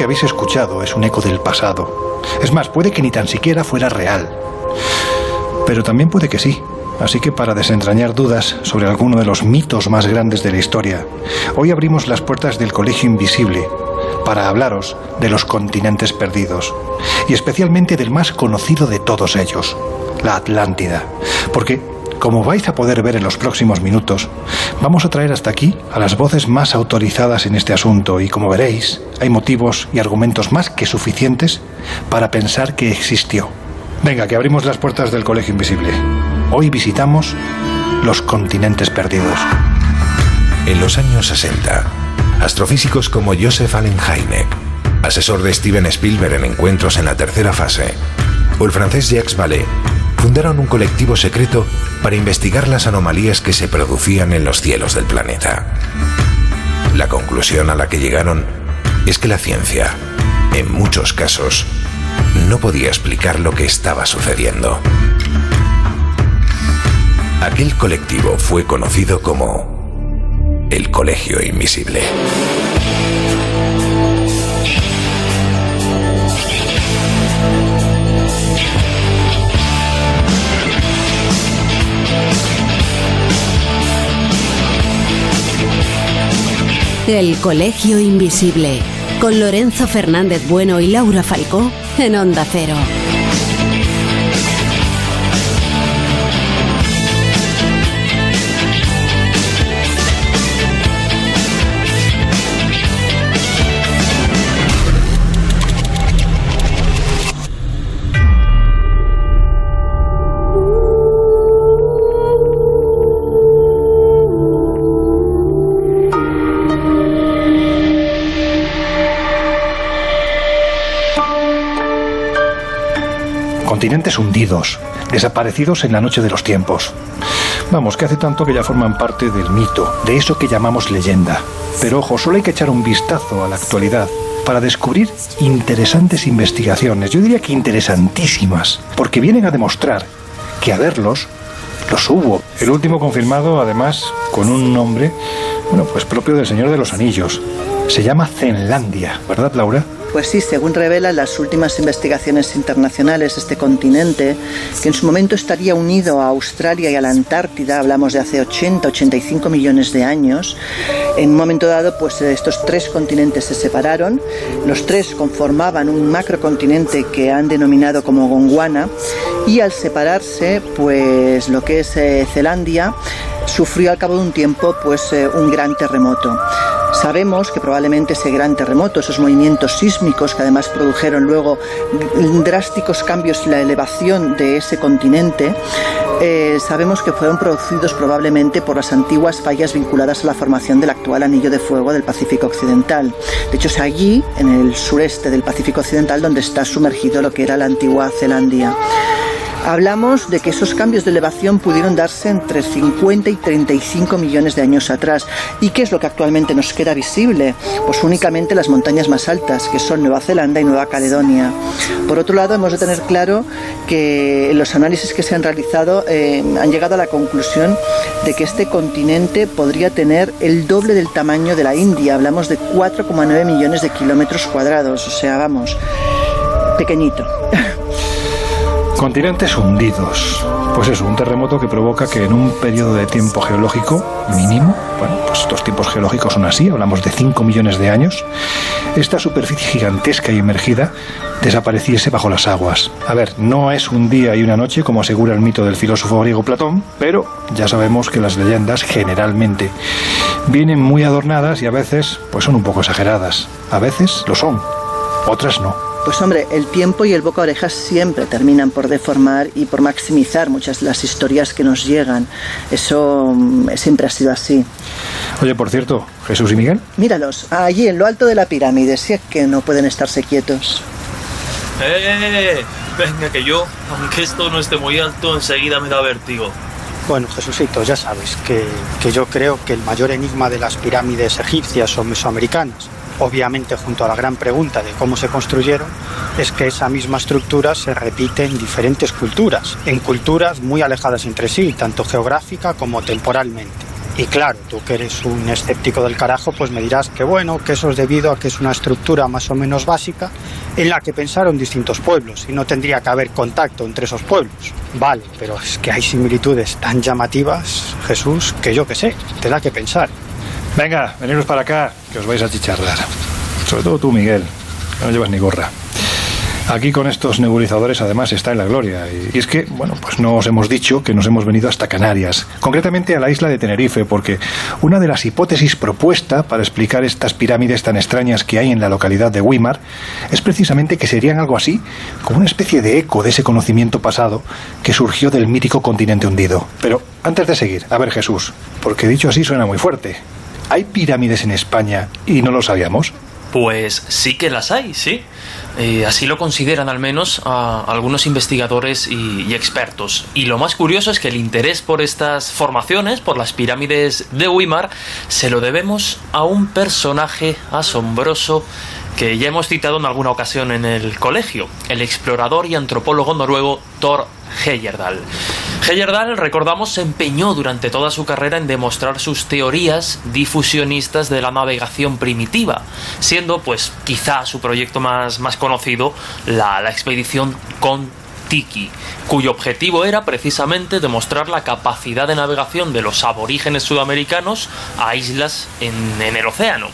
Que habéis escuchado es un eco del pasado. Es más, puede que ni tan siquiera fuera real. Pero también puede que sí. Así que para desentrañar dudas sobre alguno de los mitos más grandes de la historia, hoy abrimos las puertas del Colegio Invisible para hablaros de los continentes perdidos y especialmente del más conocido de todos ellos, la Atlántida. Porque, como vais a poder ver en los próximos minutos, vamos a traer hasta aquí a las voces más autorizadas en este asunto y como veréis, hay motivos y argumentos más que suficientes para pensar que existió. Venga, que abrimos las puertas del Colegio Invisible. Hoy visitamos los continentes perdidos. En los años 60, astrofísicos como Joseph Allen Hynek, asesor de Steven Spielberg en encuentros en la tercera fase, o el francés Jacques Vallée, fundaron un colectivo secreto para investigar las anomalías que se producían en los cielos del planeta. La conclusión a la que llegaron es que la ciencia, en muchos casos, no podía explicar lo que estaba sucediendo. Aquel colectivo fue conocido como el Colegio Invisible. El Colegio Invisible, con Lorenzo Fernández Bueno y Laura Falcó en Onda Cero. Continentes hundidos, desaparecidos en la noche de los tiempos. Vamos, que hace tanto que ya forman parte del mito, de eso que llamamos leyenda. Pero ojo, solo hay que echar un vistazo a la actualidad para descubrir interesantes investigaciones, yo diría que interesantísimas, porque vienen a demostrar que a verlos los hubo. El último confirmado, además, con un nombre, bueno, pues propio del Señor de los Anillos. Se llama Zenlandia, ¿verdad, Laura? Pues sí, según revelan las últimas investigaciones internacionales, este continente, que en su momento estaría unido a Australia y a la Antártida, hablamos de hace 80, 85 millones de años, en un momento dado, pues estos tres continentes se separaron, los tres conformaban un macrocontinente que han denominado como Gondwana, y al separarse, pues lo que es eh, Zelandia sufrió al cabo de un tiempo pues eh, un gran terremoto. Sabemos que probablemente ese gran terremoto, esos movimientos sísmicos que además produjeron luego drásticos cambios en la elevación de ese continente, eh, sabemos que fueron producidos probablemente por las antiguas fallas vinculadas a la formación del actual anillo de fuego del Pacífico Occidental. De hecho, es allí, en el sureste del Pacífico Occidental, donde está sumergido lo que era la antigua Zelandia. Hablamos de que esos cambios de elevación pudieron darse entre 50 y 35 millones de años atrás. ¿Y qué es lo que actualmente nos queda visible? Pues únicamente las montañas más altas, que son Nueva Zelanda y Nueva Caledonia. Por otro lado, hemos de tener claro que los análisis que se han realizado eh, han llegado a la conclusión de que este continente podría tener el doble del tamaño de la India. Hablamos de 4,9 millones de kilómetros cuadrados, o sea, vamos, pequeñito. Continentes hundidos. Pues es un terremoto que provoca que en un periodo de tiempo geológico mínimo, bueno, pues estos tiempos geológicos son así, hablamos de 5 millones de años, esta superficie gigantesca y emergida desapareciese bajo las aguas. A ver, no es un día y una noche como asegura el mito del filósofo griego Platón, pero ya sabemos que las leyendas generalmente vienen muy adornadas y a veces pues son un poco exageradas. A veces lo son, otras no. Pues hombre, el tiempo y el boca orejas siempre terminan por deformar y por maximizar muchas de las historias que nos llegan. Eso mm, siempre ha sido así. Oye, por cierto, Jesús y Miguel. Míralos, allí en lo alto de la pirámide, si es que no pueden estarse quietos. ¡Eh! Venga, que yo, aunque esto no esté muy alto, enseguida me da vértigo. Bueno, Jesucito, ya sabes que, que yo creo que el mayor enigma de las pirámides egipcias o mesoamericanas obviamente junto a la gran pregunta de cómo se construyeron, es que esa misma estructura se repite en diferentes culturas, en culturas muy alejadas entre sí, tanto geográfica como temporalmente. Y claro, tú que eres un escéptico del carajo, pues me dirás que bueno, que eso es debido a que es una estructura más o menos básica en la que pensaron distintos pueblos y no tendría que haber contacto entre esos pueblos. Vale, pero es que hay similitudes tan llamativas, Jesús, que yo que sé, te da que pensar. Venga, veniros para acá, que os vais a chicharrar. Sobre todo tú, Miguel, que no llevas ni gorra. Aquí con estos nebulizadores además está en la gloria. Y es que, bueno, pues no os hemos dicho que nos hemos venido hasta Canarias, concretamente a la isla de Tenerife, porque una de las hipótesis propuesta para explicar estas pirámides tan extrañas que hay en la localidad de Weimar es precisamente que serían algo así, como una especie de eco de ese conocimiento pasado que surgió del mítico continente hundido. Pero antes de seguir, a ver Jesús, porque dicho así suena muy fuerte. ¿Hay pirámides en España y no lo sabíamos? Pues sí que las hay, sí. Eh, así lo consideran al menos algunos investigadores y, y, expertos. Y lo más curioso es que el interés por estas formaciones, por las pirámides de Weimar, se lo debemos a un personaje asombroso que ya hemos citado en alguna ocasión en el colegio, el explorador y antropólogo noruego Thor Heyerdahl. Heyerdahl, recordamos, se empeñó durante toda su carrera en demostrar sus teorías difusionistas de la navegación primitiva, siendo, pues, quizá su proyecto más, más conocido la, la expedición con Tiki, cuyo objetivo era precisamente demostrar la capacidad de navegación de los aborígenes sudamericanos a islas en, el océano.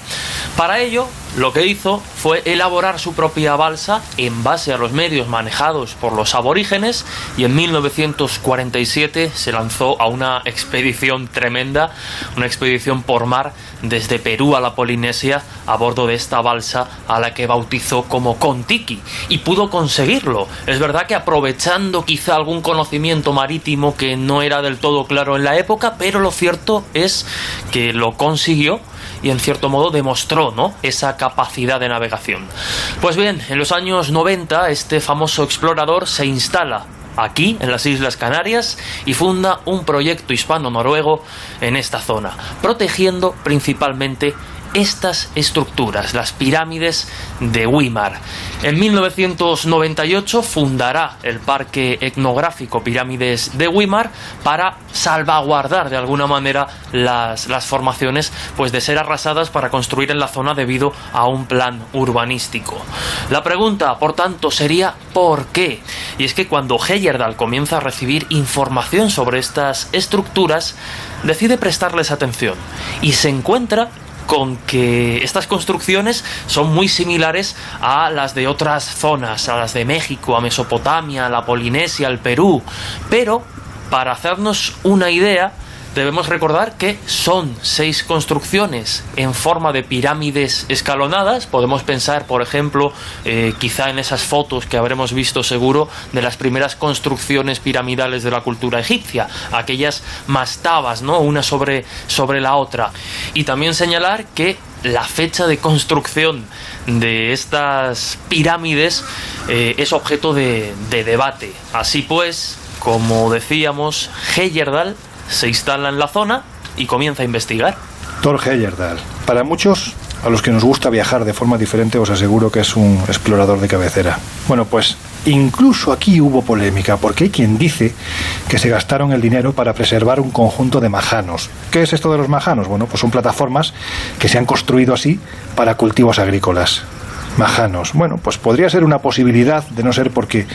Para ello, lo que hizo fue elaborar su propia balsa en base a los medios manejados por los aborígenes y en 1947 se lanzó a una expedición tremenda, una expedición por mar desde Perú a la Polinesia a bordo de esta balsa a la que bautizó como Contiki y pudo conseguirlo. Es verdad que aprovechando quizá algún conocimiento marítimo que no era del todo claro en la época, pero lo cierto es que lo consiguió y en cierto modo demostró ¿no? esa capacidad de navegación. Pues bien, en los años 90 este famoso explorador se instala aquí en las Islas Canarias y funda un proyecto hispano-noruego en esta zona, protegiendo principalmente estas estructuras, las pirámides de Weimar. En 1998 fundará el Parque Etnográfico Pirámides de Weimar para salvaguardar de alguna manera las, las, formaciones pues de ser arrasadas para construir en la zona debido a un plan urbanístico. La pregunta, por tanto, sería ¿por qué? Y es que cuando Heyerdahl comienza a recibir información sobre estas estructuras, decide prestarles atención y se encuentra con que estas construcciones son muy similares a las de otras zonas, a las de México, a Mesopotamia, a la Polinesia, al Perú, pero para hacernos una idea, debemos recordar que son seis construcciones en forma de pirámides escalonadas. Podemos pensar, por ejemplo, eh, quizá en esas fotos que habremos visto seguro de las primeras construcciones piramidales de la cultura egipcia, aquellas mastabas, ¿no? Una sobre, sobre la otra. Y también señalar que la fecha de construcción de estas pirámides eh, es objeto de, de debate. Así pues, como decíamos, Heyerdahl se instala en la zona y comienza a investigar. Thor Heyerdahl. Para muchos, a los que nos gusta viajar de forma diferente, os aseguro que es un explorador de cabecera. Bueno, pues incluso aquí hubo polémica, porque hay quien dice que se gastaron el dinero para preservar un conjunto de majanos. ¿Qué es esto de los majanos? Bueno, pues son plataformas que se han construido así para cultivos agrícolas majanos. Bueno, pues podría ser una posibilidad de no ser porque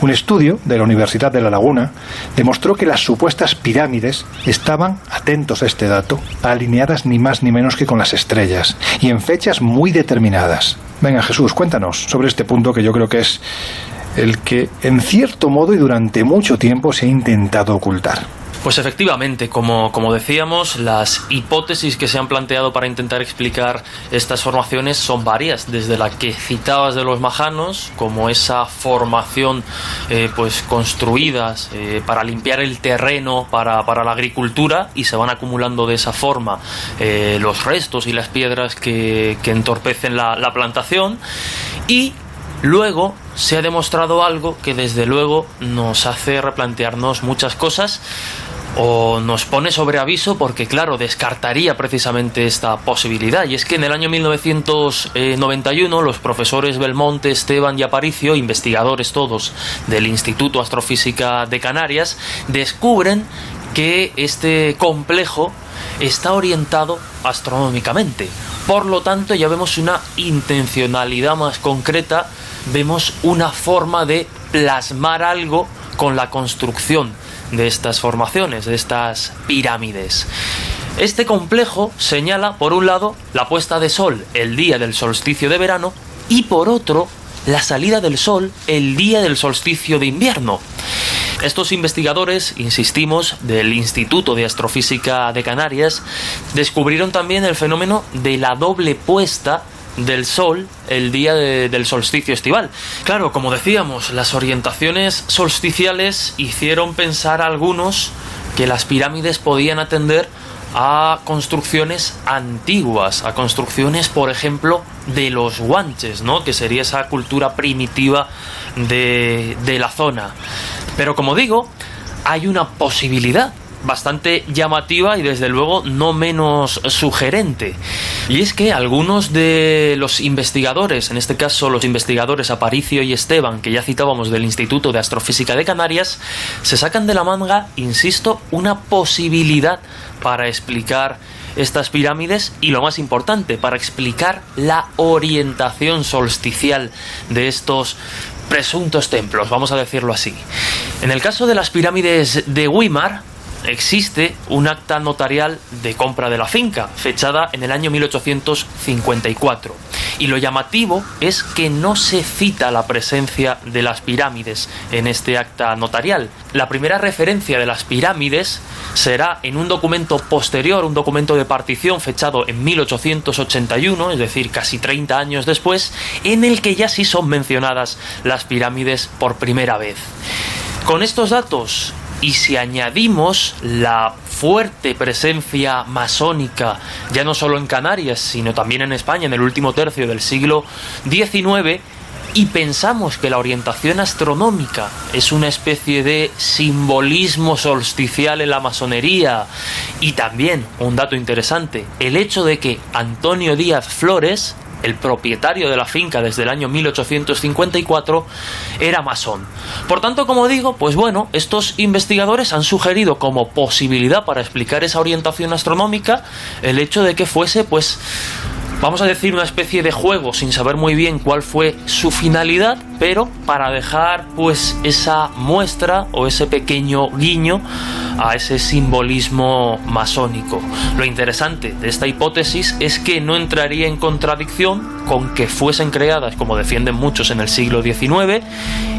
un estudio de la Universidad de La Laguna demostró que las supuestas pirámides estaban, atentos a este dato, alineadas ni más ni menos que con las estrellas y en fechas muy determinadas. Venga Jesús, cuéntanos sobre este punto que yo creo que es el que en cierto modo y durante mucho tiempo se ha intentado ocultar. Pues efectivamente, como, como, decíamos, las hipótesis que se han planteado para intentar explicar estas formaciones son varias, desde la que citabas de los majanos, como esa formación eh, pues construidas eh, para limpiar el terreno para, para, la agricultura y se van acumulando de esa forma eh, los restos y las piedras que, que entorpecen la, la plantación. Y Luego se ha demostrado algo que desde luego nos hace replantearnos muchas cosas o nos pone sobre aviso porque claro descartaría precisamente esta posibilidad y es que en el año 1991 los profesores Belmonte, Esteban y Aparicio, investigadores todos del Instituto Astrofísica de Canarias, descubren que este complejo está orientado astronómicamente. Por lo tanto, ya vemos una intencionalidad más concreta, vemos una forma de plasmar algo con la construcción de estas formaciones, de estas pirámides. Este complejo señala, por un lado, la puesta de sol el día del solsticio de verano y por otro, la salida del sol el día del solsticio de invierno. Estos investigadores, insistimos, del Instituto de Astrofísica de Canarias, descubrieron también el fenómeno de la doble puesta del sol el día del solsticio estival. Claro, como decíamos, las orientaciones solsticiales hicieron pensar a algunos que las pirámides podían atender a construcciones antiguas, a construcciones, por ejemplo, de los guanches, ¿no? que sería esa cultura primitiva de, de la zona. Pero como digo, hay una posibilidad bastante llamativa y desde luego no menos sugerente. Y es que algunos de los investigadores, en este caso los investigadores Aparicio y Esteban, que ya citábamos del Instituto de Astrofísica de Canarias, se sacan de la manga, insisto, una posibilidad para explicar estas pirámides y lo más importante, para explicar la orientación solsticial de estos presuntos templos, vamos a decirlo así. En el caso de las pirámides de Weimar, existe un acta notarial de compra de la finca, fechada en el año 1854. Y lo llamativo es que no se cita la presencia de las pirámides en este acta notarial. La primera referencia de las pirámides será en un documento posterior, un documento de partición fechado en 1881, es decir, casi 30 años después, en el que ya sí son mencionadas las pirámides por primera vez. Con estos datos y si añadimos la fuerte presencia masónica, ya no solo en Canarias, sino también en España en el último tercio del siglo XIX, y pensamos que la orientación astronómica es una especie de simbolismo solsticial en la masonería, y también, un dato interesante, el hecho de que Antonio Díaz Flores, el propietario de la finca desde el año 1854, era masón. Por tanto, como digo, pues bueno, estos investigadores han sugerido como posibilidad para explicar esa orientación astronómica el hecho de que fuese, pues, vamos a decir, una especie de juego sin saber muy bien cuál fue su finalidad, pero para dejar pues esa muestra o ese pequeño guiño a ese simbolismo masónico. Lo interesante de esta hipótesis es que no entraría en contradicción con que fuesen creadas, como defienden muchos en el siglo XIX,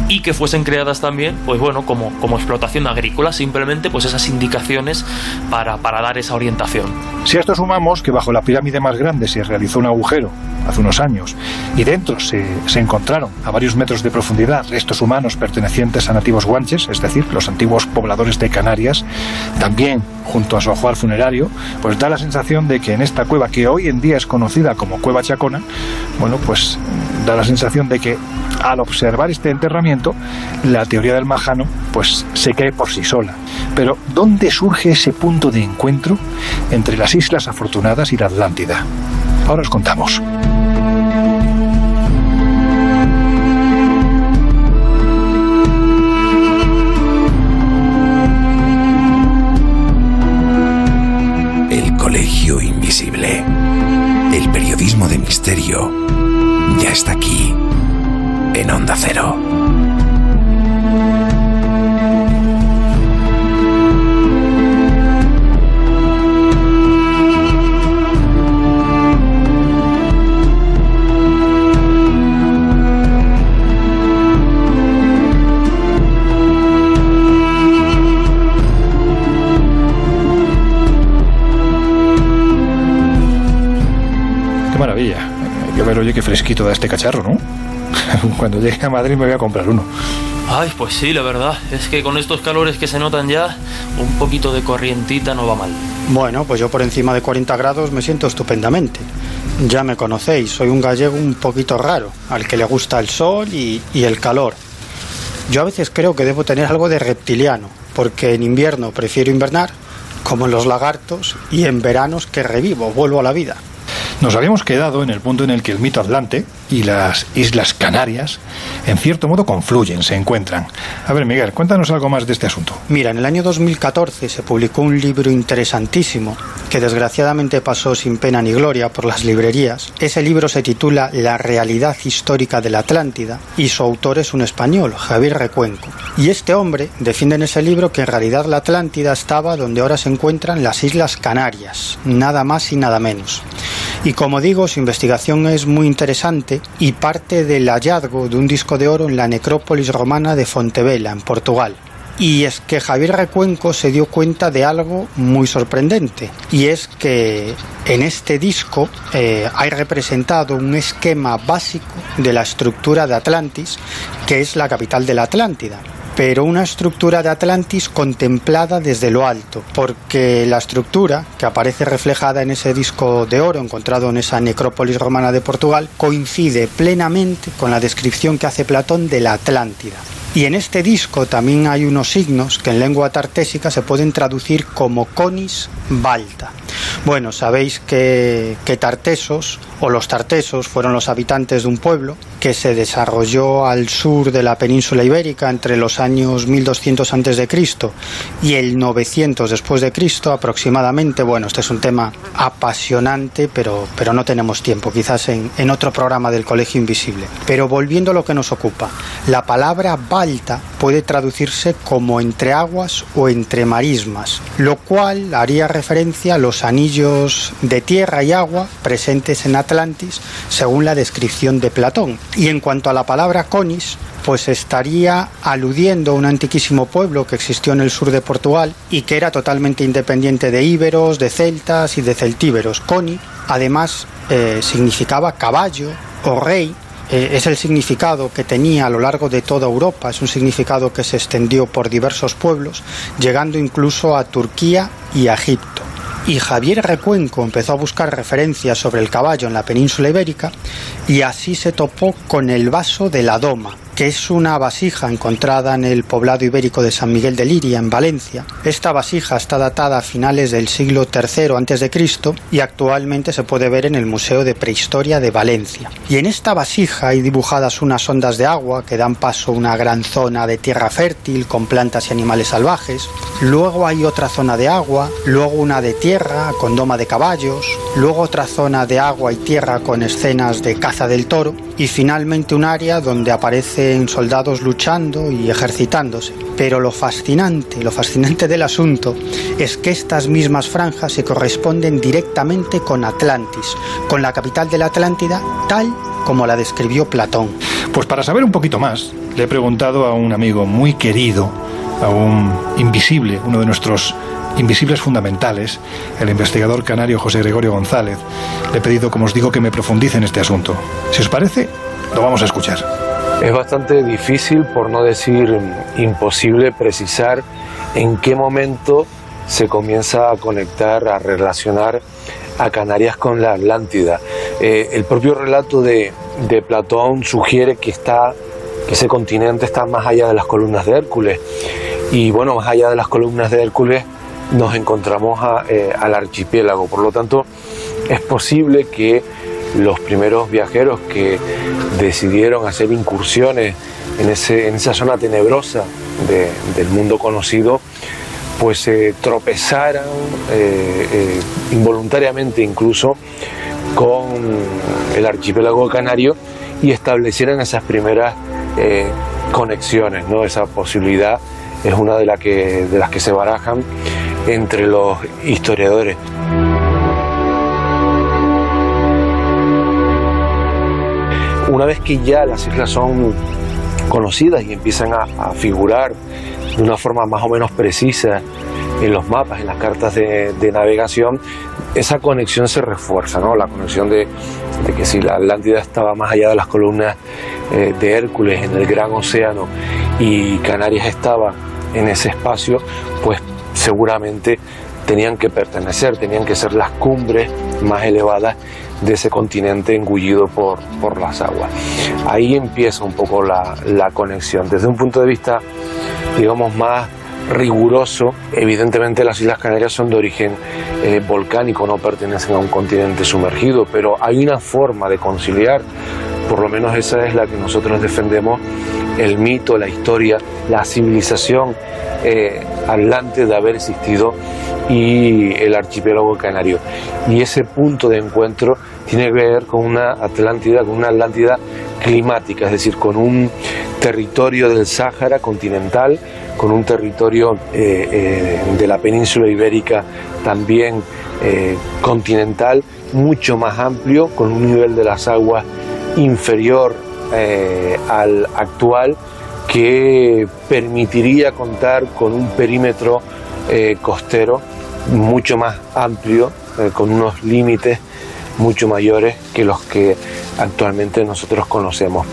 y que fuesen creadas también, pues bueno, como, como explotación agrícola, simplemente pues esas indicaciones para, para dar esa orientación. Si a esto sumamos que bajo la pirámide más grande se realizó un agujero hace unos años y dentro se, se encontraron a varios metros de profundidad restos humanos pertenecientes a nativos guanches, es decir, los antiguos pobladores de Canarias, también junto a su ajuar funerario, pues da la sensación de que en esta cueva que hoy en día es conocida como Cueva Chacona, bueno, pues da la sensación de que al observar este enterramiento, la teoría del Majano pues se cae por sí sola. Pero ¿dónde surge ese punto de encuentro entre las Islas Afortunadas y la Atlántida? Ahora os contamos. Misterio ya está aquí, en Onda Cero. Qué fresquito da este cacharro, ¿no? Cuando llegue a Madrid me voy a comprar uno. Ay, pues sí, la verdad, es que con estos calores que se notan ya, un poquito de corrientita no va mal. Bueno, pues yo por encima de 40 grados me siento estupendamente. Ya me conocéis, soy un gallego un poquito raro, al que le gusta el sol y, y el calor. Yo a veces creo que debo tener algo de reptiliano, porque en invierno prefiero invernar, como en los lagartos, y en veranos que revivo, vuelvo a la vida. Nos habíamos quedado en el punto en el que el mito Atlante y las Islas Canarias, en cierto modo, confluyen, se encuentran. A ver, Miguel, cuéntanos algo más de este asunto. Mira, en el año 2014 se publicó un libro interesantísimo que desgraciadamente pasó sin pena ni gloria por las librerías. Ese libro se titula La realidad histórica de la Atlántida y su autor es un español, Javier Recuenco. Y este hombre defiende en ese libro que en realidad la Atlántida estaba donde ahora se encuentran las Islas Canarias, nada más y nada menos. Y como digo, su investigación es muy interesante y parte del hallazgo de un disco de oro en la necrópolis romana de Fontevela, en Portugal. Y es que Javier Recuenco se dio cuenta de algo muy sorprendente, y es que en este disco eh, hay representado un esquema básico de la estructura de Atlantis, que es la capital de la Atlántida pero una estructura de Atlantis contemplada desde lo alto, porque la estructura que aparece reflejada en ese disco de oro encontrado en esa necrópolis romana de Portugal coincide plenamente con la descripción que hace Platón de la Atlántida. Y en este disco también hay unos signos que en lengua tartésica se pueden traducir como conis balta. Bueno, sabéis que, que Tartesos o los tartesos fueron los habitantes de un pueblo que se desarrolló al sur de la península ibérica entre los años 1200 a.C. y el 900 después de Cristo aproximadamente. Bueno, este es un tema apasionante, pero, pero no tenemos tiempo, quizás en, en otro programa del Colegio Invisible. Pero volviendo a lo que nos ocupa, la palabra balta puede traducirse como entre aguas o entre marismas, lo cual haría referencia a los anillos de tierra y agua presentes en Atlantis según la descripción de Platón. Y en cuanto a la palabra conis, pues estaría aludiendo a un antiquísimo pueblo que existió en el sur de Portugal y que era totalmente independiente de íberos, de celtas y de celtíberos. Coni, además, eh, significaba caballo o rey. Eh, es el significado que tenía a lo largo de toda Europa, es un significado que se extendió por diversos pueblos, llegando incluso a Turquía y a Egipto. Y Javier Recuenco empezó a buscar referencias sobre el caballo en la península ibérica y así se topó con el vaso de la doma, que es una vasija encontrada en el poblado ibérico de San Miguel de Liria, en Valencia. Esta vasija está datada a finales del siglo III a.C. y actualmente se puede ver en el Museo de Prehistoria de Valencia. Y en esta vasija hay dibujadas unas ondas de agua que dan paso a una gran zona de tierra fértil con plantas y animales salvajes. Luego hay otra zona de agua, luego una de tierra con doma de caballos, luego otra zona de agua y tierra con escenas de caza del toro y finalmente un área donde soldados luchando y ejercitándose. Pero lo fascinante, lo fascinante del asunto es que estas mismas franjas se corresponden directamente con Atlantis, con la capital de la Atlántida tal como la describió Platón. Pues para saber un poquito más, le he preguntado a un amigo muy querido, a un invisible, uno de nuestros invisibles fundamentales, el investigador canario José Gregorio González. Le he pedido, como os digo, que me profundice en este asunto. Si os parece, lo vamos a escuchar. Es bastante difícil, por no decir imposible, precisar en qué momento se comienza a conectar, a relacionar a Canarias con la Atlántida. Eh, el propio relato de, Platón sugiere que está que ese continente está más allá de las columnas de Hércules. Y bueno, más allá de las columnas de Hércules nos encontramos eh, al archipiélago. Por lo tanto, es posible que los primeros viajeros que decidieron hacer incursiones en, ese, en esa zona tenebrosa del mundo conocido, pues se tropezaran eh, eh, involuntariamente incluso con el archipiélago canario y establecieran esas primeras conexiones, ¿no? esa posibilidad es una de, que, de las que se barajan entre los historiadores. Una vez que ya las islas son conocidas y empiezan a, figurar de una forma más o menos precisa en los mapas, en las cartas de, navegación, esa conexión se refuerza, ¿no? La conexión de, que si la Atlántida estaba más allá de las columnas eh, de Hércules en el gran océano y Canarias estaba en ese espacio, pues seguramente tenían que pertenecer, tenían que ser las cumbres más elevadas de ese continente engullido por, por las aguas. Ahí empieza un poco la, la conexión. Desde un punto de vista, digamos, más riguroso, evidentemente las Islas Canarias son de origen eh, volcánico, no pertenecen a un continente sumergido, pero hay una forma de conciliar, por lo menos esa es la que nosotros defendemos, el mito, la historia, la civilización eh, Atlante de haber existido y el archipiélago canario. Y ese punto de encuentro tiene que ver con una Atlántida, con una Atlántida climática, es decir, con un territorio del Sáhara continental, con un territorio eh, eh, de la península ibérica también eh, continental, mucho más amplio, con un nivel de las aguas inferior al actual, que permitiría contar con un perímetro costero mucho más amplio, con unos límites mucho mayores que los que actualmente nosotros conocemos.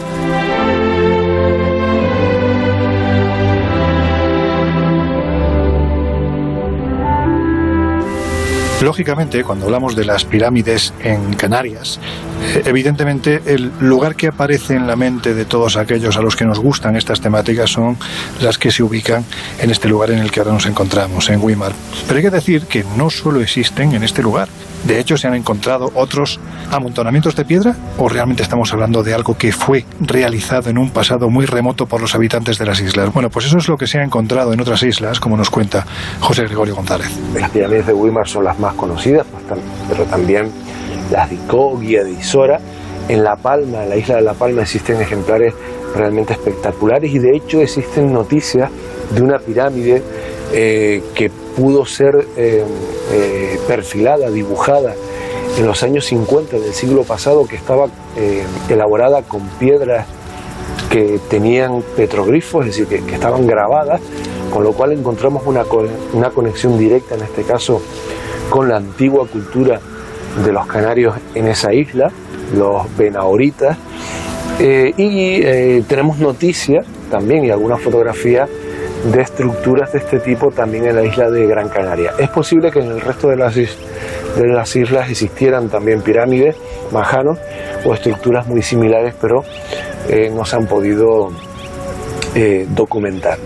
Lógicamente, cuando hablamos de las pirámides en Canarias, eh, evidentemente el lugar que aparece en la mente de todos aquellos a los que nos gustan estas temáticas son las que se ubican en este lugar en el que ahora nos encontramos, en Weimar. Pero hay que decir que no solo existen en este lugar. De hecho, se han encontrado otros amontonamientos de piedra o realmente estamos hablando de algo que fue realizado en un pasado muy remoto por los habitantes de las islas. Bueno, pues eso es lo que se ha encontrado en otras islas, como nos cuenta José Gregorio González. Las pirámides de Weimar son las más conocidas, pero también las de Icogui, de Isora. En La Palma, en la isla de La Palma, existen ejemplares realmente espectaculares y de hecho existen noticias de una pirámide eh, que pudo ser eh, eh, perfilada, dibujada en los años 50 del siglo pasado, que estaba elaborada con piedras que tenían petroglifos, es decir, que, estaban grabadas, con lo cual encontramos una, una conexión directa, en este caso, con la antigua cultura de los canarios en esa isla, los benahoritas, y tenemos noticias también y alguna fotografía de estructuras de este tipo también en la isla de Gran Canaria. Es posible que en el resto de las, de las islas existieran también pirámides, majanos o estructuras muy similares, pero eh, no se han podido eh, documentar.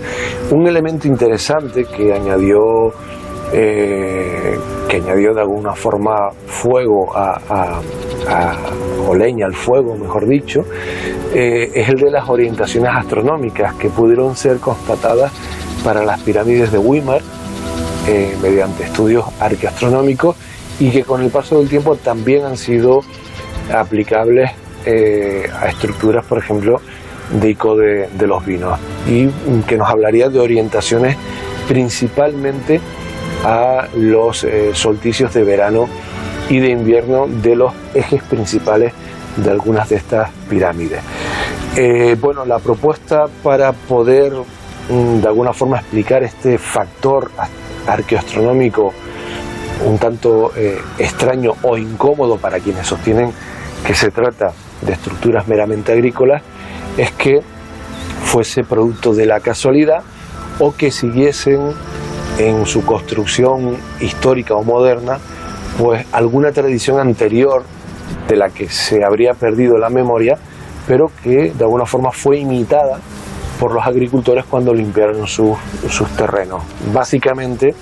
Un elemento interesante que añadió eh, que añadió de alguna forma fuego a, o leña al fuego, mejor dicho, eh, es el de las orientaciones astronómicas que pudieron ser constatadas para las pirámides de Weimar eh, mediante estudios arqueastronómicos y que con el paso del tiempo también han sido aplicables a estructuras, por ejemplo, de Ico de, de los Vinos. Y que nos hablaría de orientaciones principalmente a los eh, solsticios de verano y de invierno de los ejes principales de algunas de estas pirámides. Eh, bueno, la propuesta para poder mm, de alguna forma explicar este factor arqueoastronómico un tanto eh, extraño o incómodo para quienes sostienen que se trata de estructuras meramente agrícolas es que fuese producto de la casualidad o que siguiesen en su construcción histórica o moderna, pues alguna tradición anterior de la que se habría perdido la memoria, pero que de alguna forma fue imitada por los agricultores cuando limpiaron sus, terrenos. Básicamente,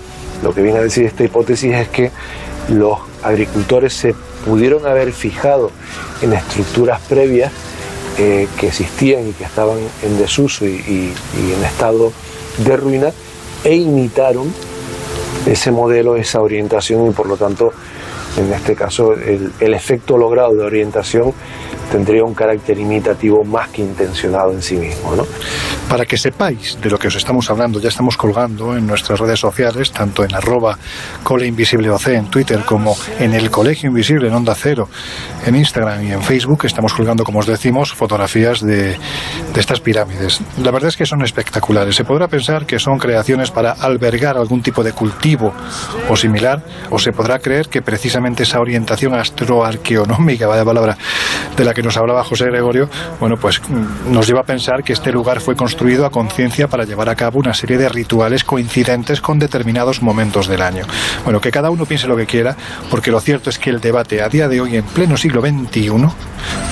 lo que viene a decir esta hipótesis es que los agricultores se pudieron haber fijado en estructuras previas eh, que existían y que estaban en desuso y en estado de ruina e imitaron ese modelo, esa orientación y por lo tanto, en este caso, el, efecto logrado de orientación tendría un carácter imitativo más que intencionado en sí mismo. ¿no? Para que sepáis de lo que os estamos hablando, ya estamos colgando en nuestras redes sociales, tanto en arroba cole en Twitter como en el Colegio Invisible en Onda Cero, en Instagram y en Facebook, estamos colgando, como os decimos, fotografías de, de estas pirámides. La verdad es que son espectaculares. Se podrá pensar que son creaciones para albergar algún tipo de cultivo o similar, o se podrá creer que precisamente esa orientación astroarqueonómica, vaya palabra, de la que nos hablaba José Gregorio, bueno, pues mm, nos lleva a pensar que este lugar fue construido a conciencia para llevar a cabo una serie de rituales coincidentes con determinados momentos del año. Bueno, que cada uno piense lo que quiera, porque lo cierto es que el debate a día de hoy, en pleno siglo XXI,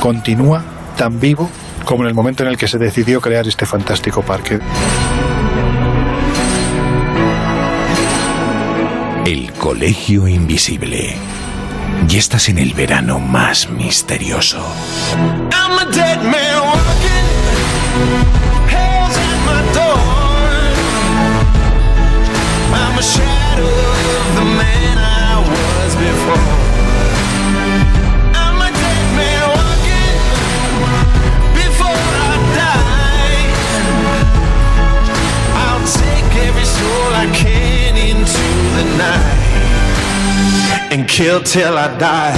continúa tan vivo como en el momento en el que se decidió crear este fantástico parque. El Colegio Invisible y estás en el verano más misterioso. Kill till I die.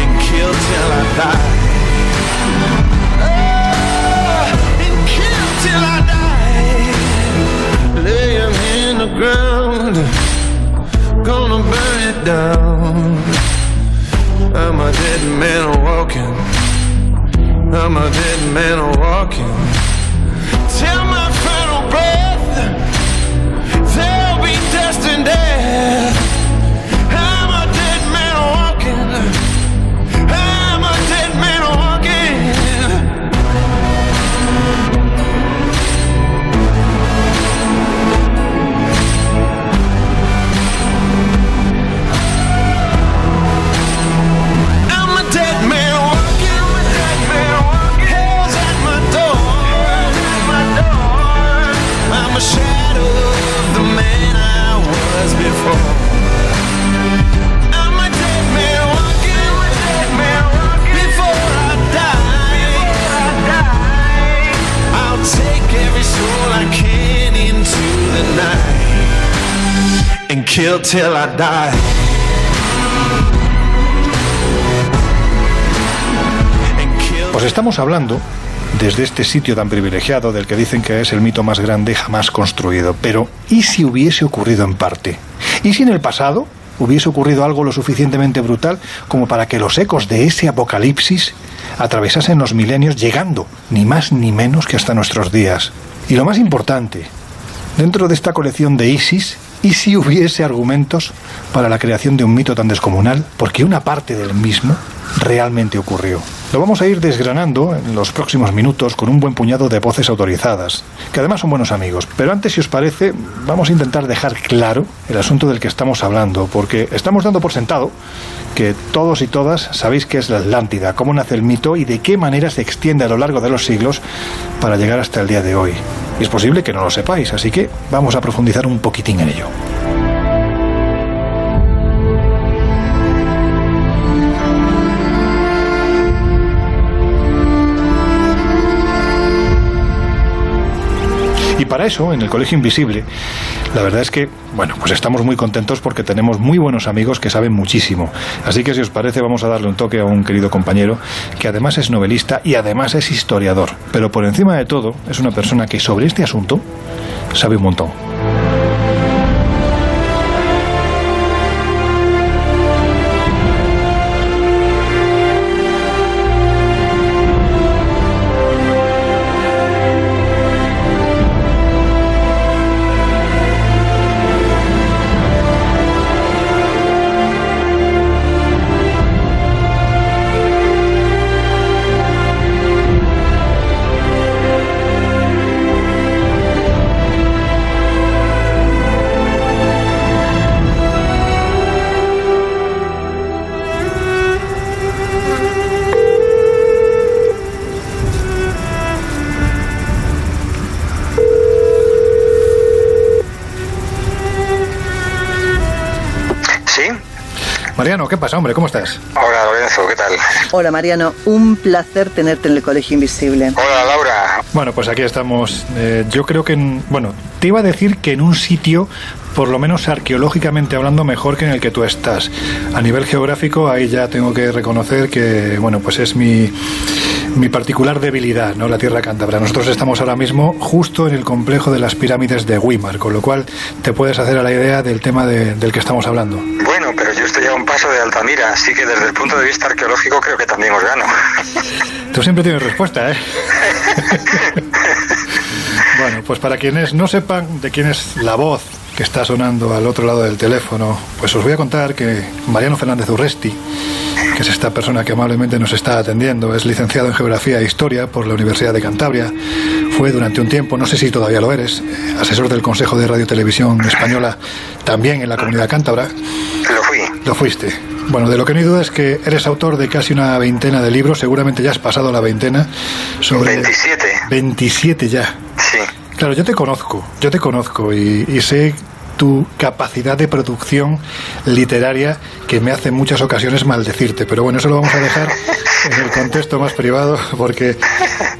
And kill till I die. Oh, and kill till I die. Lay in the ground. Gonna burn it down. I'm a dead man walking. I'm a dead man walking. Kill. Pues estamos hablando desde este sitio tan privilegiado del que dicen que es el mito más grande jamás construido. Pero, ¿y si hubiese ocurrido en parte? ¿Y si en el pasado hubiese ocurrido algo lo suficientemente brutal como para que los ecos de ese apocalipsis atravesasen los milenios llegando ni más ni menos que hasta nuestros días? Y lo más importante, dentro de esta colección de Isis, ¿y si hubiese argumentos para la creación de un mito tan descomunal? Porque una parte del mismo realmente ocurrió. Lo vamos a ir desgranando en los próximos minutos con un buen puñado de voces autorizadas, que además son buenos amigos. Pero antes, si os parece, vamos a intentar dejar claro el asunto del que estamos hablando, porque estamos dando por sentado que todos y todas sabéis qué es la Atlántida, cómo nace el mito y de qué manera se extiende a lo largo de los siglos para llegar hasta el día de hoy. Y es posible que no lo sepáis, así que vamos a profundizar un poquitín en ello. Y para eso, en el Colegio Invisible, la verdad es que, bueno, pues estamos muy contentos porque tenemos muy buenos amigos que saben muchísimo. Así que si os parece, vamos a darle un toque a un querido compañero que además es novelista y además es historiador. Pero por encima de todo, es una persona que sobre este asunto sabe un montón. Mariano, ¿qué pasa, hombre? ¿Cómo estás? Hola Lorenzo, ¿qué tal? Hola Mariano, un placer tenerte en el Colegio Invisible. Hola Laura. Bueno, pues aquí estamos. Eh, yo creo que, en, bueno, te iba a decir que en un sitio, por lo menos arqueológicamente hablando, mejor que en el que tú estás. A nivel geográfico, ahí ya tengo que reconocer que, bueno, pues es mi, mi particular debilidad, ¿no? La Tierra Cántabra. Nosotros estamos ahora mismo justo en el complejo de las pirámides de Weimar, con lo cual te puedes hacer a la idea del tema de- del que estamos hablando. Bueno, pero yo estoy a un paso de Altamira, así que desde el punto de vista arqueológico creo que también os gano. Tú siempre tienes respuesta, ¿eh? bueno, pues para quienes no sepan de quién es la voz que está sonando al otro lado del teléfono, pues os voy a contar que Mariano Fernández Urresti, que es esta persona que amablemente nos está atendiendo, es licenciado en Geografía e Historia por la Universidad de Cantabria, fue durante un tiempo, no sé si todavía lo eres, eh, asesor del Consejo de Radio Televisión Española, también en la Comunidad Cántabra. Lo fui. Lo fuiste. Bueno, de lo que no hay duda es que eres autor de casi una veintena de libros, seguramente ya has pasado la veintena. Sobre 27. 27 ya. Sí. Claro, yo te conozco, yo te conozco y, y sé tu capacidad de producción literaria que me hace en muchas ocasiones maldecirte. Pero bueno, eso lo vamos a dejar en el contexto más privado porque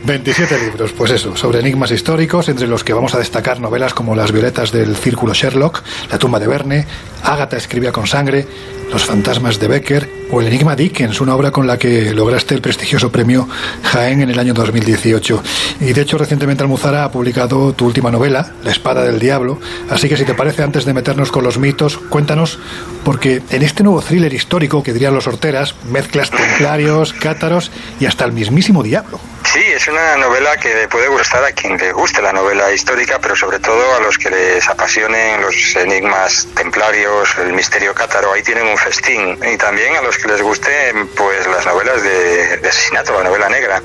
27 libros, pues eso, sobre enigmas históricos, entre los que vamos a destacar novelas como Las violetas del círculo Sherlock, La tumba de Verne, Ágata escribía con sangre, Los fantasmas de Becker o El enigma Dickens, una obra con la que lograste el prestigioso premio Jaén en el año 2018. Y de hecho recientemente Almuzara ha publicado tu última novela, La espada del diablo, así que si te parece antes de meternos con los mitos, cuéntanos porque en este nuevo thriller histórico que dirían los horteras, mezclas templarios, cátaros y hasta el mismísimo diablo. Sí, es una novela que puede gustar a quien le guste la novela histórica, pero sobre todo a los que les apasionen los enigmas templarios, el misterio cátaro, ahí tienen un festín. Y también a los que les gusten pues las novelas de, asesinato, la novela negra.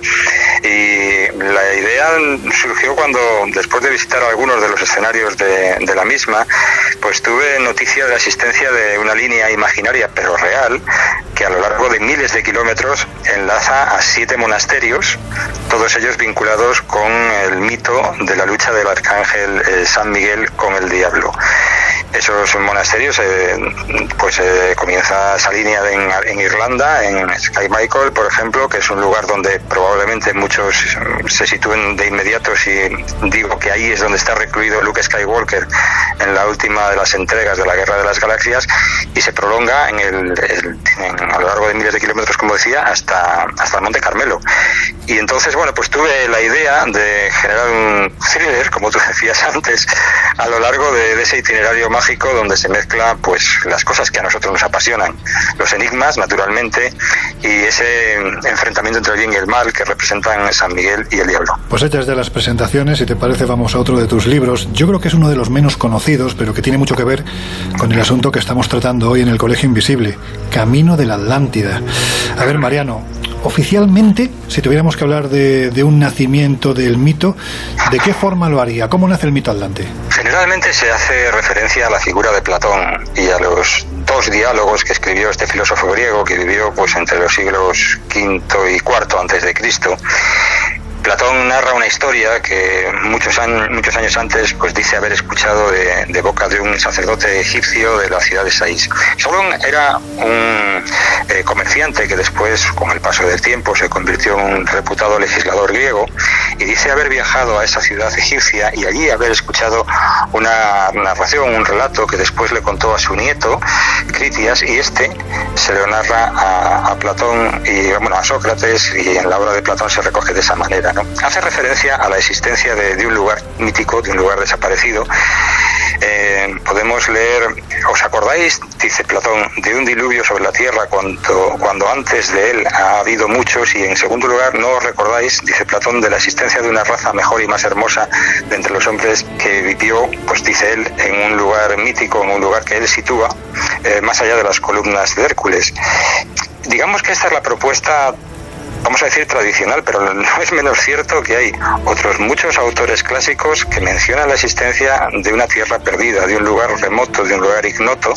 Y la idea surgió cuando, después de visitar algunos de los escenarios de, de la misma, pues tuve noticia de la existencia de una línea imaginaria, pero real, que a lo largo de miles de kilómetros enlaza a siete monasterios, todos ellos vinculados con el mito de la lucha del arcángel eh, San Miguel con el diablo. Esos monasterios, eh, pues eh, comienza esa línea en, en Irlanda, en Sky Michael, por ejemplo, que es un lugar donde probablemente muchos se sitúen de inmediato si digo que ahí es donde está recluido Luke Skywalker en la última de las entregas de la Guerra de las Galaxias y se prolonga en el, a lo largo de miles de kilómetros, como decía, hasta, hasta el Monte Carmelo. Y entonces, bueno, pues tuve la idea de generar un thriller, como tú decías antes, a lo largo de, de ese itinerario mágico donde se mezcla pues las cosas que a nosotros nos apasionan, los enigmas, naturalmente, y ese enfrentamiento entre el bien y el mal que representan San Miguel y el diablo. Pues hechas de las presentaciones, si te parece, vamos a otro de tus libros. Yo creo que es uno de los menos conocidos, pero que tiene mucho que ver con el asunto que estamos tratando hoy en el Colegio Invisible, Camino de la Atlántida. A ver, Mariano, oficialmente, si tuviéramos que hablar de, un nacimiento del mito, ¿de qué forma lo haría? ¿Cómo nace el mito Atlante? Generalmente se hace referencia a la figura de Platón y a los dos diálogos que escribió este filósofo griego que vivió pues entre los siglos V y IV antes de Cristo. Platón narra una historia que muchos años, antes pues dice haber escuchado de, boca de un sacerdote egipcio de la ciudad de Sais. Solón era un eh, comerciante que después, con el paso del tiempo, se convirtió en un reputado legislador griego y dice haber viajado a esa ciudad egipcia y allí haber escuchado una narración, un relato que después le contó a su nieto, Critias, y este se lo narra a, a Platón y bueno, a Sócrates y en la obra de Platón se recoge de esa manera. Hace referencia a la existencia de, de un lugar mítico, de un lugar desaparecido. Eh, podemos leer, ¿os acordáis? Dice Platón, de un diluvio sobre la tierra cuando, cuando antes de él ha habido muchos y en segundo lugar, ¿no os recordáis? Dice Platón, de la existencia de una raza mejor y más hermosa de entre los hombres que vivió, pues dice él, en un lugar mítico, en un lugar que él sitúa, eh, más allá de las columnas de Hércules. Digamos que esta es la propuesta vamos a decir tradicional, pero no es menos cierto que hay otros muchos autores clásicos que mencionan la existencia de una tierra perdida, de un lugar remoto, de un lugar ignoto,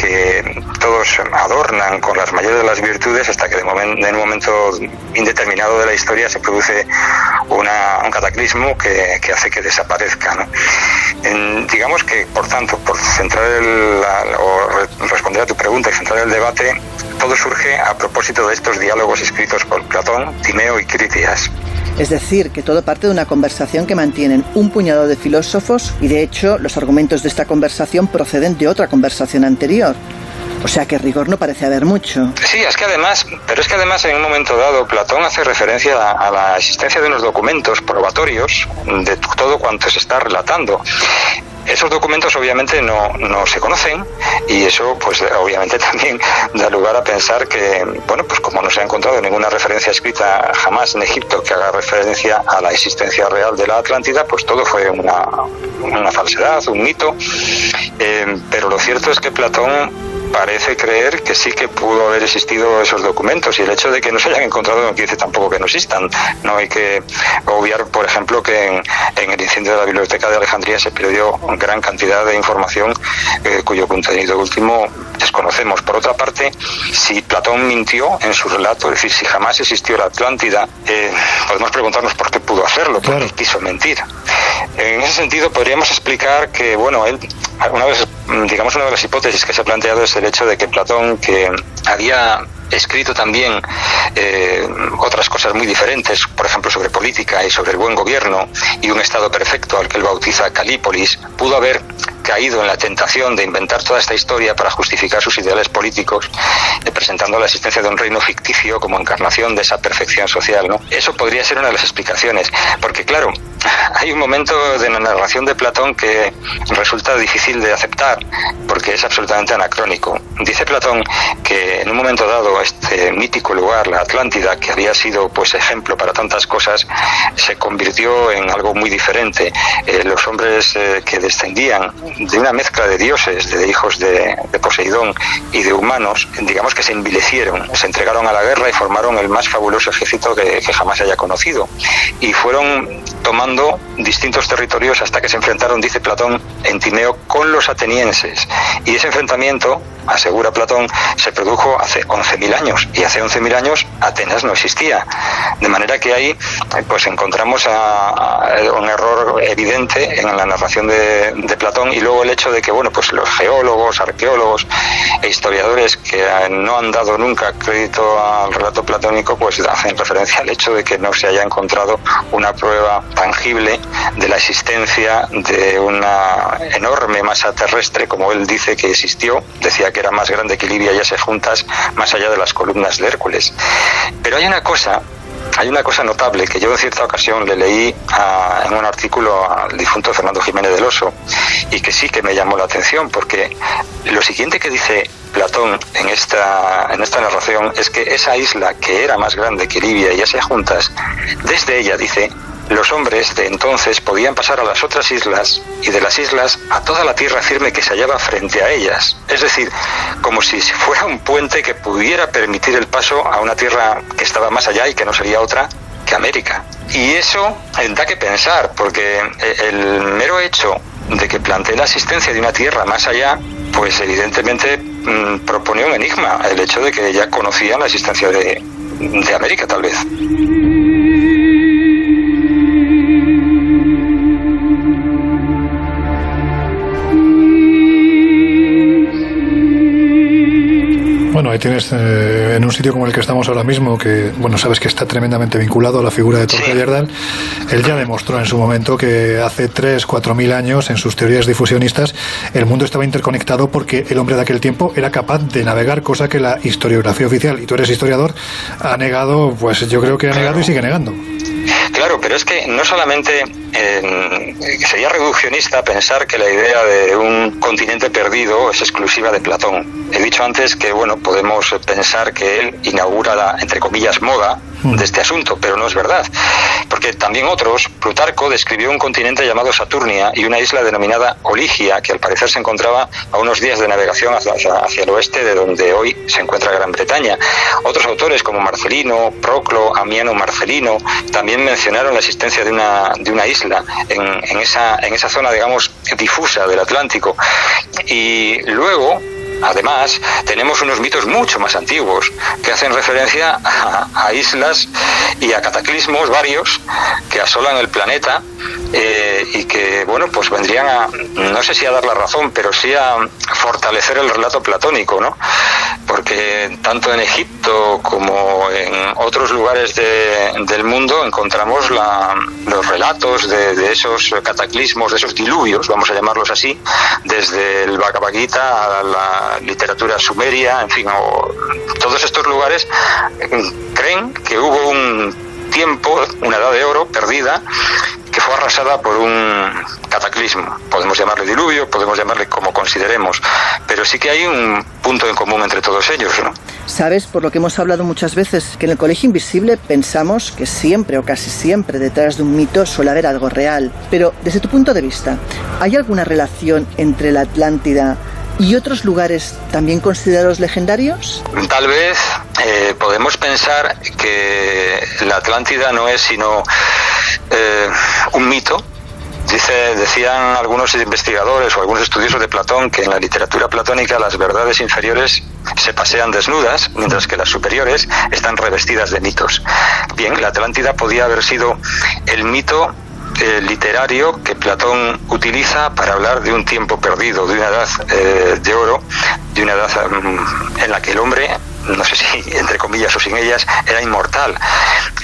que todos adornan con las mayores de las virtudes hasta que en un momento indeterminado de la historia se produce un cataclismo que, hace que desaparezca. digamos que, por tanto, por centrar el, la- o re- responder a tu pregunta y centrar el debate, todo surge a propósito de estos diálogos escritos por Platón, Timeo y Critias. Es decir, que todo parte de una conversación que mantienen un puñado de filósofos y de hecho los argumentos de esta conversación proceden de otra conversación anterior. O sea que rigor no parece haber mucho. Sí, es que además, pero es que además en un momento dado Platón hace referencia a, a la existencia de unos documentos probatorios de todo cuanto se está relatando. Esos documentos obviamente no, no se conocen y eso pues obviamente también da lugar a pensar que, bueno, pues como no se ha encontrado ninguna referencia escrita jamás en Egipto que haga referencia a la existencia real de la Atlántida, pues todo fue una, una falsedad, un mito. Eh, pero lo cierto es que Platón parece creer que sí que pudo haber existido esos documentos y el hecho de que no se hayan encontrado no quiere decir tampoco que no existan. No hay que obviar, por ejemplo, que en, en el incendio de la Biblioteca de Alejandría se perdió gran cantidad de información eh, cuyo contenido último desconocemos. Por otra parte, si Platón mintió en su relato, es decir, si jamás existió la Atlántida, eh, podemos preguntarnos por qué pudo hacerlo, por qué quiso mentir. En ese sentido, podríamos explicar que, bueno, él una vez, digamos, una de las hipótesis que se ha planteado es el hecho de que Platón, que había escrito también eh, otras cosas muy diferentes, por ejemplo sobre política y sobre el buen gobierno y un estado perfecto al que él bautiza Calípolis, pudo haber caído en la tentación de inventar toda esta historia para justificar sus ideales políticos, eh, presentando la existencia de un reino ficticio como encarnación de esa perfección social. ¿no? Eso podría ser una de las explicaciones, porque claro, hay un momento de la narración de Platón que resulta difícil de aceptar, porque es absolutamente anacrónico. Dice Platón que en un momento dado este mítico lugar, la Atlántida, que había sido pues ejemplo para tantas cosas, se convirtió en algo muy diferente. Eh, los hombres eh, que descendían de una mezcla de dioses, de hijos de, Poseidón y de humanos, digamos que se envilecieron, se entregaron a la guerra y formaron el más fabuloso ejército que, que jamás haya conocido. Y fueron tomando distintos territorios hasta que se enfrentaron, dice Platón, en Timeo con los atenienses. Y ese enfrentamiento, asegura Platón, se produjo hace 11.000 años. Y hace 11.000 años Atenas no existía. De manera que ahí pues encontramos un error evidente en la narración de, Platón y luego el hecho de que bueno pues los geólogos, arqueólogos e historiadores que no han dado nunca crédito al relato platónico pues hacen referencia al hecho de que no se haya encontrado una prueba tangible de la existencia de una enorme masa terrestre como él dice que existió decía que era más grande que Libia y se juntas más allá de las columnas de Hércules. Pero hay una cosa hay una cosa notable que yo en cierta ocasión le leí en un artículo al difunto Fernando Jiménez del Oso y que sí que me llamó la atención porque lo siguiente que dice Platón en esta, en esta narración es que esa isla que era más grande que Libia y Asia juntas, desde ella dice, los hombres de entonces podían pasar a las otras islas y de las islas a toda la tierra firme que se hallaba frente a ellas. Es decir, como si fuera un puente que pudiera permitir el paso a una tierra que estaba más allá y que no sería otra que América. Y eso da que pensar, porque el mero hecho de que plantee la existencia de una tierra más allá, pues evidentemente mm, propone un enigma, el hecho de que ya conocían la existencia de, de América tal vez. Bueno, ahí tienes eh, en un sitio como el que estamos ahora mismo, que bueno, sabes que está tremendamente vinculado a la figura de Torque Yerdal. Él ya demostró en su momento que hace 3, 4 mil años, en sus teorías difusionistas, el mundo estaba interconectado porque el hombre de aquel tiempo era capaz de navegar, cosa que la historiografía oficial, y tú eres historiador, ha negado, pues yo creo que ha negado y sigue negando. Pero es que no solamente sería reduccionista pensar que la idea de un continente perdido es exclusiva de Platón. He dicho antes que bueno podemos pensar que él inaugura la entre comillas moda. De este asunto, pero no es verdad, porque también otros, Plutarco describió un continente llamado Saturnia y una isla denominada Oligia, que al parecer se encontraba a unos días de navegación hacia, hacia el oeste de donde hoy se encuentra Gran Bretaña. Otros autores como Marcelino, Proclo, Amiano Marcelino también mencionaron la existencia de una, de una isla en, en, esa, en esa zona, digamos, difusa del Atlántico. Y luego, Además, tenemos unos mitos mucho más antiguos que hacen referencia a, islas y a cataclismos varios que asolan el planeta eh, y que, bueno, pues vendrían a, no sé si a dar la razón, pero sí a fortalecer el relato platónico, ¿no? Porque tanto en Egipto como en otros lugares del mundo encontramos los relatos de, esos cataclismos, de esos diluvios, vamos a llamarlos así, desde el Bhagavad Gita a la literatura sumeria, en fin, o, todos estos lugares mm, creen que hubo un tiempo, una edad de oro perdida, que fue arrasada por un cataclismo. Podemos llamarle diluvio, podemos llamarle como consideremos, pero sí que hay un punto en común entre todos ellos, ¿no? Sabes, por lo que hemos hablado muchas veces, que en el Colegio Invisible pensamos que siempre o casi siempre detrás de un mito suele haber algo real. Pero desde tu punto de vista, ¿hay alguna relación entre la Atlántida ¿Y otros lugares también considerados legendarios? Tal vez eh, podemos pensar que la Atlántida no es sino eh, un mito Dice, decían algunos investigadores o algunos estudiosos de Platón que en la literatura platónica las verdades inferiores se pasean desnudas, mientras que las superiores están revestidas de mitos. Bien, la Atlántida podía haber sido el mito eh, literario que Platón utiliza para hablar de un tiempo perdido, de una edad eh, de oro, de una edad mm, en la que el hombre no sé si entre comillas o sin ellas, era inmortal.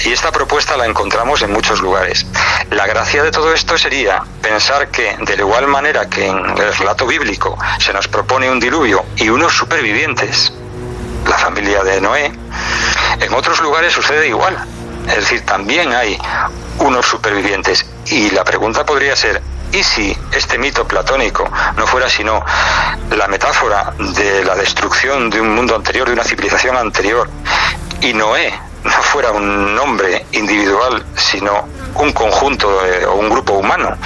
Y esta propuesta la encontramos en muchos lugares. La gracia de todo esto sería pensar que, de igual manera que en el relato bíblico se nos propone un diluvio y unos supervivientes, la familia de Noé, en otros lugares sucede igual. Es decir, también hay unos supervivientes. Y la pregunta podría ser, ¿y si este mito platónico no fuera sino la metáfora de la destrucción de un mundo anterior, de una civilización anterior, y Noé no fuera un nombre individual, sino un conjunto o un grupo humano?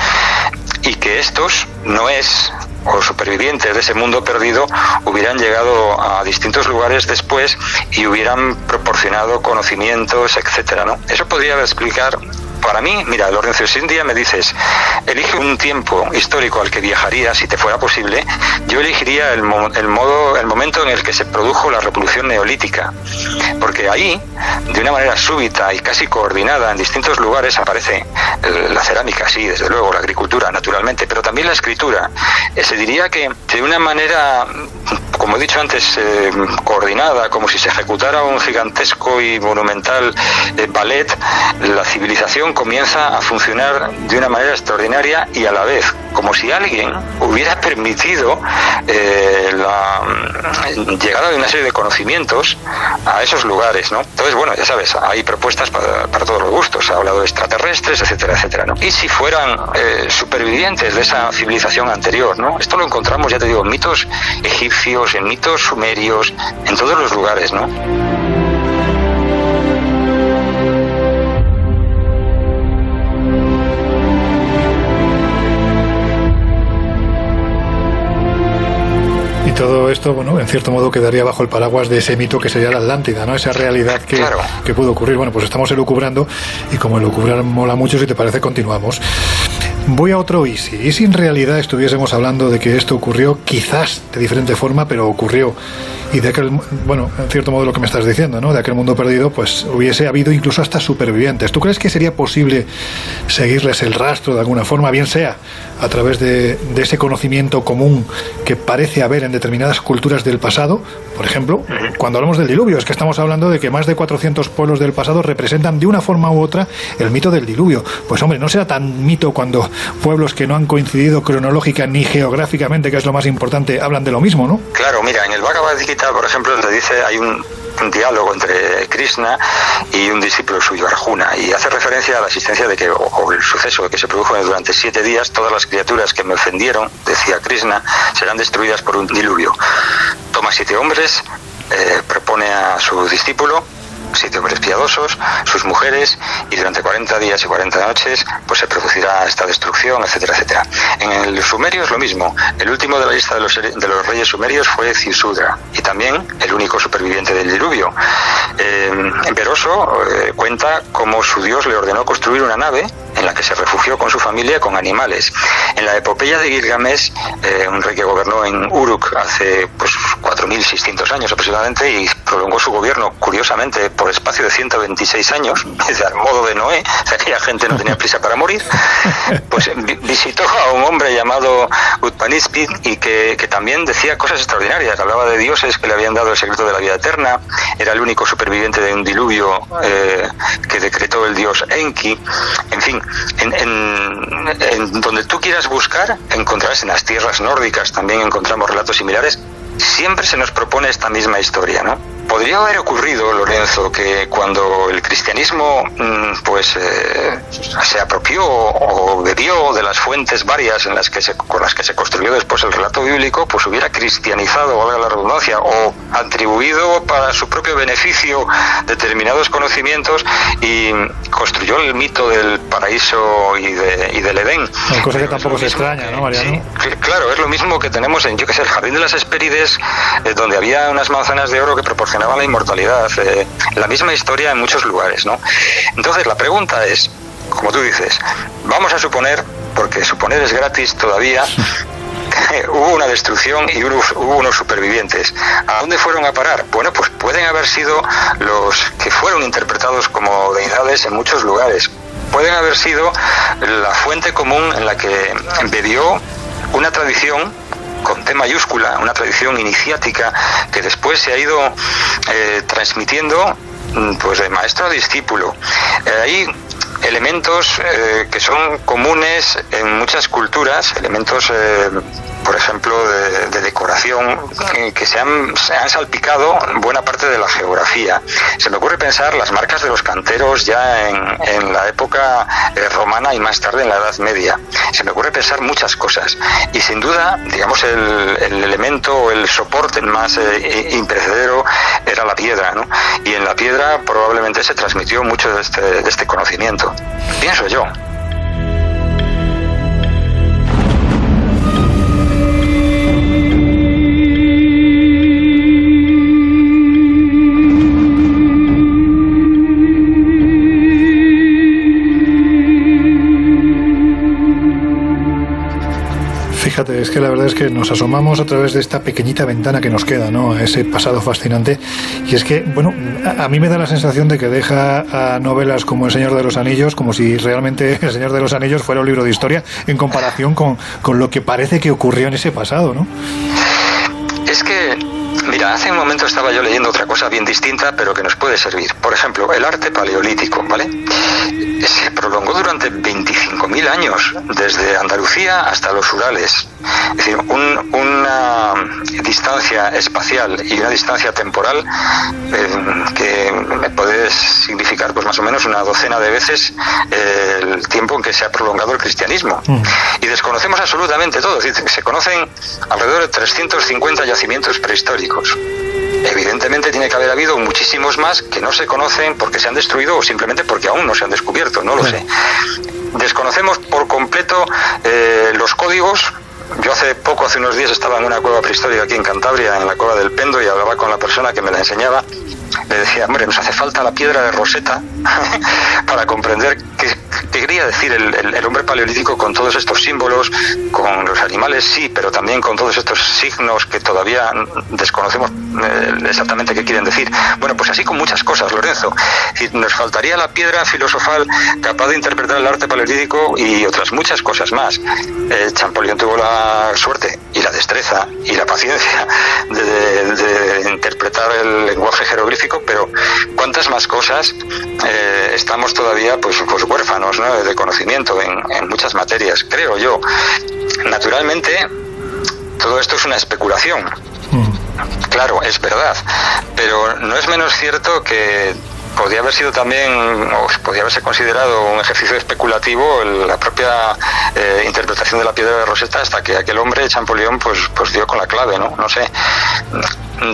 Y que estos, Noés, o supervivientes de ese mundo perdido hubieran llegado a distintos lugares después y hubieran proporcionado conocimientos, etcétera, ¿no? Eso podría explicar para mí, mira, Lorenzo, si un me dices, elige un tiempo histórico al que viajaría si te fuera posible, yo elegiría el, el, modo, el momento en el que se produjo la revolución neolítica. Porque ahí, de una manera súbita y casi coordinada en distintos lugares, aparece la cerámica, sí, desde luego, la agricultura, naturalmente, pero también la escritura. Eh, se diría que de una manera, como he dicho antes, eh, coordinada, como si se ejecutara un gigantesco y monumental eh, ballet, la civilización comienza a funcionar de una manera extraordinaria y a la vez como si alguien hubiera permitido eh, la mm, llegada de una serie de conocimientos a esos lugares, ¿no? Entonces, bueno, ya sabes, hay propuestas para, todos los gustos, ha hablado de extraterrestres, etcétera, etcétera. Y si fueran eh, supervivientes de esa civilización anterior, ¿no? Esto lo encontramos, ya te digo, en mitos egipcios, en mitos sumerios, en todos los lugares, ¿no? Todo esto, bueno, en cierto modo quedaría bajo el paraguas de ese mito que sería la Atlántida, ¿no? Esa realidad que, que pudo ocurrir. Bueno, pues estamos elucubrando y como elucubrar mola mucho, si te parece, continuamos. Voy a otro y si, si en realidad estuviésemos hablando de que esto ocurrió, quizás de diferente forma, pero ocurrió, y de aquel, bueno, en cierto modo lo que me estás diciendo, ¿no? De aquel mundo perdido, pues hubiese habido incluso hasta supervivientes. ¿Tú crees que sería posible seguirles el rastro de alguna forma, bien sea a través de, de ese conocimiento común que parece haber en determinadas culturas del pasado? Por ejemplo, cuando hablamos del diluvio, es que estamos hablando de que más de 400 pueblos del pasado representan de una forma u otra el mito del diluvio. Pues hombre, no será tan mito cuando pueblos que no han coincidido cronológica ni geográficamente, que es lo más importante, hablan de lo mismo, ¿no? Claro, mira, en el Bhagavad Gita, por ejemplo, donde dice hay un, diálogo entre Krishna y un discípulo suyo, Arjuna, y hace referencia a la existencia de que, o, el suceso que se produjo durante siete días, todas las criaturas que me ofendieron, decía Krishna, serán destruidas por un diluvio. Toma siete hombres, eh, propone a su discípulo siete hombres piadosos, sus mujeres, y durante 40 días y 40 noches pues se producirá esta destrucción, etcétera, etcétera. En el sumerio es lo mismo. El último de la lista de los, de los reyes sumerios fue Cisudra, y también el único superviviente del diluvio. Eh, eh, cuenta cómo su dios le ordenó construir una nave en la que se refugió con su familia con animales. En la epopeya de Gilgamesh, eh, un rey que gobernó en Uruk hace pues 4.600 años aproximadamente y prolongó su gobierno, curiosamente, por espacio de 126 años, al modo de Noé, aquella gente no tenía prisa para morir, pues visitó a un hombre llamado Utpanispid y que, que, también decía cosas extraordinarias, hablaba de dioses que le habían dado el secreto de la vida eterna, era el único superviviente de un diluvio eh, que decretó el dios Enki, en fin, en, donde tú quieras buscar, encontrarás en las tierras nórdicas, también encontramos relatos similares, siempre se nos propone esta misma historia, ¿no? Podría haber ocurrido, Lorenzo, que cuando el cristianismo mm, pues eh, se apropió o bebió de las fuentes varias en las que se, con las que se construyó después el relato bíblico, pues hubiera cristianizado, valga la redundancia, o atribuido para su propio beneficio determinados conocimientos y construyó el mito del paraíso y, de, y del Edén. Una cosa que tampoco se extraña, ¿no, Mariano? Sí, claro, es lo mismo que tenemos en, yo que sé, el Jardín de las Hespérides, eh, donde había unas manzanas de oro que proporcionaban la inmortalidad. Eh, la misma historia en muchos lugares, ¿no? Entonces la pregunta es, como tú dices, vamos a suponer, porque suponer es gratis todavía, hubo una destrucción y hubo unos supervivientes. ¿A dónde fueron a parar? Bueno, pues pueden haber sido los que fueron interpretados como deidades en muchos lugares. pueden haber sido la fuente común en la que bebió una tradición con T mayúscula, una tradición iniciática que después se ha ido eh, transmitiendo mm, pues de maestro a discípulo. Eh, hay elementos eh, que son comunes en muchas culturas, elementos por ejemplo, de, decoración que se han, salpicado buena parte de la geografía. Se me ocurre pensar las marcas de los canteros ya en, la época eh, romana y más tarde en la Edad Media. Se me ocurre pensar muchas cosas. Y sin duda, digamos, el, el elemento el soporte más eh, imprecedero era la piedra. ¿no? Y en la piedra probablemente se transmitió mucho de este, de este conocimiento. Pienso yo. Fíjate, es que la verdad es que nos asomamos a través de esta pequeñita ventana que nos queda, ¿no? Ese pasado fascinante. Y es que, bueno, a, mí me da la sensación de que deja a novelas como El Señor de los Anillos, como si realmente El Señor de los Anillos fuera un libro de historia en comparación con, con lo que parece que ocurrió en ese pasado, ¿no? Es que Mira, hace un momento estaba yo leyendo otra cosa bien distinta, pero que nos puede servir. Por ejemplo, el arte paleolítico, ¿vale? Se prolongó durante 25.000 años, desde Andalucía hasta los Urales. Es decir, una distancia espacial y una distancia temporal eh, que me puede significar pues más o menos una docena de veces eh, el tiempo en que se ha prolongado el cristianismo. Mm. Y desconocemos absolutamente todo. Es decir, se conocen alrededor de 350 yacimientos prehistóricos. Evidentemente tiene que haber habido muchísimos más que no se conocen porque se han destruido o simplemente porque aún no se han descubierto, no lo sé. Desconocemos por completo eh, los códigos yo hace poco, hace unos días, estaba en una cueva prehistórica aquí en Cantabria, en la cueva del Pendo, y hablaba con la persona que me la enseñaba. Le decía, hombre, nos hace falta la piedra de Rosetta para comprender qué, quería decir el, hombre paleolítico con todos estos símbolos, con los animales sí, pero también con todos estos signos que todavía desconocemos eh, exactamente qué quieren decir. Bueno, pues así con muchas cosas, Lorenzo. Nos faltaría la piedra filosofal capaz de interpretar el arte paleolítico y otras muchas cosas más. Eh, Champollion tuvo la suerte y la destreza y la paciencia de, interpretar el lenguaje jeroglífico, pero ¿cuántas más cosas eh, estamos todavía pues, pues huérfanos de conocimiento en, muchas materias, creo yo. Naturalmente, todo esto es una especulación. Mm. Claro, es verdad, pero no es menos cierto que podría haber sido también, o podría haberse considerado un ejercicio especulativo la propia eh, interpretación de la piedra de Rosetta hasta que aquel hombre, Champollion, pues, pues dio con la clave, ¿no? No sé.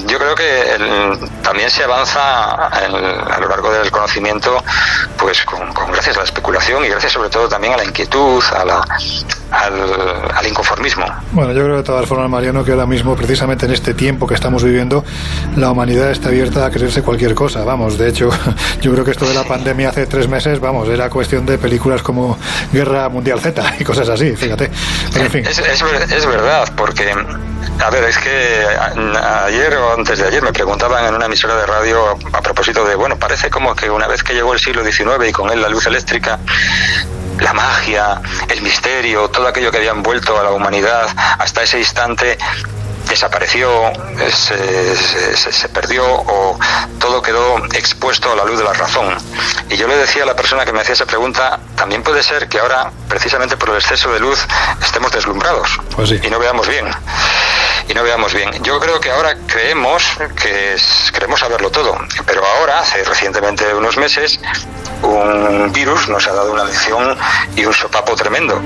Yo creo que también se avanza a lo largo del conocimiento, pues con, gracias a la especulación y gracias sobre todo también a la inquietud, a la, al, inconformismo. Bueno, yo creo de todas formas, Mariano, que ahora mismo, precisamente en este tiempo que estamos viviendo, la humanidad está abierta a creerse cualquier cosa. Vamos, de hecho, yo creo que esto de la pandemia hace tres meses, vamos, era cuestión de películas como Guerra Mundial Z y cosas así, fíjate. en fin. Es, es, verdad, porque, a ver, es que ayer antes de ayer me preguntaban en una emisora de radio a, a propósito de, bueno, parece como que una vez que llegó el siglo XIX y con él la luz eléctrica, la magia, el misterio, todo aquello que había envuelto a la humanidad hasta ese instante desapareció, se, se, perdió o todo quedó expuesto a la luz de la razón. Y yo le decía a la persona que me hacía esa pregunta, también puede ser que ahora, precisamente por el exceso de luz, estemos deslumbrados pues y no veamos bien. Y no veamos bien. Yo creo que ahora creemos que queremos saberlo todo, pero ahora, hace recientemente unos meses, un virus nos ha dado una lección y un sopapo tremendo.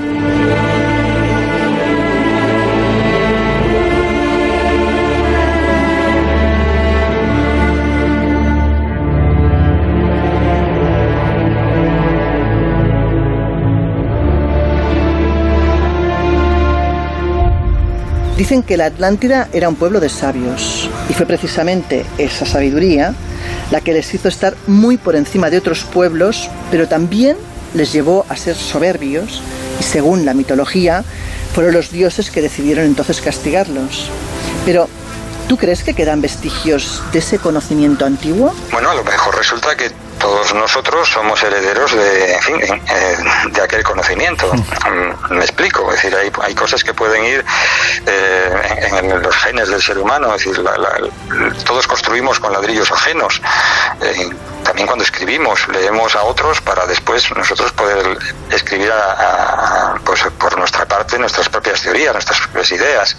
Dicen que la Atlántida era un pueblo de sabios y fue precisamente esa sabiduría la que les hizo estar muy por encima de otros pueblos, pero también les llevó a ser soberbios y según la mitología fueron los dioses que decidieron entonces castigarlos. Pero ¿Tú crees que quedan vestigios de ese conocimiento antiguo? Bueno, a lo mejor resulta que todos nosotros somos herederos de, en fin, eh, de aquel conocimiento. Mm, Me explico, es decir, hay, hay cosas que pueden ir eh, en, en los genes del ser humano, es decir, la- la- todos construimos con ladrillos ajenos. Eh, también cuando escribimos, leemos a otros para después nosotros poder escribir a- a- pues, por nuestra parte nuestras propias teorías, nuestras propias ideas.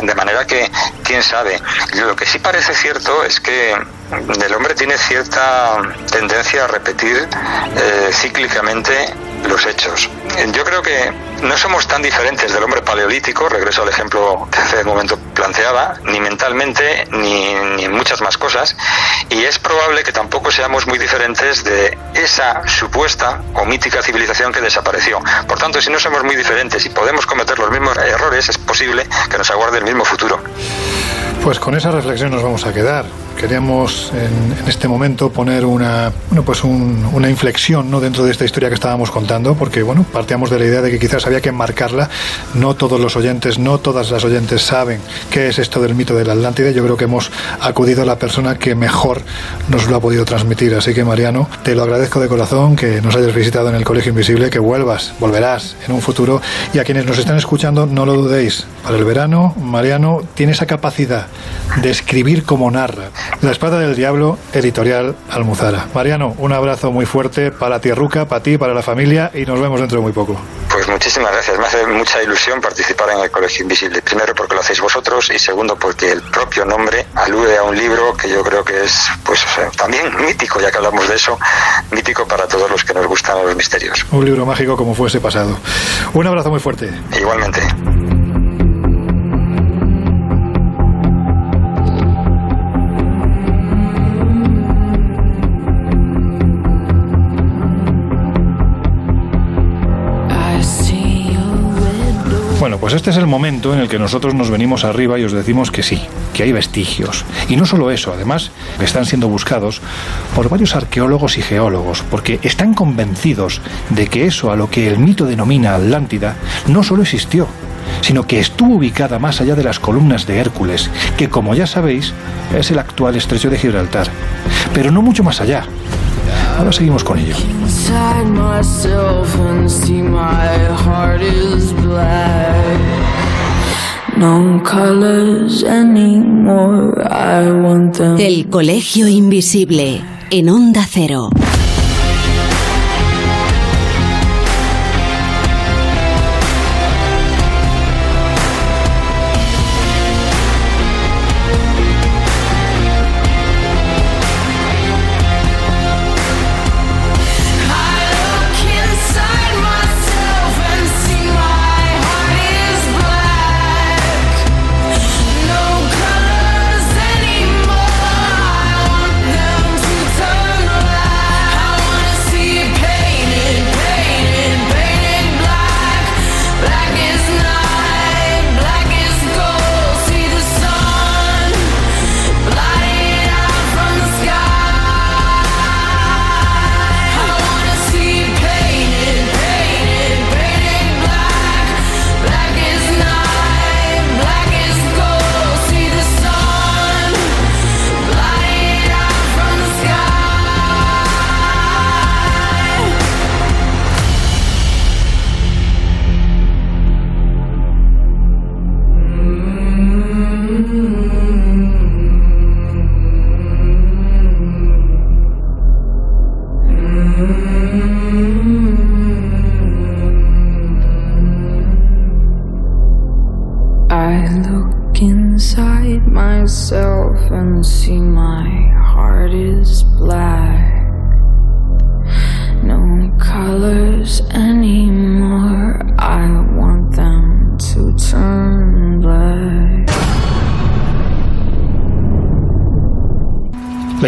De manera que, quién sabe. Lo que sí parece cierto es que el hombre tiene cierta tendencia a repetir eh, cíclicamente los hechos. Yo creo que no somos tan diferentes del hombre paleolítico, regreso al ejemplo que hace un momento planteaba, ni mentalmente ni, ni en muchas más cosas, y es probable que tampoco seamos muy diferentes de esa supuesta o mítica civilización que desapareció. Por tanto, si no somos muy diferentes y podemos cometer los mismos errores, es posible que nos aguarde el mismo futuro. Pues con esa reflexión nos vamos a quedar. Queríamos en, este momento poner una, bueno, pues un- una inflexión ¿no? dentro de esta historia que estábamos contando, porque bueno, partíamos de la idea de que quizás había que enmarcarla. No todos los oyentes, no todas las oyentes saben qué es esto del mito de la Atlántida. Yo creo que hemos acudido a la persona que mejor nos lo ha podido transmitir. Así que Mariano, te lo agradezco de corazón que nos hayas visitado en el Colegio Invisible, que vuelvas, volverás en un futuro. Y a quienes nos están escuchando, no lo dudéis. Para el verano, Mariano tiene esa capacidad de escribir como narra. La espada del diablo, editorial Almuzara. Mariano, un abrazo muy fuerte para Tierruca, para ti, para la familia y nos vemos dentro de muy poco. Pues muchísimas gracias. Me hace mucha ilusión participar en el Colegio Invisible. Primero porque lo hacéis vosotros y segundo porque el propio nombre alude a un libro que yo creo que es pues también mítico, ya que hablamos de eso, mítico para todos los que nos gustan los misterios. Un libro mágico como fue ese pasado. Un abrazo muy fuerte. Igualmente. Pues este es el momento en el que nosotros nos venimos arriba y os decimos que sí, que hay vestigios. Y no solo eso, además, están siendo buscados por varios arqueólogos y geólogos, porque están convencidos de que eso a lo que el mito denomina Atlántida no solo existió, sino que estuvo ubicada más allá de las columnas de Hércules, que como ya sabéis es el actual estrecho de Gibraltar, pero no mucho más allá. Ahora seguimos con ello. Inside myself and see my heart is black. No colors anymore. I want them. El Colegio Invisible en Onda Cero.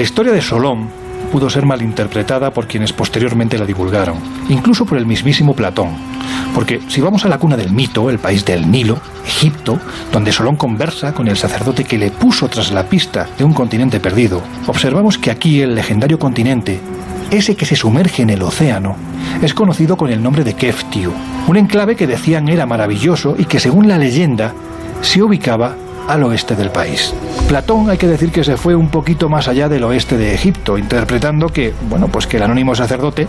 La historia de Solón pudo ser malinterpretada por quienes posteriormente la divulgaron, incluso por el mismísimo Platón. Porque si vamos a la cuna del mito, el país del Nilo, Egipto, donde Solón conversa con el sacerdote que le puso tras la pista de un continente perdido, observamos que aquí el legendario continente, ese que se sumerge en el océano, es conocido con el nombre de Keftiu, un enclave que decían era maravilloso y que según la leyenda se ubicaba al oeste del país. Platón hay que decir que se fue un poquito más allá del oeste de Egipto, interpretando que, bueno, pues que el anónimo sacerdote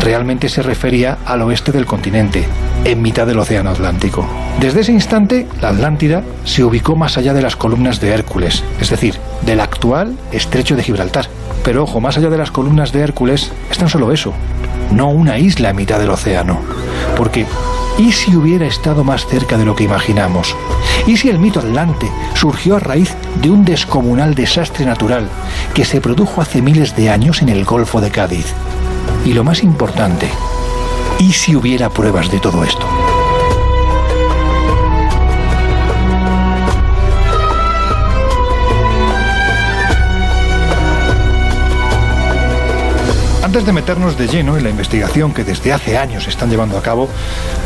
realmente se refería al oeste del continente, en mitad del océano Atlántico. Desde ese instante, la Atlántida se ubicó más allá de las columnas de Hércules, es decir, del actual estrecho de Gibraltar. Pero ojo, más allá de las columnas de Hércules es tan solo eso, no una isla en mitad del océano. Porque, ¿y si hubiera estado más cerca de lo que imaginamos? ¿Y si el mito atlante surgió a raíz de un descomunal desastre natural que se produjo hace miles de años en el Golfo de Cádiz? Y lo más importante, ¿y si hubiera pruebas de todo esto? Antes de meternos de lleno en la investigación que desde hace años están llevando a cabo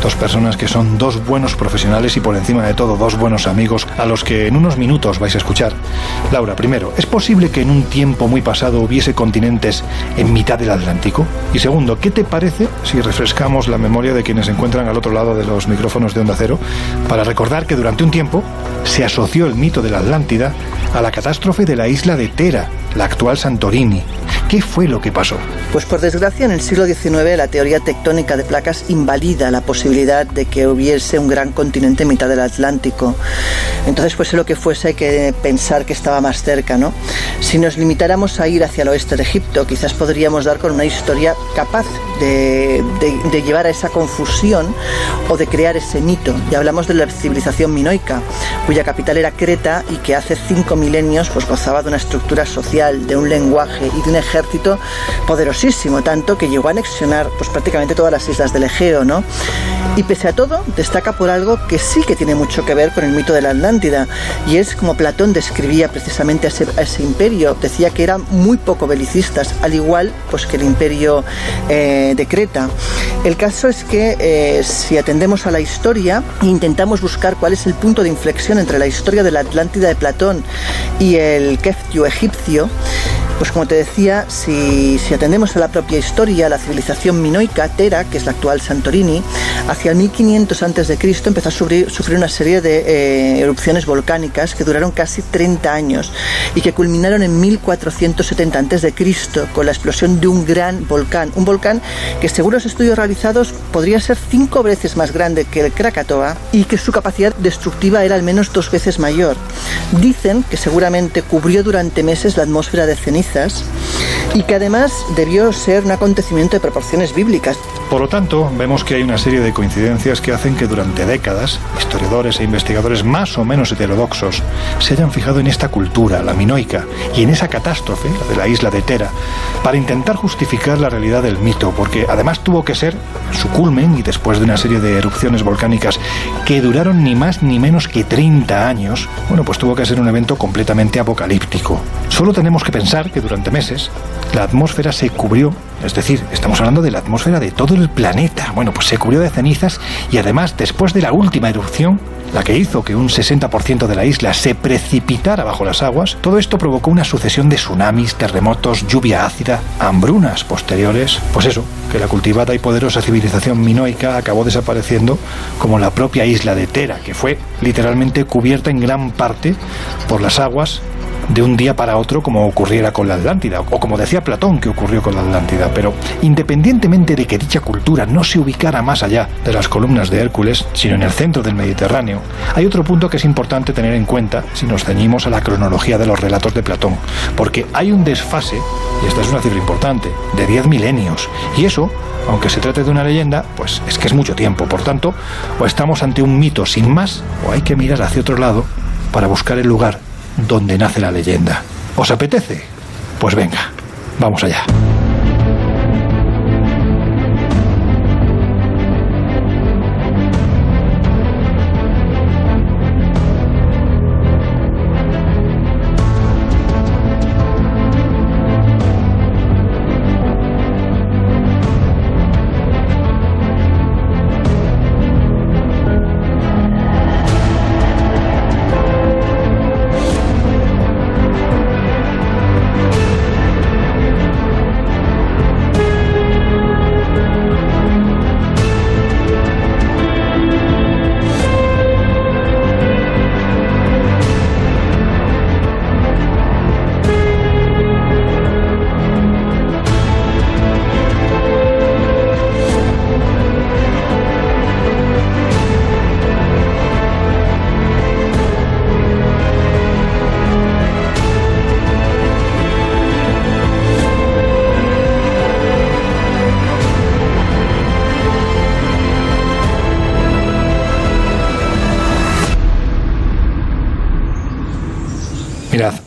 dos personas que son dos buenos profesionales y por encima de todo dos buenos amigos a los que en unos minutos vais a escuchar. Laura, primero, ¿es posible que en un tiempo muy pasado hubiese continentes en mitad del Atlántico? Y segundo, ¿qué te parece si refrescamos la memoria de quienes se encuentran al otro lado de los micrófonos de Onda Cero para recordar que durante un tiempo se asoció el mito de la Atlántida a la catástrofe de la isla de Tera, la actual Santorini? ¿Qué fue lo que pasó? Pues por desgracia en el siglo XIX la teoría tectónica de placas invalida la posibilidad de que hubiese un gran continente en mitad del Atlántico. Entonces fuese lo que fuese hay que pensar que estaba más cerca, ¿no? Si nos limitáramos a ir hacia el oeste de Egipto, quizás podríamos dar con una historia capaz de, de- de llevar a esa confusión o de crear ese mito. Y hablamos de la civilización minoica, cuya capital era Creta y que hace cinco milenios pues, gozaba de una estructura social, de un lenguaje y de un ejército poderosísimo, tanto que llegó a anexionar pues, prácticamente todas las islas del Egeo. ¿no? Y pese a todo, destaca por algo que sí que tiene mucho que ver con el mito de la Atlántida, y es como Platón describía precisamente a ese, a ese imperio, decía que eran muy poco belicistas, al igual pues, que el imperio eh, de Creta. El caso es que eh, si atendemos a la historia e intentamos buscar cuál es el punto de inflexión entre la historia de la Atlántida de Platón y el Keftio egipcio, pues como te decía, si, atendemos a la propia historia, la civilización minoica, Tera, que es la actual Santorini, hacia el 1500 a.C. empezó a sufrir, sufrir una serie de eh, erupciones volcánicas que duraron casi 30 años y que culminaron en 1470 a.C. con la explosión de un gran volcán. Un volcán que según los estudios realizados podría ser cinco veces más grande que el Krakatoa y que su capacidad destructiva era al menos dos veces mayor. Dicen que seguramente cubrió durante meses la atmósfera de cenizas y que además debió ser un acontecimiento de proporciones bíblicas. Por lo tanto, vemos que hay una serie de coincidencias que hacen que durante décadas historiadores e investigadores más o menos heterodoxos se hayan fijado en esta cultura, la minoica, y en esa catástrofe, la de la isla de Tera, para intentar justificar la realidad del mito, porque además tuvo que ser su culmen y después de una serie de erupciones volcánicas que duraron ni más ni menos que 30 años, bueno, pues tuvo que ser un evento completamente apocalíptico. Solo tenemos que pensar que durante meses la atmósfera se cubrió, es decir, estamos hablando de la atmósfera de todo el planeta. Bueno, pues se cubrió de cenizas y además después de la última erupción, la que hizo que un 60% de la isla se precipitara bajo las aguas, todo esto provocó una sucesión de tsunamis, terremotos, lluvia ácida, hambrunas posteriores. Pues eso, que la cultivada y poderosa civilización minoica acabó desapareciendo como la propia isla de Tera, que fue literalmente cubierta en gran parte por las aguas de un día para otro como ocurriera con la Atlántida, o como decía Platón que ocurrió con la Atlántida. Pero independientemente de que dicha cultura no se ubicara más allá de las columnas de Hércules, sino en el centro del Mediterráneo, hay otro punto que es importante tener en cuenta si nos ceñimos a la cronología de los relatos de Platón, porque hay un desfase, y esta es una cifra importante, de 10 milenios, y eso aunque se trate de una leyenda, pues es que es mucho tiempo. Por tanto, o estamos ante un mito sin más, o hay que mirar hacia otro lado para buscar el lugar donde nace la leyenda. ¿Os apetece? Pues venga, vamos allá.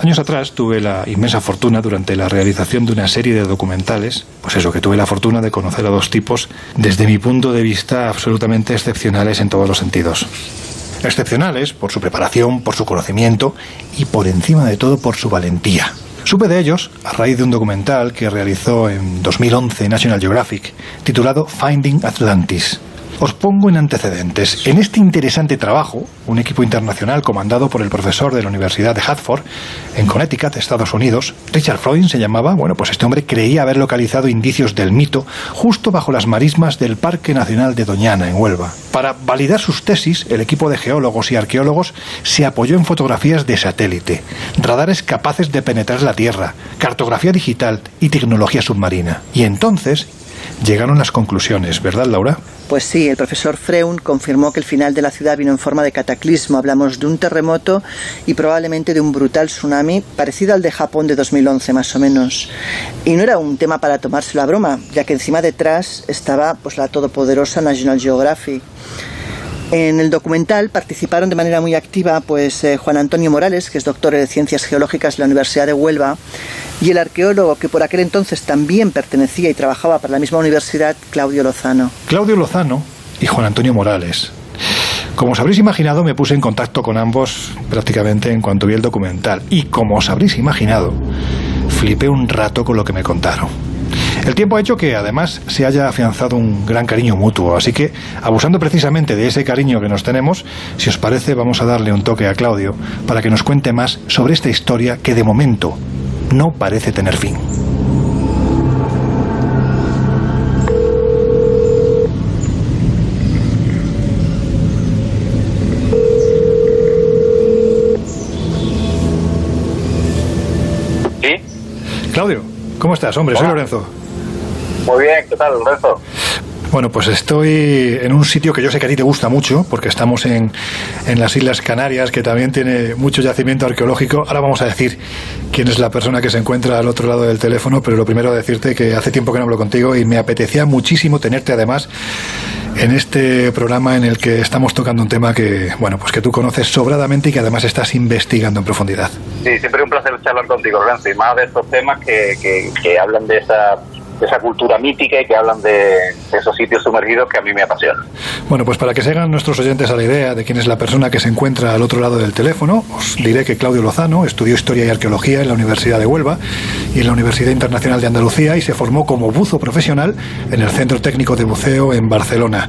Años atrás tuve la inmensa fortuna durante la realización de una serie de documentales, pues eso, que tuve la fortuna de conocer a dos tipos, desde mi punto de vista, absolutamente excepcionales en todos los sentidos. Excepcionales por su preparación, por su conocimiento y por encima de todo por su valentía. Supe de ellos a raíz de un documental que realizó en 2011 National Geographic, titulado Finding Atlantis. Os pongo en antecedentes. En este interesante trabajo, un equipo internacional comandado por el profesor de la Universidad de Hartford, en Connecticut, Estados Unidos, Richard Freud se llamaba, bueno, pues este hombre creía haber localizado indicios del mito justo bajo las marismas del Parque Nacional de Doñana, en Huelva. Para validar sus tesis, el equipo de geólogos y arqueólogos se apoyó en fotografías de satélite, radares capaces de penetrar la Tierra, cartografía digital y tecnología submarina. Y entonces llegaron las conclusiones, ¿verdad, Laura? Pues sí, el profesor Freun confirmó que el final de la ciudad vino en forma de cataclismo. Hablamos de un terremoto y probablemente de un brutal tsunami parecido al de Japón de 2011 más o menos. Y no era un tema para tomárselo a broma, ya que encima detrás estaba pues la todopoderosa National Geographic. En el documental participaron de manera muy activa pues eh, Juan Antonio Morales, que es doctor en Ciencias Geológicas de la Universidad de Huelva, y el arqueólogo que por aquel entonces también pertenecía y trabajaba para la misma universidad, Claudio Lozano. Claudio Lozano y Juan Antonio Morales. Como os habréis imaginado, me puse en contacto con ambos prácticamente en cuanto vi el documental. Y como os habréis imaginado, flipé un rato con lo que me contaron. El tiempo ha hecho que además se haya afianzado un gran cariño mutuo, así que abusando precisamente de ese cariño que nos tenemos, si os parece vamos a darle un toque a Claudio para que nos cuente más sobre esta historia que de momento no parece tener fin. ¿Sí? Claudio, ¿cómo estás? Hombre, soy. Lorenzo. Muy bien, ¿qué tal, Lorenzo? Bueno, pues estoy en un sitio que yo sé que a ti te gusta mucho, porque estamos en, en las Islas Canarias, que también tiene mucho yacimiento arqueológico. Ahora vamos a decir quién es la persona que se encuentra al otro lado del teléfono, pero lo primero decirte que hace tiempo que no hablo contigo y me apetecía muchísimo tenerte además en este programa en el que estamos tocando un tema que, bueno, pues que tú conoces sobradamente y que además estás investigando en profundidad. Sí, siempre un placer charlar contigo, Lorenzo, y más de estos temas que, que, que hablan de esa, de esa cultura mítica y que hablan de, de esos sitios sumergidos que a mí me apasionan. Bueno, pues para que se hagan nuestros oyentes a la idea de quién es la persona que se encuentra al otro lado del teléfono, os diré que Claudio Lozano estudió Historia y Arqueología en la Universidad de Huelva y en la Universidad Internacional de Andalucía y se formó como buzo profesional en el Centro Técnico de Buceo en Barcelona.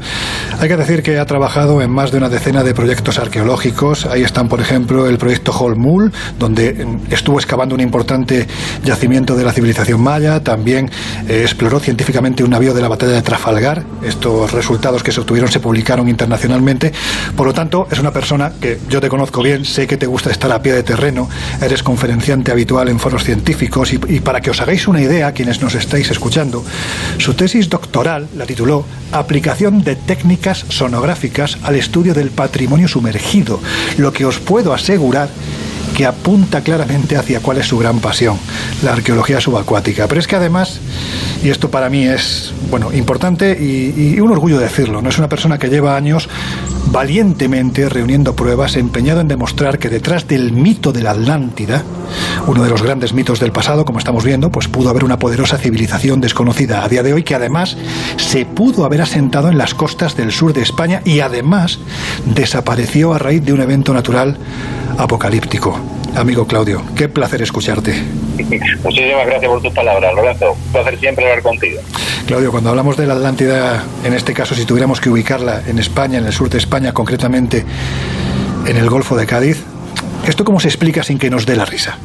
Hay que decir que ha trabajado en más de una decena de proyectos arqueológicos. Ahí están, por ejemplo, el proyecto Holmul, donde estuvo excavando un importante yacimiento de la civilización maya. También eh, exploró científicamente un navío de la batalla de Trafalgar. Estos resultados que se obtuvieron se publicaron internacionalmente. Por lo tanto, es una persona que yo te conozco bien, sé que te gusta estar a pie de terreno, eres conferenciante habitual en foros científicos y, y para que os hagáis una idea, quienes nos estáis escuchando, su tesis doctoral la tituló Aplicación de técnicas sonográficas al estudio del patrimonio sumergido, lo que os puedo asegurar que apunta claramente hacia cuál es su gran pasión, la arqueología subacuática. Pero es que además, y esto para mí es bueno importante y, un orgullo decirlo, no es una persona que lleva años valientemente reuniendo pruebas, empeñado en demostrar que detrás del mito de la Atlántida, uno de los grandes mitos del pasado, como estamos viendo, pues pudo haber una poderosa civilización desconocida a día de hoy que además se pudo haber asentado en las costas del sur de España y además desapareció a raíz de un evento natural apocalíptico. Amigo Claudio, qué placer escucharte. Muchísimas gracias por tus palabras, Lorenzo. Un placer siempre hablar contigo. Claudio, cuando hablamos de la Atlántida, en este caso, si tuviéramos que ubicarla en España, en el sur de España, concretamente en el Golfo de Cádiz, ¿esto cómo se explica sin que nos dé la risa?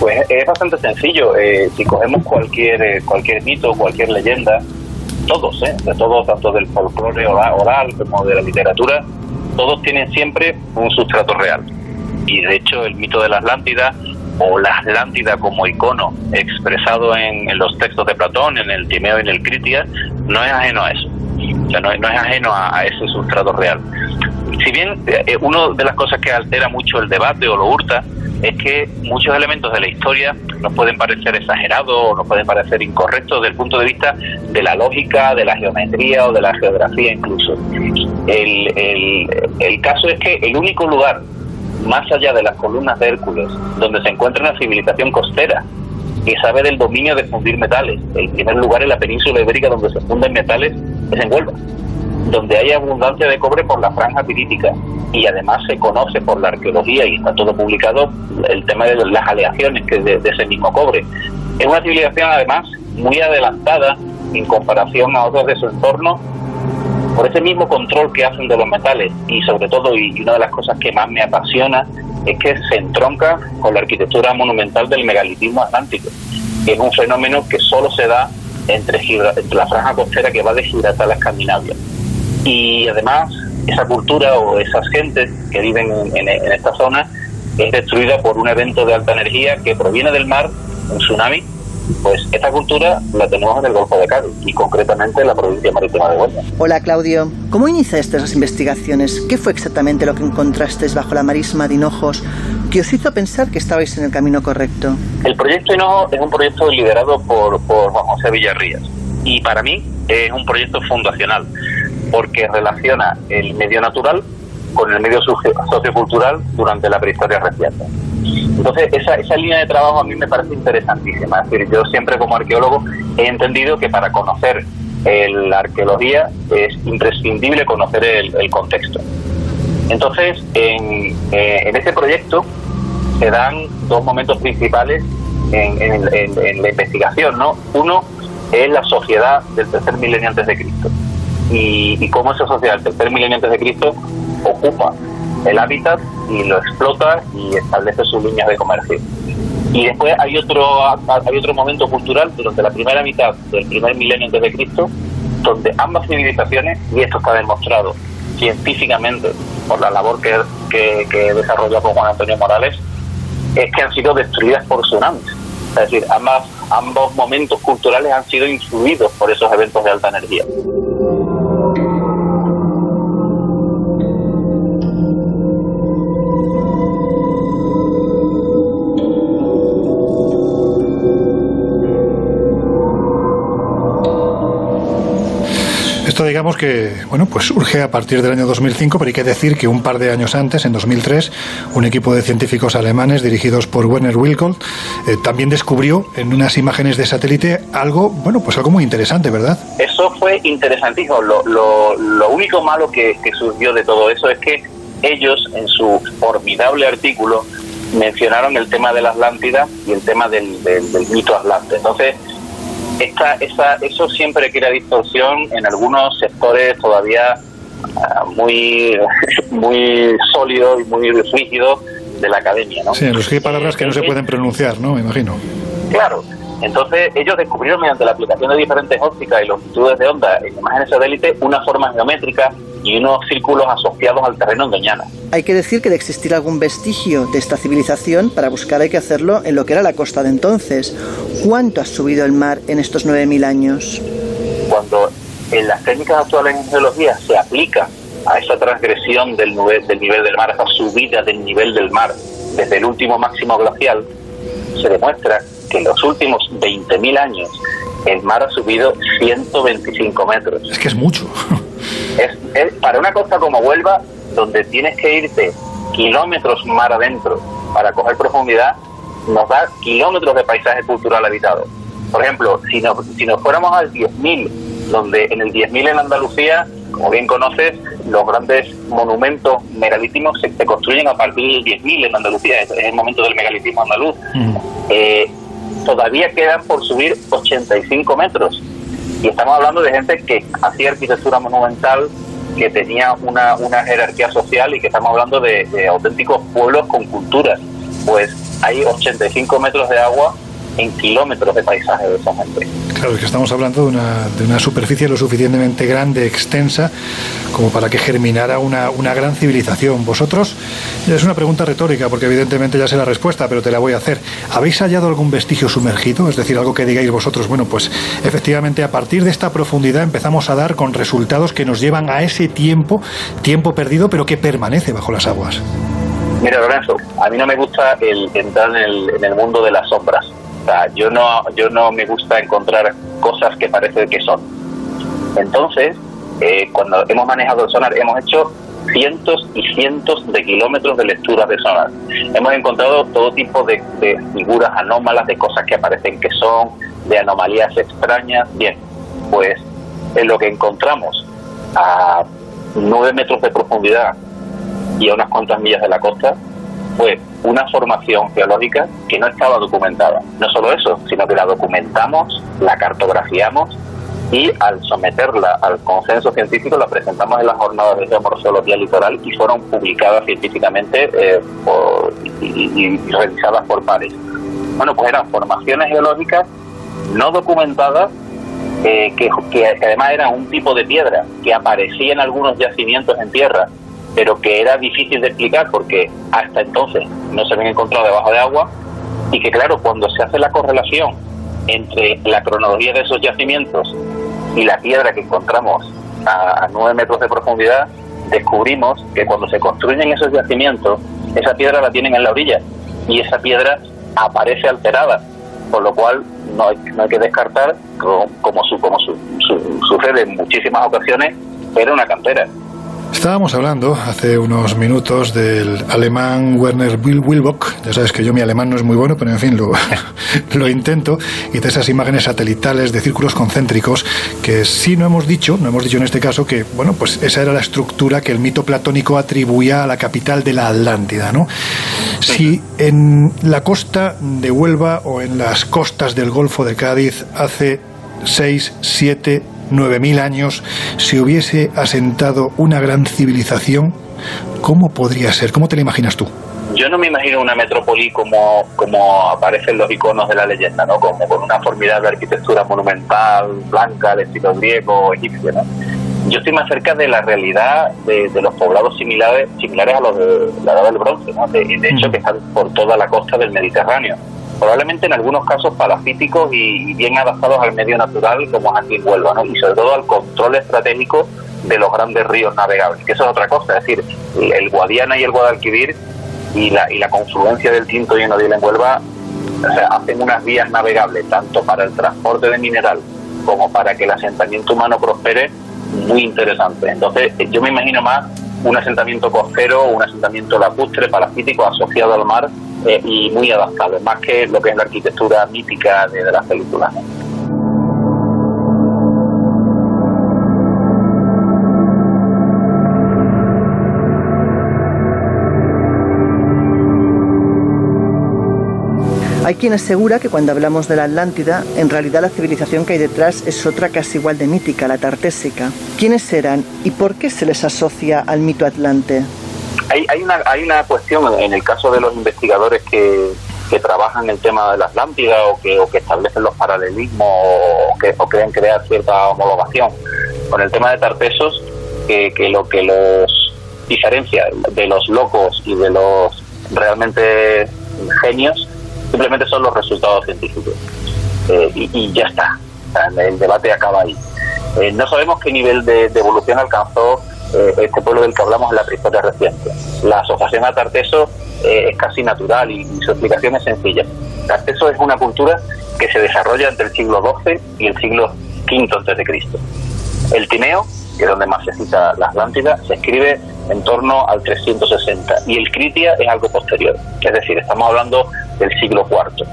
Pues es bastante sencillo. Eh, si cogemos cualquier eh, cualquier mito, cualquier leyenda, todos, ¿eh? de todos, tanto del folclore oral, oral como de la literatura, todos tienen siempre un sustrato real. Y de hecho el mito de la Atlántida o la Atlántida como icono expresado en, los textos de Platón, en el Timeo y en el Critias, no es ajeno a eso. No, es- no es ajeno a, ese sustrato real. Si bien eh, una de las cosas que altera mucho el debate o lo hurta es que muchos elementos de la historia nos pueden parecer exagerados o nos pueden parecer incorrectos desde el punto de vista de la lógica, de la geometría o de la geografía incluso. El, el- el caso es que el único lugar más allá de las columnas de Hércules, donde se encuentra una civilización costera que sabe del dominio de fundir metales. El primer lugar en la península ibérica donde se funden metales es en Huelva, donde hay abundancia de cobre por la franja pirítica y además se conoce por la arqueología y está todo publicado el tema de las aleaciones que de, ese mismo cobre. Es una civilización además muy adelantada en comparación a otros de su entorno por ese mismo control que hacen de los metales y sobre todo, y una de las cosas que más me apasiona, es que se entronca con la arquitectura monumental del megalitismo atlántico, que es un fenómeno que solo se da entre, la franja costera que va de Gibraltar a Escandinavia. Y además, esa cultura o esas gentes que viven en, en- en esta zona es destruida por un evento de alta energía que proviene del mar, un tsunami. Pues esta cultura la tenemos en el Golfo de Cádiz y concretamente en la provincia marítima de Huelva. Hola Claudio, ¿cómo iniciaste esas investigaciones? ¿Qué fue exactamente lo que encontrasteis bajo la marisma de Hinojos que os hizo pensar que estabais en el camino correcto? El proyecto Hinojo es un proyecto liderado por, por Juan José Villarrías y para mí es un proyecto fundacional porque relaciona el medio natural con el medio socio- sociocultural durante la prehistoria reciente. Entonces, esa, esa línea de trabajo a mí me parece interesantísima. Es decir, yo siempre como arqueólogo he entendido que para conocer eh, la arqueología es imprescindible conocer el, el contexto. Entonces, en, eh, en ese proyecto se dan dos momentos principales en- en- en la investigación, ¿no? Uno es la sociedad del tercer milenio antes de Cristo y, y cómo esa sociedad del tercer milenio antes de Cristo ocupa el hábitat y lo explota y establece sus líneas de comercio. Y después hay otro hay otro momento cultural durante la primera mitad del primer milenio antes de Cristo, donde ambas civilizaciones, y esto está demostrado científicamente por la labor que, que, que con Juan Antonio Morales, es que han sido destruidas por tsunamis. Es decir, ambas, ambos momentos culturales han sido influidos por esos eventos de alta energía. Digamos que, bueno, pues surge a partir del año 2005, pero hay que decir que un par de años antes, en 2003, un equipo de científicos alemanes dirigidos por Werner Wilcott eh, también descubrió en unas imágenes de satélite algo, bueno, pues algo muy interesante, ¿verdad? Eso fue interesantísimo. Lo, lo, lo único malo que, que surgió de todo eso es que ellos, en su formidable artículo, mencionaron el tema de la Atlántida y el tema del, del, del mito atlante. Entonces, esta, esa, eso siempre crea distorsión en algunos sectores todavía ah, muy, muy sólidos y muy rígidos de la academia. ¿no? Sí, en los que hay palabras que no se pueden pronunciar, ¿no? Me imagino. Claro. Entonces, ellos descubrieron mediante la aplicación de diferentes ópticas y longitudes de onda en imágenes satélite una forma geométrica y unos círculos asociados al terreno en Doñana. Hay que decir que de existir algún vestigio de esta civilización, para buscar hay que hacerlo en lo que era la costa de entonces. ¿Cuánto ha subido el mar en estos 9.000 años? Cuando en las técnicas actuales en geología se aplica a esa transgresión del nivel, del nivel del mar, a esa subida del nivel del mar desde el último máximo glacial, se demuestra que en los últimos 20.000 años el mar ha subido 125 metros. Es que es mucho. Es, es para una costa como Huelva, donde tienes que irte kilómetros mar adentro para coger profundidad, nos da kilómetros de paisaje cultural habitado. Por ejemplo, si nos, si nos fuéramos al 10.000, donde en el 10.000 en Andalucía, como bien conoces, los grandes monumentos megalítimos se, se construyen a partir del 10.000 en Andalucía, es, es el momento del megalitismo andaluz. Eh, todavía quedan por subir 85 metros. Y estamos hablando de gente que hacía arquitectura monumental, que tenía una, una jerarquía social y que estamos hablando de, de auténticos pueblos con culturas. Pues hay 85 metros de agua en kilómetros de paisaje de esa gente. Claro, es que estamos hablando de una, de una superficie lo suficientemente grande, extensa, como para que germinara una, una gran civilización. Vosotros, es una pregunta retórica, porque evidentemente ya sé la respuesta, pero te la voy a hacer. ¿Habéis hallado algún vestigio sumergido? Es decir, algo que digáis vosotros, bueno, pues efectivamente a partir de esta profundidad empezamos a dar con resultados que nos llevan a ese tiempo, tiempo perdido, pero que permanece bajo las aguas. Mira, Lorenzo, a mí no me gusta el entrar en el, en el mundo de las sombras. Yo no, yo no me gusta encontrar cosas que parece que son. Entonces, eh, cuando hemos manejado el sonar, hemos hecho cientos y cientos de kilómetros de lecturas de sonar. Hemos encontrado todo tipo de, figuras anómalas, de cosas que aparecen que son, de anomalías extrañas. Bien, pues en lo que encontramos a 9 metros de profundidad y a unas cuantas millas de la costa fue una formación geológica que no estaba documentada. No solo eso, sino que la documentamos, la cartografiamos y al someterla al consenso científico la presentamos en las jornadas de geomorfología litoral y fueron publicadas científicamente eh, y, y- revisadas por pares. Bueno, pues eran formaciones geológicas no documentadas eh, que, que- además era un tipo de piedra que aparecía en algunos yacimientos en tierra, pero que era difícil de explicar porque hasta entonces no se habían encontrado debajo de agua y que claro, cuando se hace la correlación entre la cronología de esos yacimientos y la piedra que encontramos a, a 9 metros de profundidad, descubrimos que cuando se construyen esos yacimientos, esa piedra la tienen en la orilla y esa piedra aparece alterada, por lo cual no hay, no hay que descartar, como, como, su- como su- su- sucede en muchísimas ocasiones, era una cantera. Estábamos hablando hace unos minutos del alemán Werner Wil- Wilbock. Ya sabes que yo mi alemán no es muy bueno, pero en fin, lo, lo intento. Y de esas imágenes satelitales de círculos concéntricos que sí no hemos dicho, no hemos dicho en este caso que, bueno, pues esa era la estructura que el mito platónico atribuía a la capital de la Atlántida, ¿no? Si en la costa de Huelva o en las costas del Golfo de Cádiz hace 6, 7, 9 mil años se hubiese asentado una gran civilización, ¿cómo podría ser? ¿Cómo te la imaginas tú? Yo no me imagino una metrópoli como, como aparecen los iconos de la leyenda, ¿no? Como con una formidable arquitectura monumental, blanca, de estilo griego egipcio, ¿no? Yo estoy más cerca de la realidad de, de los poblados similares, similares a los de la edad del bronce, ¿no? De, de hecho, que están por toda la costa del Mediterráneo. Probablemente en algunos casos palafíticos y, y bien adaptados al medio natural, como aquí en Huelva, ¿no? Y sobre todo al control estratégico de los grandes ríos navegables, que eso es otra cosa, es decir, el, Guadiana y el Guadalquivir y la, y la confluencia del Tinto y el Nodil en Huelva o sea, hacen unas vías navegables tanto para el transporte de mineral como para que el asentamiento humano prospere muy interesante. Entonces, yo me imagino más un asentamiento costero, un asentamiento lacustre, parasítico, asociado al mar eh, y muy adaptable, más que lo que es la arquitectura mítica de, de las. Hay quien asegura que cuando hablamos de la Atlántida, en realidad la civilización que hay detrás es otra casi igual de mítica, la tartésica. ¿Quiénes eran y por qué se les asocia al mito atlante? Hay, hay, una, hay una cuestión en el caso de los investigadores que, que trabajan el tema de la Atlántida o que, o que establecen los paralelismos o que o quieren crear cierta homologación con el tema de Tartesos, que, que lo que los diferencia de los locos y de los realmente genios simplemente son los resultados científicos. Eh, y, y ya está, el debate acaba ahí. Eh, no sabemos qué nivel de, de evolución alcanzó eh, este pueblo del que hablamos en la prehistoria reciente. La asociación a Tarteso eh, es casi natural y, y su explicación es sencilla. Tarteso es una cultura que se desarrolla entre el siglo XII y el siglo V Cristo. El Tineo, que es donde más se cita la Atlántida, se escribe en torno al 360 y el Critia es algo posterior, es decir, estamos hablando del siglo IV.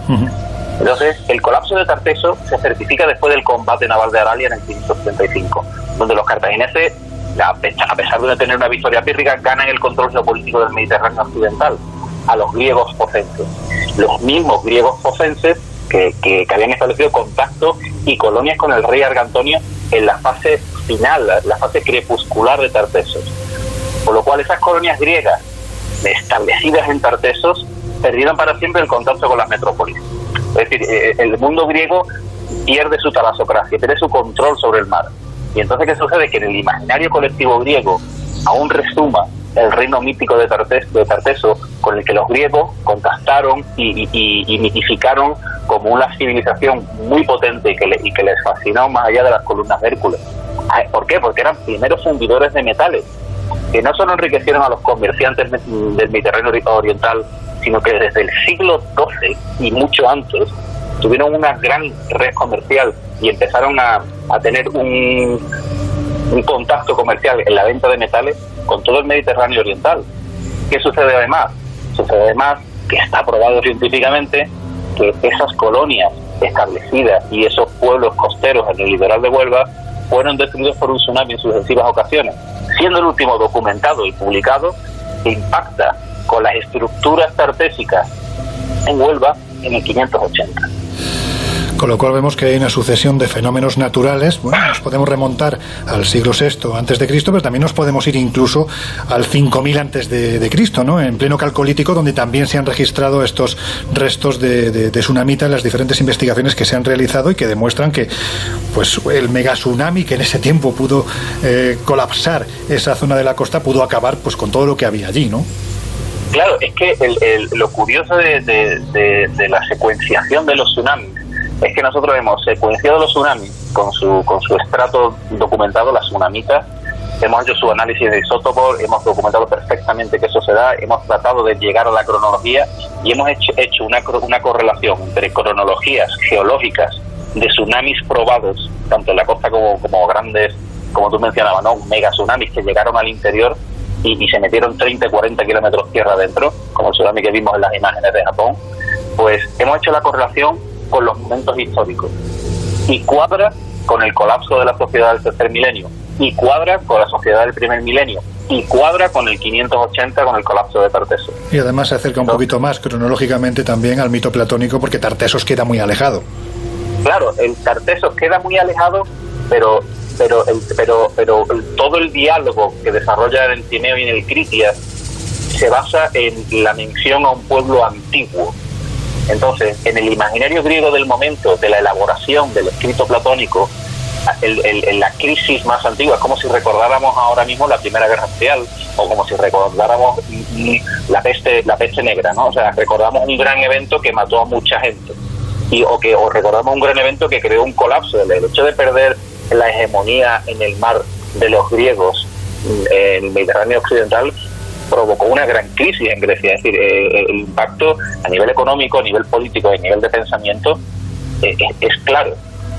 Entonces, el colapso de Tarteso se certifica después del combate naval de Aralia en el 535, donde los cartagineses, a pesar de no tener una victoria pírrica, ganan el control geopolítico del Mediterráneo occidental a los griegos focenses. Los mismos griegos focenses que, que- que habían establecido contacto y colonias con el rey Argantonio en la fase final, la, fase crepuscular de Tartesos. Por lo cual esas colonias griegas establecidas en Tartesos perdieron para siempre el contacto con las metrópolis. Es decir, eh, el mundo griego pierde su talasocracia, pierde su control sobre el mar. Y entonces, ¿qué sucede? Que en el imaginario colectivo griego aún resuma el reino mítico de, Tartes- de Tarteso, con el que los griegos contactaron y, y- y- mitificaron como una civilización muy potente y que, le- y que les fascinó más allá de las columnas de Hércules. ¿Por qué? Porque eran primeros fundidores de metales, que no solo enriquecieron a los comerciantes me- del Mediterráneo ori- oriental, sino que desde el siglo XII y mucho antes tuvieron una gran red comercial y empezaron a, a tener un, un contacto comercial en la venta de metales con todo el Mediterráneo oriental. ¿Qué sucede además? Sucede además que está probado científicamente que esas colonias establecidas y esos pueblos costeros en el litoral de Huelva fueron destruidos por un tsunami en sucesivas ocasiones, siendo el último documentado y publicado que impacta con las estructuras tartésicas en Huelva en el 580. Con lo cual vemos que hay una sucesión de fenómenos naturales. Bueno, nos podemos remontar al siglo VI antes de Cristo, pero también nos podemos ir incluso al 5000 antes de, de Cristo, ¿no? En pleno calcolítico, donde también se han registrado estos restos de, de, de tsunamita en las diferentes investigaciones que se han realizado y que demuestran que, pues, el mega tsunami que en ese tiempo pudo eh, colapsar esa zona de la costa pudo acabar, pues, con todo lo que había allí, ¿no? Claro, es que el, el, lo curioso de, de, de, de la secuenciación de los tsunamis es que nosotros hemos secuenciado los tsunamis con su, con su estrato documentado, las tsunamitas, hemos hecho su análisis de isótopos, hemos documentado perfectamente que eso se da, hemos tratado de llegar a la cronología y hemos hecho, hecho una, una correlación entre cronologías geológicas de tsunamis probados, tanto en la costa como, como grandes, como tú mencionabas, ¿no? mega tsunamis que llegaron al interior y, y se metieron 30, 40 kilómetros tierra adentro, como el tsunami que vimos en las imágenes de Japón, pues hemos hecho la correlación con los momentos históricos y cuadra con el colapso de la sociedad del tercer milenio y cuadra con la sociedad del primer milenio y cuadra con el 580 con el colapso de Tartesos. Y además se acerca un poquito más cronológicamente también al mito platónico porque Tartesos queda muy alejado. Claro, el Tartesos queda muy alejado, pero pero el, pero pero todo el diálogo que desarrolla en el Tineo y en el Critias se basa en la mención a un pueblo antiguo entonces, en el imaginario griego del momento de la elaboración del escrito platónico, el, el, la crisis más antigua, como si recordáramos ahora mismo la Primera Guerra Mundial o como si recordáramos la peste, la peste negra, ¿no? O sea, recordamos un gran evento que mató a mucha gente y o que o recordamos un gran evento que creó un colapso. El hecho de perder la hegemonía en el mar de los griegos en el Mediterráneo occidental provocó una gran crisis en Grecia. Es decir, eh, el impacto a nivel económico, a nivel político, a nivel de pensamiento eh, es claro.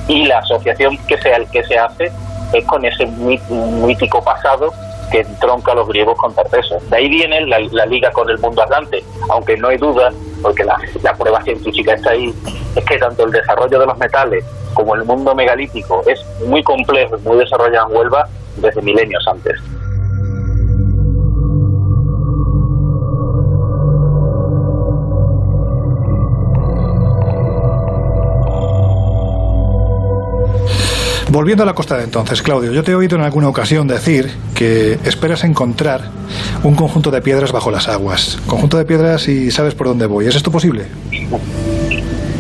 Y la asociación que se, que se hace es con ese mítico pasado que entronca a los griegos con Tartesos. De ahí viene la, la, liga con el mundo atlante, aunque no hay duda, porque la, la, prueba científica está ahí, es que tanto el desarrollo de los metales como el mundo megalítico es muy complejo y muy desarrollado en Huelva desde milenios antes. Volviendo a la costa de entonces, Claudio, yo te he oído en alguna ocasión decir que esperas encontrar un conjunto de piedras bajo las aguas. Conjunto de piedras y sabes por dónde voy. ¿Es esto posible?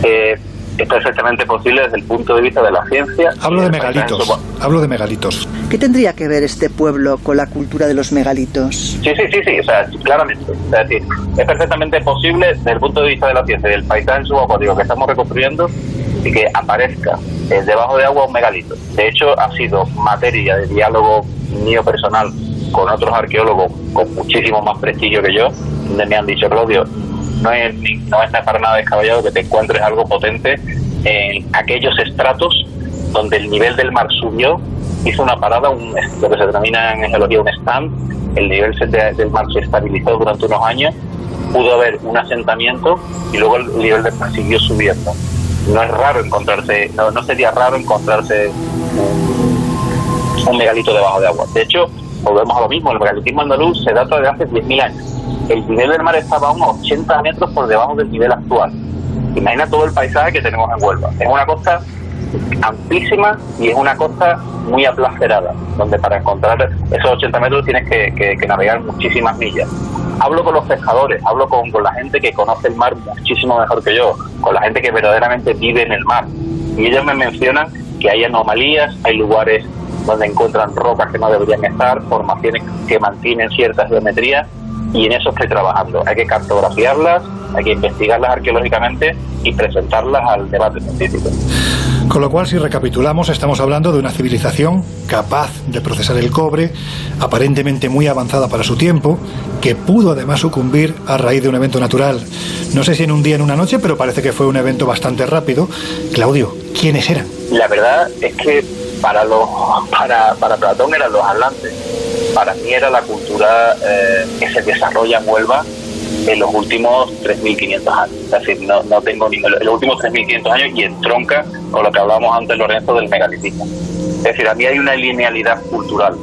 Eh, es perfectamente posible desde el punto de vista de la ciencia. Hablo de megalitos. Hablo de megalitos. ¿Qué tendría que ver este pueblo con la cultura de los megalitos? Sí, sí, sí, sí, o sea, claramente. Es decir, es perfectamente posible desde el punto de vista de la ciencia y del paisaje subacuático que estamos reconstruyendo y que aparezca eh, debajo de agua un megalito. De hecho, ha sido materia de diálogo mío personal con otros arqueólogos con muchísimo más prestigio que yo, donde me han dicho, Claudio, no es, no es para nada descabellado que te encuentres algo potente en aquellos estratos donde el nivel del mar subió, hizo una parada, un, lo que se denomina en geología un stand, el nivel del mar se estabilizó durante unos años, pudo haber un asentamiento y luego el nivel del mar siguió subiendo no es raro encontrarse, no, no sería raro encontrarse un, megalito debajo de agua. De hecho, volvemos a lo mismo, el megalitismo andaluz se data de hace 10.000 años. El nivel del mar estaba a unos 80 metros por debajo del nivel actual. Imagina todo el paisaje que tenemos en Huelva. Es una costa amplísima y es una costa muy aplacerada, donde para encontrar esos 80 metros tienes que, que, que navegar muchísimas millas hablo con los pescadores, hablo con, con, la gente que conoce el mar muchísimo mejor que yo, con la gente que verdaderamente vive en el mar. Y ellos me mencionan que hay anomalías, hay lugares donde encuentran rocas que no deberían estar, formaciones que mantienen ciertas geometrías, y en eso estoy trabajando. Hay que cartografiarlas, hay que investigarlas arqueológicamente y presentarlas al debate científico. Con lo cual, si recapitulamos, estamos hablando de una civilización capaz de procesar el cobre, aparentemente muy avanzada para su tiempo, que pudo además sucumbir a raíz de un evento natural. No sé si en un día, en una noche, pero parece que fue un evento bastante rápido. Claudio, ¿quiénes eran? La verdad es que para, los, para, para Platón eran los atlantes. para mí era la cultura eh, que se desarrolla en Huelva en los últimos 3.500 años. Es decir, no, no tengo ni los últimos 3.500 años y entronca con lo que hablábamos antes, Lorenzo, del megalitismo. Es decir, a mí hay una linealidad cultural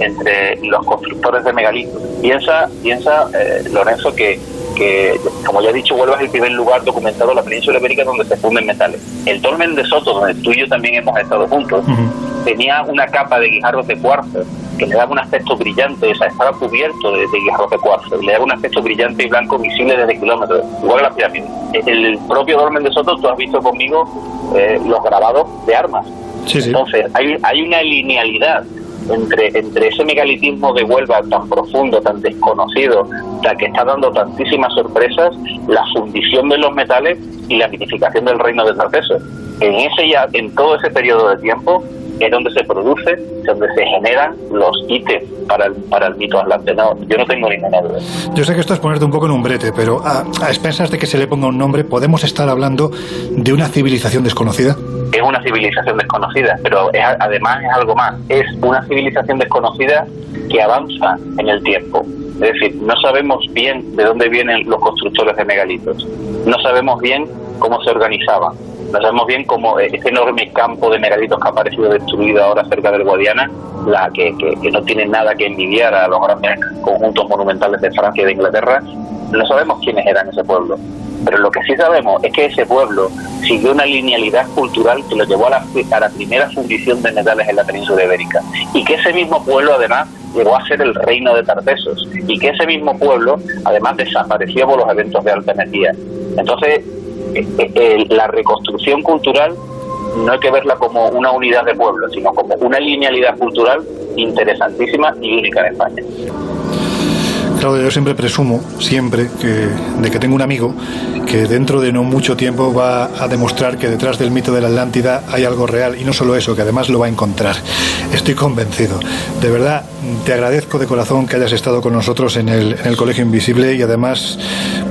entre los constructores de megalitos. Piensa, piensa eh, Lorenzo, que, que, como ya he dicho, Huelva es el primer lugar documentado en la península ibérica donde se funden metales. El dolmen de Soto, donde tú y yo también hemos estado juntos, tenía una capa de guijarros de cuarzo que le daba un aspecto brillante, o sea, estaba cubierto de, de guijarros de cuarzo, le daba un aspecto brillante y blanco visible desde kilómetros, igual que la pirámide. El propio dolmen de Soto, tú has visto conmigo eh, los grabados de armas. Sí, sí. Entonces, hay, hay una linealidad entre, entre ese megalitismo de Huelva tan profundo, tan desconocido, la que está dando tantísimas sorpresas, la fundición de los metales y la mitificación del reino de Tarteso. En ese ya, en todo ese periodo de tiempo, es donde se produce, es donde se generan los ítems para el, para el mito atlante. No, yo no tengo ninguna duda. Yo sé que esto es ponerte un poco en un brete, pero a, a expensas de que se le ponga un nombre, ¿podemos estar hablando de una civilización desconocida? es una civilización desconocida, pero es, además es algo más. Es una civilización desconocida que avanza en el tiempo. Es decir, no sabemos bien de dónde vienen los constructores de megalitos. No sabemos bien cómo se organizaban. No sabemos bien cómo este enorme campo de megalitos que ha aparecido destruido ahora cerca del Guadiana, la que, que, no tiene nada que envidiar a los grandes conjuntos monumentales de Francia y de Inglaterra, no sabemos quiénes eran ese pueblo. Pero lo que sí sabemos es que ese pueblo siguió una linealidad cultural que lo llevó a la, primera fundición de metales en la península ibérica. Y que ese mismo pueblo, además, llegó a ser el reino de Tartesos. Y que ese mismo pueblo, además, desapareció por los eventos de alta energía. Entonces, eh, eh, la reconstrucción cultural no hay que verla como una unidad de pueblo, sino como una linealidad cultural interesantísima y única en España. Claudio, yo siempre presumo, siempre, que, de que tengo un amigo que dentro de no mucho tiempo va a demostrar que detrás del mito de la Atlántida hay algo real y no solo eso, que además lo va a encontrar. Estoy convencido. De verdad, te agradezco de corazón que hayas estado con nosotros en el, en el Colegio Invisible y además,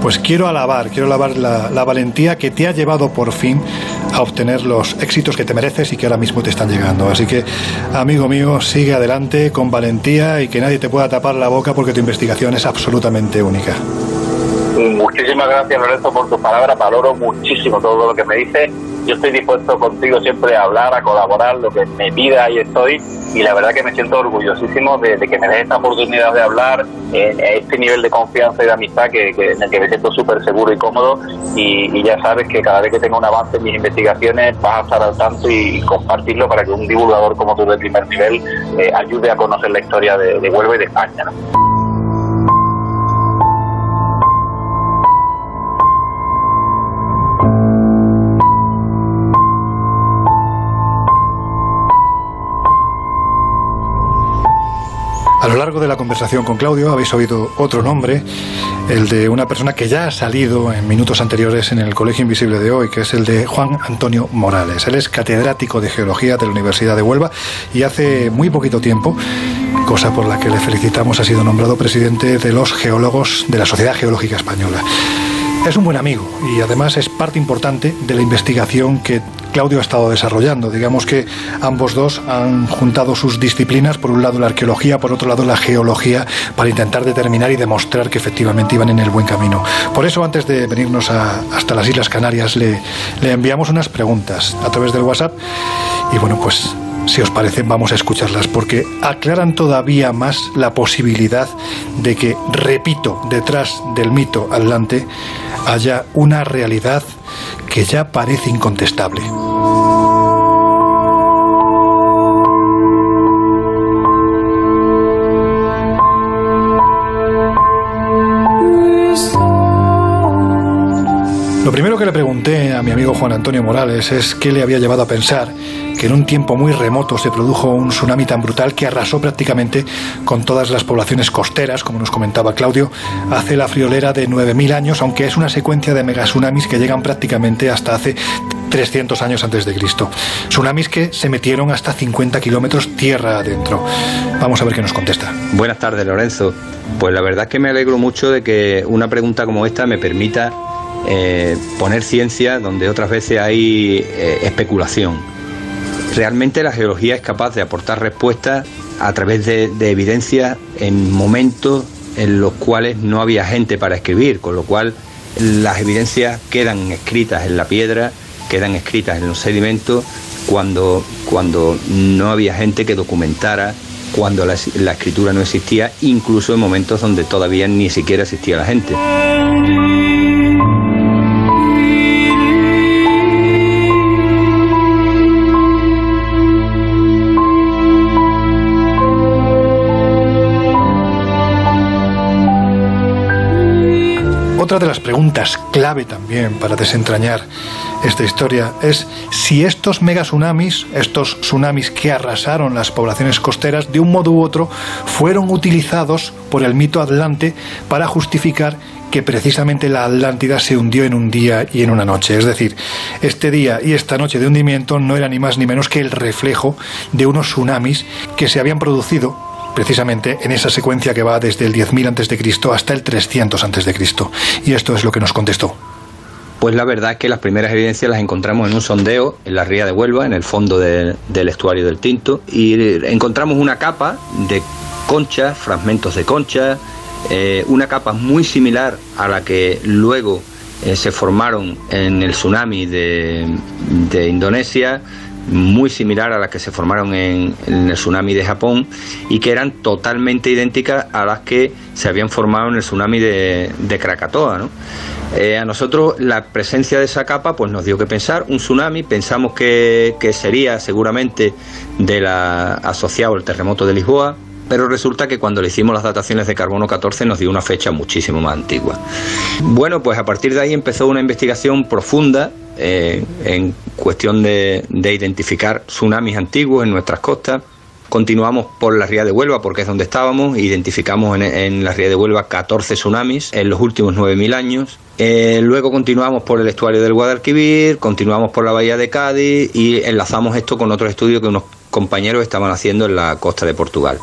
pues quiero alabar, quiero alabar la, la valentía que te ha llevado por fin a obtener los éxitos que te mereces y que ahora mismo te están llegando. Así que, amigo mío, sigue adelante con valentía y que nadie te pueda tapar la boca porque tu investigación es absolutamente única. Muchísimas gracias Lorenzo por tus palabras, valoro muchísimo todo lo que me dices. Yo estoy dispuesto contigo siempre a hablar, a colaborar, lo que me pida, ahí estoy. Y la verdad que me siento orgullosísimo de, de que me des esta oportunidad de hablar en este nivel de confianza y de amistad que, que en el que me siento súper seguro y cómodo. Y, y, ya sabes que cada vez que tenga un avance en mis investigaciones vas a estar al tanto y, compartirlo para que un divulgador como tú de primer nivel eh, ayude a conocer la historia de, de Huelva y de España. ¿no? A lo largo de la conversación con Claudio habéis oído otro nombre, el de una persona que ya ha salido en minutos anteriores en el Colegio Invisible de hoy, que es el de Juan Antonio Morales. Él es catedrático de Geología de la Universidad de Huelva y hace muy poquito tiempo, cosa por la que le felicitamos, ha sido nombrado presidente de los geólogos de la Sociedad Geológica Española. Es un buen amigo y además es parte importante de la investigación que Claudio ha estado desarrollando. Digamos que ambos dos han juntado sus disciplinas, por un lado la arqueología, por otro lado la geología, para intentar determinar y demostrar que efectivamente iban en el buen camino. Por eso, antes de venirnos a, hasta las Islas Canarias, le, enviamos unas preguntas a través del WhatsApp y bueno, pues si os parece, vamos a escucharlas porque aclaran todavía más la posibilidad de que, repito, detrás del mito atlante haya una realidad que ya parece incontestable. Lo primero que le pregunté a mi amigo Juan Antonio Morales es qué le había llevado a pensar en un tiempo muy remoto se produjo un tsunami tan brutal que arrasó prácticamente con todas las poblaciones costeras, como nos comentaba Claudio, hace la friolera de 9.000 años, aunque es una secuencia de megatsunamis que llegan prácticamente hasta hace 300 años antes de Cristo. Tsunamis que se metieron hasta 50 kilómetros tierra adentro. Vamos a ver qué nos contesta. Buenas tardes, Lorenzo. Pues la verdad es que me alegro mucho de que una pregunta como esta me permita eh, poner ciencia donde otras veces hay eh, especulación. Realmente la geología es capaz de aportar respuestas a través de, de evidencias en momentos en los cuales no había gente para escribir, con lo cual las evidencias quedan escritas en la piedra, quedan escritas en los sedimentos, cuando, cuando no había gente que documentara, cuando la, la escritura no existía, incluso en momentos donde todavía ni siquiera existía la gente. Otra de las preguntas clave también para desentrañar esta historia es si estos megatsunamis, estos tsunamis que arrasaron las poblaciones costeras, de un modo u otro, fueron utilizados por el mito atlante para justificar que precisamente la Atlántida se hundió en un día y en una noche. Es decir, este día y esta noche de hundimiento no era ni más ni menos que el reflejo de unos tsunamis que se habían producido precisamente en esa secuencia que va desde el 10.000 a.C. hasta el 300 a.C. Y esto es lo que nos contestó. Pues la verdad es que las primeras evidencias las encontramos en un sondeo en la ría de Huelva, en el fondo de- del estuario del Tinto, y encontramos una capa de conchas, fragmentos de conchas, eh, una capa muy similar a la que luego eh, se formaron en el tsunami de Indonesia, muy similar a las que se formaron en, en el tsunami de Japón y que eran totalmente idénticas a las que se habían formado en el tsunami de, de Krakatoa. ¿no? Eh, a nosotros la presencia de esa capa pues nos dio que pensar un tsunami, pensamos que, que sería seguramente de la, asociado al terremoto de Lisboa, pero resulta que cuando le hicimos las dataciones de carbono 14 nos dio una fecha muchísimo más antigua. Bueno, pues a partir de ahí empezó una investigación profunda eh, en cuestión de, de identificar tsunamis antiguos en nuestras costas. Continuamos por la ría de Huelva porque es donde estábamos, identificamos en, la ría de Huelva 14 tsunamis en los últimos 9.000 años. Eh, luego continuamos por el estuario del Guadalquivir, continuamos por la bahía de Cádiz y enlazamos esto con otros estudios que unos compañeros estaban haciendo en la costa de Portugal.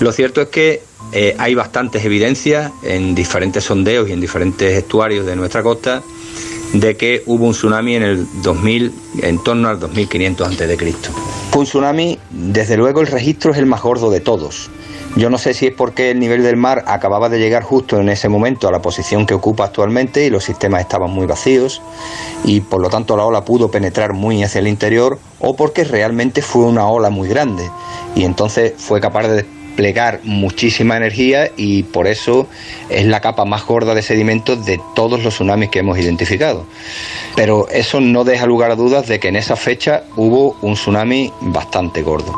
Lo cierto es que eh, hay bastantes evidencias en diferentes sondeos y en diferentes estuarios de nuestra costa de que hubo un tsunami en el 2000, en torno al 2500 a.C. Fue un tsunami, desde luego el registro es el más gordo de todos. Yo no sé si es porque el nivel del mar acababa de llegar justo en ese momento a la posición que ocupa actualmente y los sistemas estaban muy vacíos y por lo tanto la ola pudo penetrar muy hacia el interior o porque realmente fue una ola muy grande y entonces fue capaz de desplegar muchísima energía y por eso es la capa más gorda de sedimentos de todos los tsunamis que hemos identificado. Pero eso no deja lugar a dudas de que en esa fecha hubo un tsunami bastante gordo.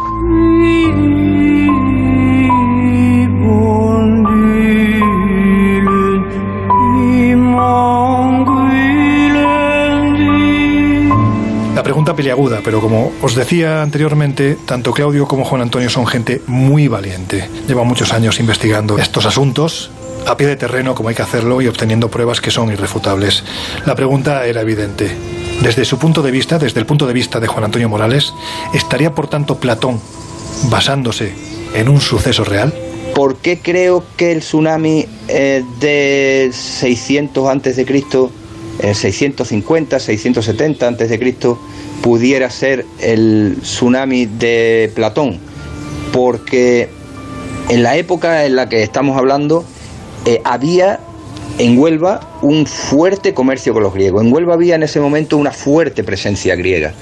Peliaguda, pero como os decía anteriormente, tanto Claudio como Juan Antonio son gente muy valiente. Llevan muchos años investigando estos asuntos a pie de terreno como hay que hacerlo y obteniendo pruebas que son irrefutables. La pregunta era evidente. Desde su punto de vista, desde el punto de vista de Juan Antonio Morales, ¿estaría por tanto Platón basándose en un suceso real? ¿Por qué creo que el tsunami eh, de 600 antes de Cristo, eh, 650, 670 antes de Cristo, pudiera ser el tsunami de Platón? Porque en la época en la que estamos hablando eh, había en Huelva un fuerte comercio con los griegos. En Huelva había en ese momento una fuerte presencia griega.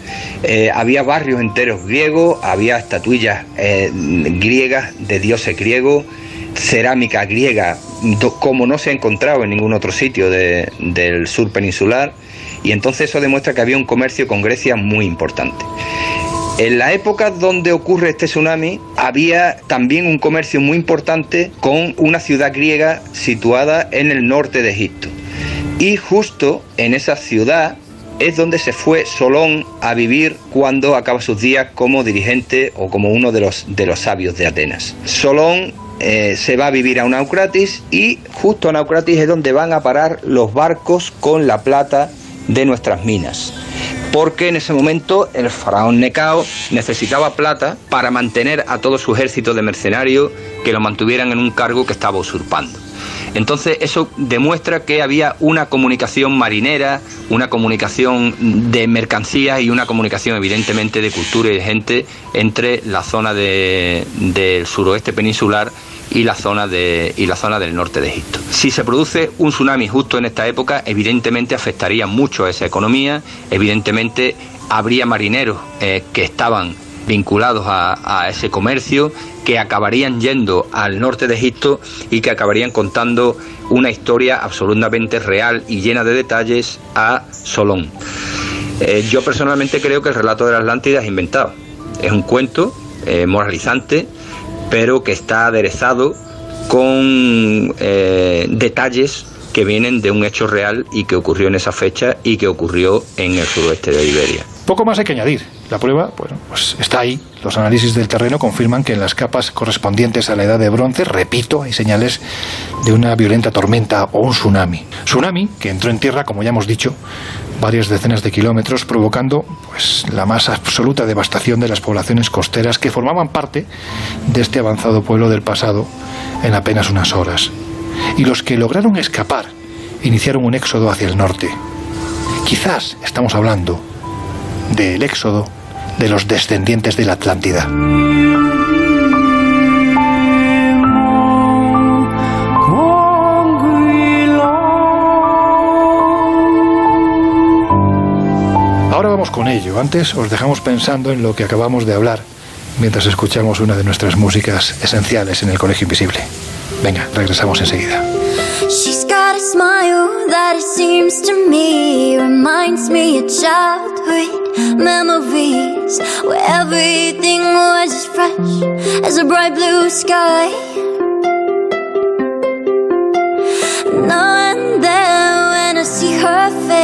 Eh, había barrios enteros griegos, había estatuillas eh, griegas de dioses griegos, cerámica griega como no se ha encontrado en ningún otro sitio de- del sur peninsular. Y entonces eso demuestra que había un comercio con Grecia muy importante. En la época donde ocurre este tsunami había también un comercio muy importante con una ciudad griega situada en el norte de Egipto. Y justo en esa ciudad es donde se fue Solón a vivir cuando acaba sus días como dirigente o como uno de los, de los sabios de Atenas. Solón eh, se va a vivir a Naucratis y justo a Naucratis es donde van a parar los barcos con la plata de nuestras minas porque en ese momento el faraón Necao necesitaba plata para mantener a todo su ejército de mercenarios que lo mantuvieran en un cargo que estaba usurpando. Entonces eso demuestra que había una comunicación marinera, una comunicación de mercancías y una comunicación evidentemente de cultura y de gente entre la zona de- del suroeste peninsular y la zona de y la zona del norte de Egipto. Si se produce un tsunami justo en esta época, evidentemente afectaría mucho a esa economía, evidentemente habría marineros eh, que estaban vinculados a, ese comercio, que acabarían yendo al norte de Egipto y que acabarían contando una historia absolutamente real y llena de detalles a Solón. Eh, yo personalmente creo que el relato de la Atlántida es inventado. Es un cuento eh, moralizante, pero que está aderezado con eh, detalles que vienen de un hecho real y que ocurrió en esa fecha y que ocurrió en el suroeste de Iberia. Poco más hay que añadir. La prueba, bueno, pues está ahí. Los análisis del terreno confirman que en las capas correspondientes a la edad de bronce, repito, hay señales de una violenta tormenta o un tsunami. Tsunami que entró en tierra, como ya hemos dicho, varias decenas de kilómetros, provocando pues la más absoluta devastación de las poblaciones costeras que formaban parte de este avanzado pueblo del pasado en apenas unas horas. Y los que lograron escapar iniciaron un éxodo hacia el norte. Quizás estamos hablando del éxodo de los descendientes de la Atlántida. Antes os dejamos pensando en lo que acabamos de hablar mientras escuchamos una de nuestras músicas esenciales en el Colegio Invisible. Venga, regresamos enseguida. She's got a smile that it seems to me reminds me of childhood memories where everything was as fresh as a bright blue sky.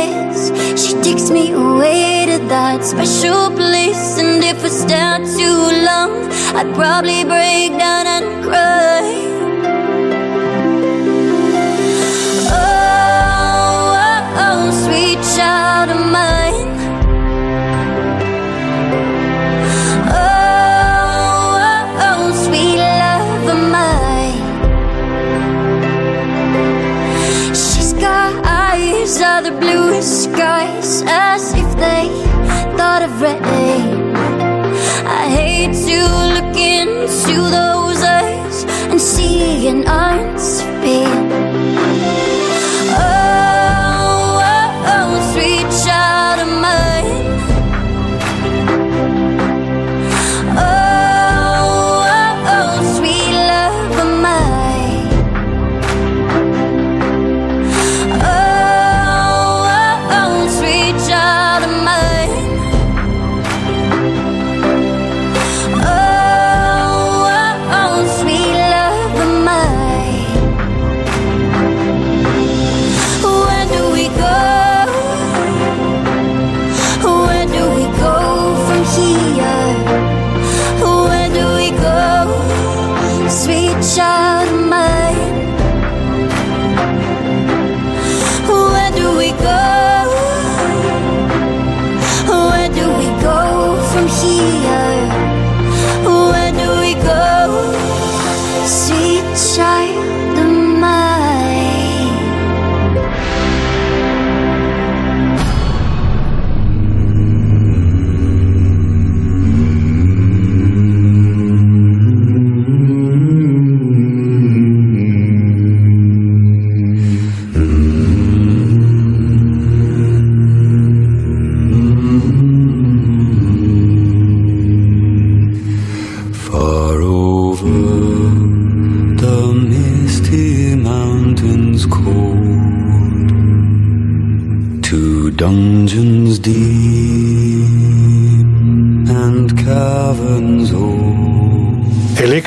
Face, she takes me away to that special place. And if I stand too long, I'd probably break down and cry. Oh, oh, oh, sweet child of mine. Eyes of the bluest skies, as if they thought of rain. I hate to look into those eyes and see an answer pain.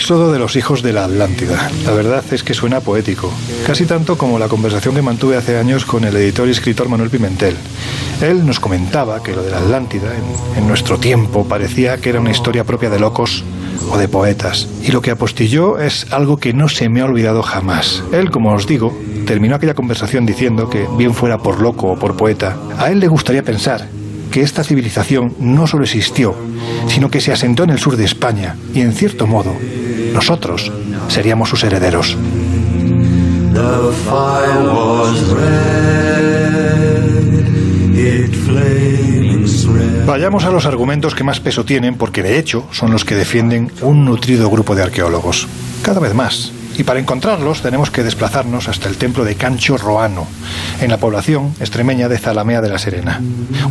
Éxodo de los hijos de la Atlántida. La verdad es que suena poético, casi tanto como la conversación que mantuve hace años con el editor y escritor Manuel Pimentel. Él nos comentaba que lo de la Atlántida, en, en nuestro tiempo, parecía que era una historia propia de locos o de poetas. Y lo que apostilló es algo que no se me ha olvidado jamás. Él, como os digo, terminó aquella conversación diciendo que, bien fuera por loco o por poeta, a él le gustaría pensar que esta civilización no solo existió, sino que se asentó en el sur de España y, en cierto modo, nosotros seríamos sus herederos. The fire was red, it flaming spread. Vayamos a los argumentos que más peso tienen, porque de hecho son los que defienden un nutrido grupo de arqueólogos. Cada vez más. Y para encontrarlos tenemos que desplazarnos hasta el templo de Cancho Roano, en la población extremeña de Zalamea de la Serena.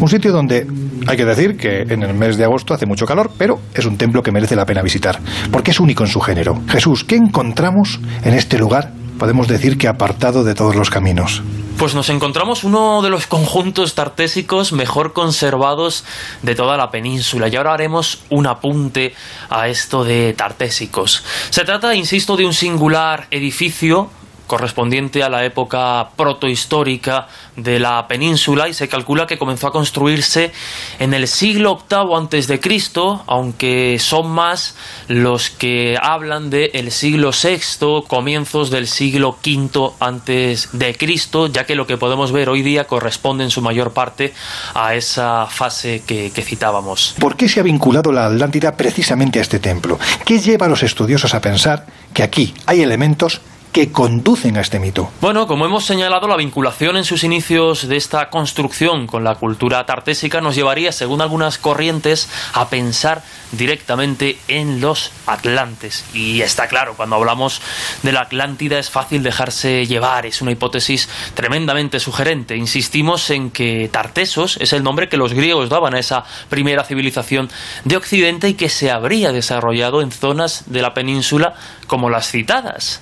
Un sitio donde hay que decir que en el mes de agosto hace mucho calor, pero es un templo que merece la pena visitar, porque es único en su género. Jesús, ¿qué encontramos en este lugar? Podemos decir que apartado de todos los caminos. Pues nos encontramos uno de los conjuntos tartésicos mejor conservados de toda la península y ahora haremos un apunte a esto de tartésicos. Se trata, insisto, de un singular edificio correspondiente a la época protohistórica de la península y se calcula que comenzó a construirse en el siglo VIII antes de Cristo, aunque son más los que hablan de el siglo VI, comienzos del siglo V antes de Cristo, ya que lo que podemos ver hoy día corresponde en su mayor parte a esa fase que, que citábamos. ¿Por qué se ha vinculado la Atlántida precisamente a este templo? ¿Qué lleva a los estudiosos a pensar que aquí hay elementos que conducen a este mito? Bueno, como hemos señalado, la vinculación en sus inicios de esta construcción con la cultura tartésica nos llevaría, según algunas corrientes, a pensar directamente en los atlantes. Y está claro, cuando hablamos de la Atlántida es fácil dejarse llevar, es una hipótesis tremendamente sugerente. Insistimos en que Tartesos es el nombre que los griegos daban a esa primera civilización de Occidente y que se habría desarrollado en zonas de la península como las citadas.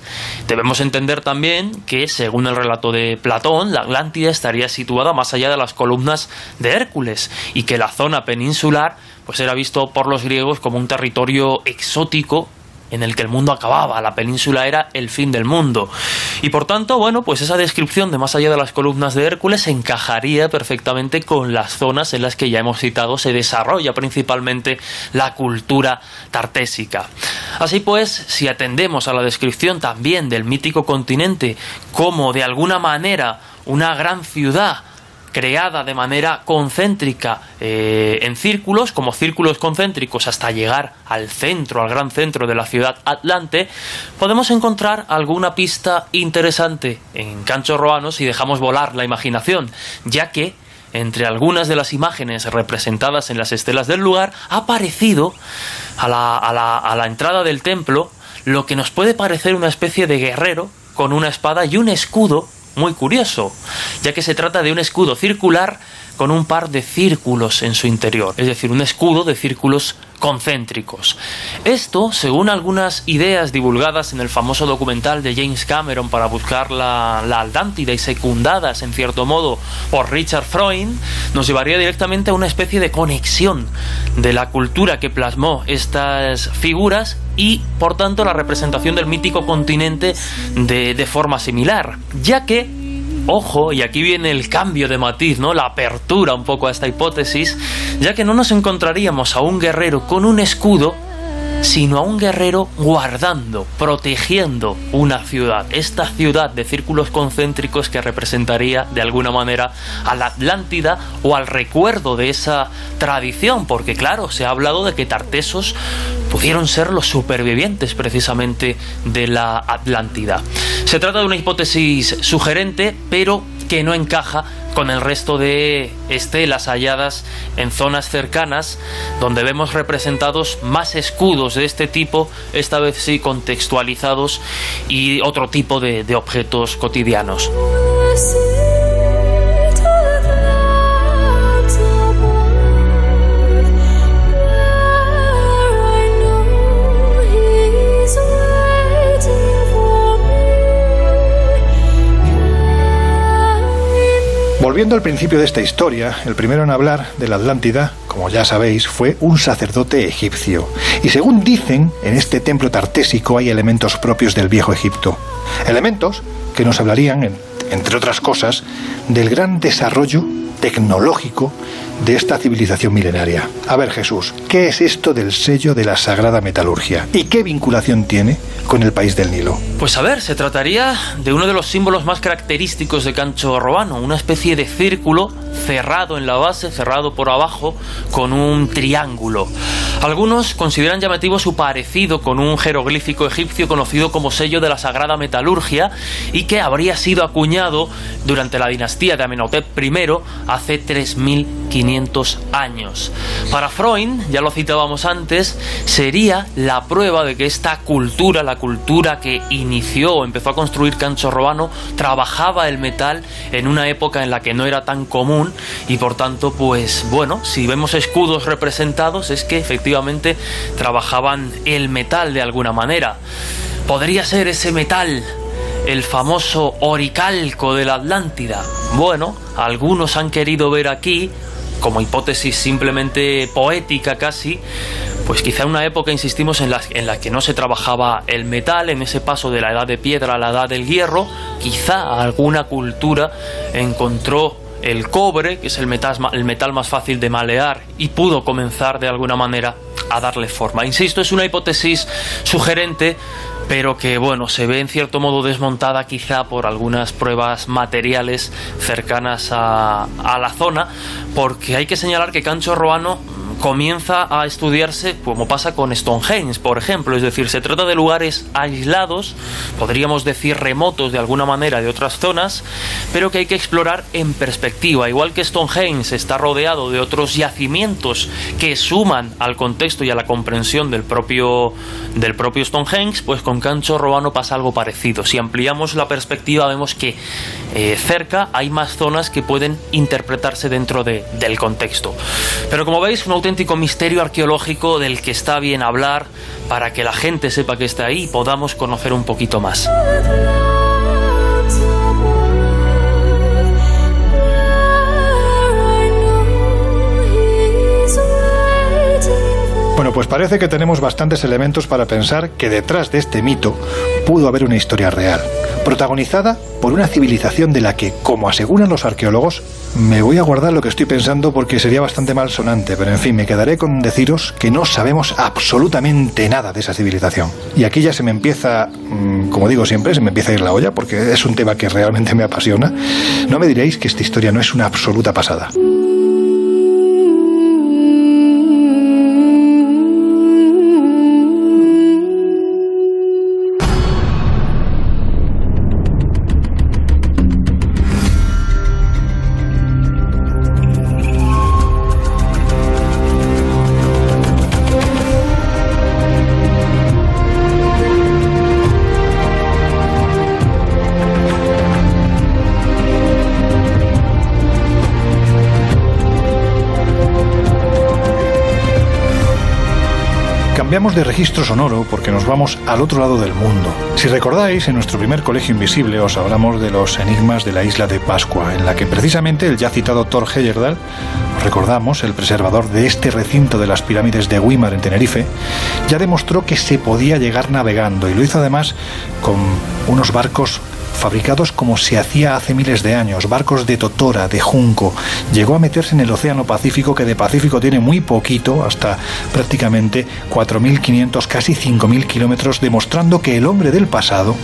Debemos entender también que, según el relato de Platón, la Atlántida estaría situada más allá de las columnas de Hércules y que la zona peninsular pues era visto por los griegos como un territorio exótico en el que el mundo acababa, la península era el fin del mundo. Y por tanto, bueno, pues esa descripción de más allá de las columnas de Hércules encajaría perfectamente con las zonas en las que ya hemos citado se desarrolla principalmente la cultura tartésica. Así pues, si atendemos a la descripción también del mítico continente como de alguna manera una gran ciudad creada de manera concéntrica eh, en círculos, como círculos concéntricos hasta llegar al centro, al gran centro de la ciudad Atlante, podemos encontrar alguna pista interesante en Cancho Roano si dejamos volar la imaginación, ya que entre algunas de las imágenes representadas en las estelas del lugar ha aparecido a la, a la, a la entrada del templo lo que nos puede parecer una especie de guerrero con una espada y un escudo muy curioso, ya que se trata de un escudo circular con un par de círculos en su interior, es decir, un escudo de círculos concéntricos. Esto, según algunas ideas divulgadas en el famoso documental de James Cameron para buscar la, la Atlántida y secundadas, en cierto modo, por Richard Freund, nos llevaría directamente a una especie de conexión de la cultura que plasmó estas figuras y, por tanto, la representación del mítico continente de, de forma similar, ya que Ojo, y aquí viene el cambio de matiz, ¿no? La apertura un poco a esta hipótesis, ya que no nos encontraríamos a un guerrero con un escudo, sino a un guerrero guardando, protegiendo una ciudad, esta ciudad de círculos concéntricos que representaría de alguna manera a la Atlántida o al recuerdo de esa tradición, porque claro, se ha hablado de que Tartesos pudieron ser los supervivientes precisamente de la Atlántida. Se trata de una hipótesis sugerente, pero que no encaja con el resto de estelas halladas en zonas cercanas, donde vemos representados más escudos de este tipo, esta vez sí contextualizados, y otro tipo de, de objetos cotidianos. Volviendo al principio de esta historia, el primero en hablar de la Atlántida, como ya sabéis, fue un sacerdote egipcio. Y según dicen, en este templo tartésico hay elementos propios del viejo Egipto. Elementos que nos hablarían, en- entre otras cosas, del gran desarrollo tecnológico de esta civilización milenaria. A ver, Jesús, ¿qué es esto del sello de la sagrada metalurgia? ¿Y qué vinculación tiene con el país del Nilo? Pues a ver, se trataría de uno de los símbolos más característicos de Cancho Robano, una especie de círculo cerrado en la base, cerrado por abajo, con un triángulo. Algunos consideran llamativo su parecido con un jeroglífico egipcio conocido como sello de la sagrada metalurgia y que habría sido acuñado durante la dinastía de Amenhotep I hace 3500 años. Para Freud, ya lo citábamos antes, sería la prueba de que esta cultura, la cultura que inició empezó a construir Cancho Robano, trabajaba el metal en una época en la que no era tan común y por tanto, pues bueno, si vemos escudos representados es que efectivamente trabajaban el metal de alguna manera. Podría ser ese metal el famoso oricalco de la Atlántida. Bueno, algunos han querido ver aquí, como hipótesis simplemente poética casi, pues quizá una época, insistimos, en la, en la que no se trabajaba el metal, en ese paso de la edad de piedra a la edad del hierro, quizá alguna cultura encontró el cobre, que es el metal, el metal más fácil de malear, y pudo comenzar de alguna manera a darle forma. Insisto, es una hipótesis sugerente, pero que bueno, se ve en cierto modo desmontada quizá por algunas pruebas materiales cercanas a, la zona, porque hay que señalar que Cancho Roano comienza a estudiarse como pasa con Stonehenge, por ejemplo, es decir, se trata de lugares aislados, podríamos decir remotos de alguna manera de otras zonas, pero que hay que explorar en perspectiva, igual que Stonehenge está rodeado de otros yacimientos que suman al contexto y a la comprensión del propio del propio Stonehenge, pues con Cancho Robano pasa algo parecido. Si ampliamos la perspectiva vemos que eh, cerca hay más zonas que pueden interpretarse dentro de, del contexto. Pero como veis, un auténtico misterio arqueológico del que está bien hablar para que la gente sepa que está ahí y podamos conocer un poquito más. Pues parece que tenemos bastantes elementos para pensar que detrás de este mito pudo haber una historia real, protagonizada por una civilización de la que, como aseguran los arqueólogos, me voy a guardar lo que estoy pensando porque sería bastante malsonante, pero en fin, me quedaré con deciros que no sabemos absolutamente nada de esa civilización. Y aquí ya se me empieza, mm, como digo siempre, se me empieza a ir la olla porque es un tema que realmente me apasiona. No me diréis que esta historia no es una absoluta pasada. Cambiamos de registro sonoro porque nos vamos al otro lado del mundo. Si recordáis, en nuestro primer colegio invisible os hablamos de los enigmas de la isla de Pascua, en la que precisamente el ya citado Thor Heyerdahl, os recordamos, el preservador de este recinto de las pirámides de Weimar en Tenerife, ya demostró que se podía llegar navegando y lo hizo además con unos barcos fabricados como se hacía hace miles de años, barcos de totora, de junco. Llegó a meterse en el Océano Pacífico, que de Pacífico tiene muy poquito, hasta prácticamente 4.500, casi 5.000 kilómetros, demostrando que el hombre del pasado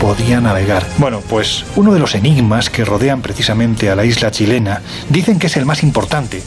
podía navegar. Bueno, pues uno de los enigmas que rodean precisamente a la isla chilena, dicen que es el más importante,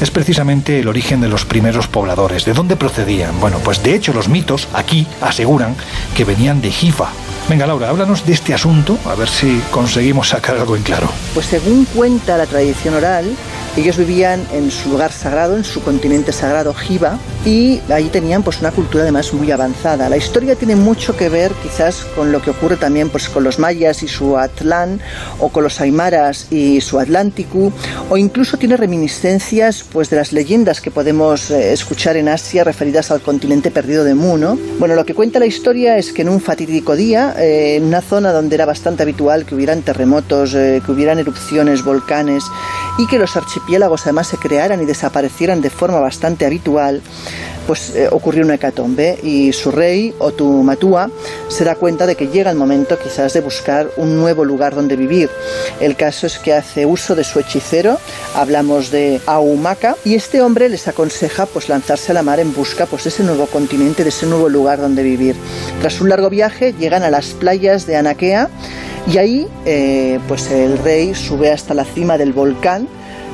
es precisamente el origen de los primeros pobladores. ¿De dónde procedían? Bueno, pues de hecho los mitos aquí aseguran que venían de Jifa. Venga, Laura, háblanos de este asunto, a ver si conseguimos sacar algo en claro. Pues según cuenta la tradición oral, ellos vivían en su lugar sagrado, en su continente sagrado, Jiva, y ahí tenían pues una cultura además muy avanzada. La historia tiene mucho que ver quizás con lo que ocurre también pues con los mayas y su Atlán, o con los aymaras y su Atlántico, o incluso tiene reminiscencias pues de las leyendas que podemos eh, escuchar en Asia referidas al continente perdido de Mu, ¿no? Bueno, lo que cuenta la historia es que en un fatídico día, eh, en una zona donde era bastante habitual que hubieran terremotos, eh, que hubieran erupciones, volcanes, y que los archipiélagos además se crearan y desaparecieran de forma bastante habitual, pues eh, ocurrió una hecatombe y su rey, Otumatua, se da cuenta de que llega el momento quizás de buscar un nuevo lugar donde vivir. El caso es que hace uso de su hechicero, hablamos de Aumaka, y este hombre les aconseja pues lanzarse a la mar en busca pues de ese nuevo continente, de ese nuevo lugar donde vivir. Tras un largo viaje llegan a las playas de Anakea y ahí eh, pues el rey sube hasta la cima del volcán